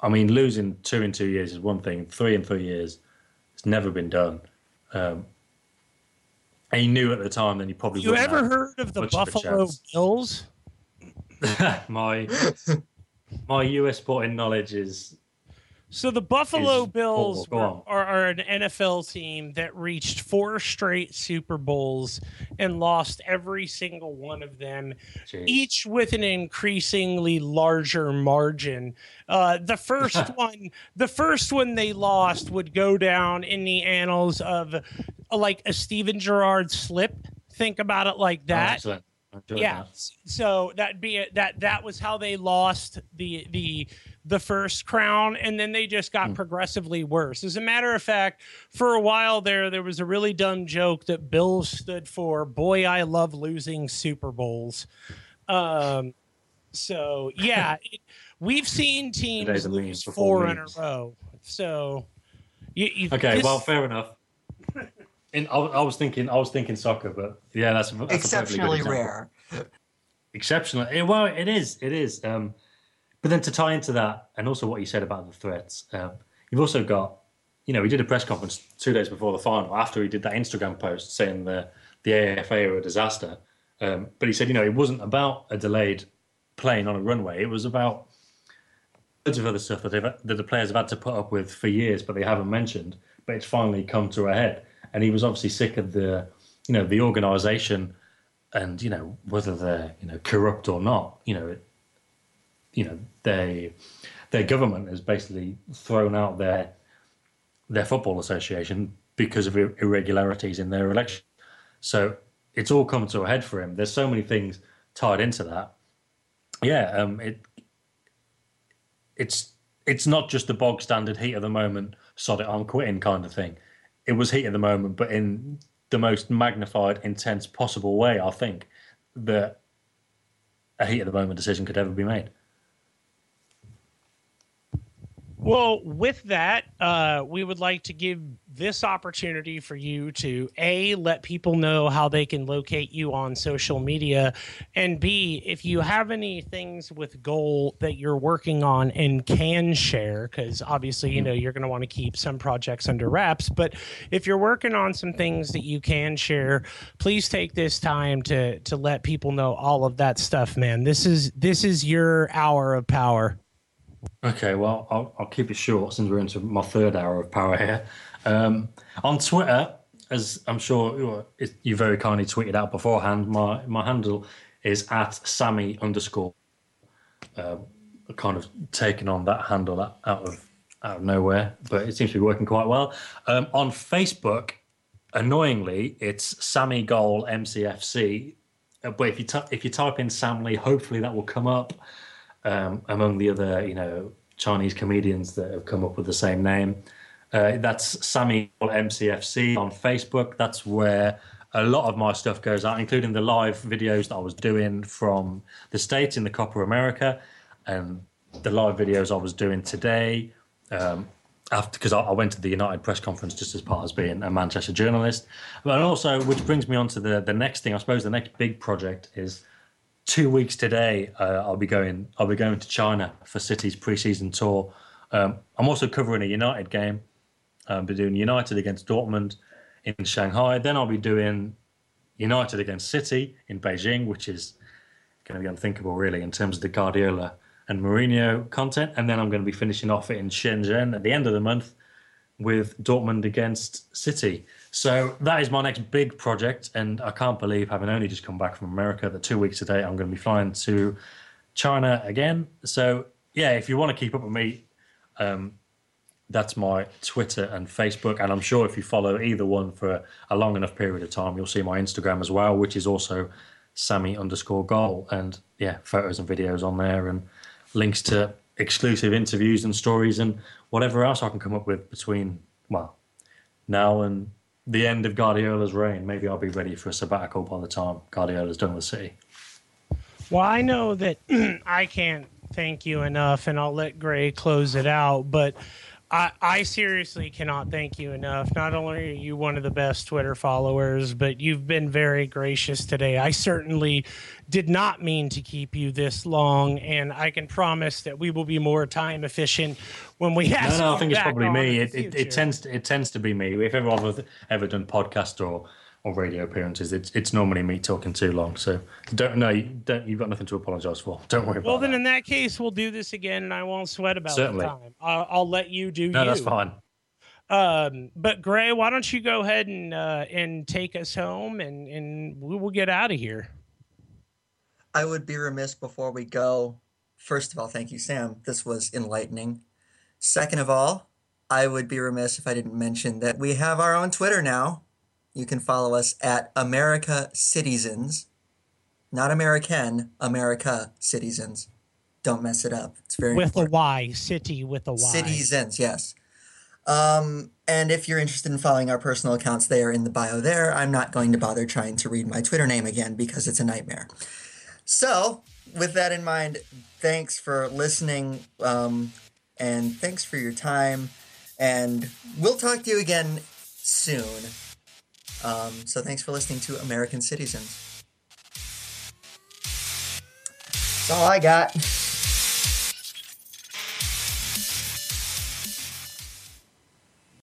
I mean, losing two in two years is one thing. Three in three years, it's never been done. Um, and he knew at the time that he probably. You ever have heard of the much of Buffalo. [LAUGHS] Bills? my my US sporting knowledge is So the Buffalo Bills poor. Go were, are, are an NFL team that reached four straight Super Bowls and lost every single one of them, Jeez. each with an increasingly larger margin. Uh, the first [LAUGHS] one, the first one they lost would go down in the annals of like a Steven Gerrard slip. Think about it like Oh, that excellent. Yeah that. so that'd be it that that was how they lost the the the first crown and then they just got progressively worse as a matter of fact for a while there there was a really dumb joke that bills stood for boy i love losing super bowls um so yeah [LAUGHS] it, we've seen teams Today's a meme lose before four in a row so you, you, Okay, this- well, fair enough. [LAUGHS] In, I, was- I was thinking, I was thinking soccer, but yeah, that's, that's Exceptionally a perfectly good rare. example. Exceptional. eh, Well, it is. It is. Um, but then to tie into that, and also what you said about the threats, um, you've also got, you know, he did a press conference two days before the final after he did that Instagram post saying the the AFA are a disaster. Um, but he said, you know, it wasn't about a delayed plane on a runway. It was about loads of other stuff that, that the players have had to put up with for years, but they haven't mentioned. But it's finally come to a head. And he was obviously sick of the, you know, the organisation, and you know whether they're you know corrupt or not. You know, it, you know they, their government has basically thrown out their their football association because of irregularities in their election. So it's all come to a head for him. There's so many things tied into that. Yeah, um, it it's it's not just the bog standard heat of the moment, sod it, I'm quitting kind of thing. It was heat of the moment, but in the most magnified, intense possible way. I think that a heat of the moment decision could ever be made. Well, with that, uh, we would like to give this opportunity for you to A, let people know how they can locate you on social media, and B, if you have any things with goal that you're working on and can share, because obviously, you know, you're going to want to keep some projects under wraps, but if you're working on some things that you can share, please take this time to to let people know all of that stuff, man. This is this is your hour of power. Okay, well, I'll, I'll keep it short since we're into my third hour of power here. Um, on Twitter, as I'm sure you very kindly tweeted out beforehand, my, my handle is at Sammy underscore. Uh, kind of taken on that handle out of out of nowhere, but it seems to be working quite well. Um, on Facebook, annoyingly, it's Sammy Goal MCFC. Uh, but if you t- if you type in Sam Lee, hopefully that will come up um, among the other, you know, Chinese comedians that have come up with the same name. Uh, that's Sammy MCFC on Facebook. That's where a lot of my stuff goes out, including the live videos that I was doing from the States in the Copa America and the live videos I was doing today. Um, after because I, I, went to the United press conference just as part of being a Manchester journalist, but also which brings me on to the the next thing. I suppose the next big project is two weeks today, uh, I'll be going. I'll be going to China for City's preseason tour. Um, I'm also covering a United game. I'll be doing United against Dortmund in Shanghai. Then I'll be doing United against City in Beijing, which is going to be unthinkable, really, in terms of the Guardiola and Mourinho content. And then I'm going to be finishing off in Shenzhen at the end of the month with Dortmund against City. So that is my next big project, and I can't believe, having only just come back from America, that two weeks today I'm going to be flying to China again. So yeah, if you want to keep up with me, um, that's my Twitter and Facebook, and I'm sure if you follow either one for a long enough period of time, you'll see my Instagram as well, which is also Sammy underscore goal, and yeah, photos and videos on there, and links to exclusive interviews and stories and whatever else I can come up with between well now and the end of Guardiola's reign. Maybe I'll be ready for a sabbatical by the time Guardiola's done with City. Well, I know that [CLEARS THROAT] I can't thank you enough, and I'll let Grey close it out. But I, I seriously cannot thank you enough. Not only are you one of the best Twitter followers, but you've been very gracious today. I certainly did not mean to keep you this long, and I can promise that we will be more time efficient when we have. No, no, I think it's probably me. It, it, it, tends to, it tends to be me. If ever I've ever done podcast or or radio appearances, it's it's normally me talking too long. So don't know, you don't you've got nothing to apologise for. Don't worry. About. Well, then that. in that case, we'll do this again, and I won't sweat about Certainly. the time. I'll, I'll let you do. No, you. that's fine. Um, but Grey, why don't you go ahead and uh, and take us home, and and we will get out of here. I would be remiss before we go. First of all, thank you, Sam. This was enlightening. Second of all, I would be remiss if I didn't mention that we have our own Twitter now you can follow us at America Cityzens, not American, America Cityzens. Don't mess it up. It's very with important. a Y, city with a Y. Cityzens, yes. Um, and if you're interested in following our personal accounts, they are in the bio there. I'm not going to bother trying to read my Twitter name again because it's a nightmare. So, with that in mind, thanks for listening um, and thanks for your time. And we'll talk to you again soon. Um, so thanks for listening to American Cityzens. That's all I got.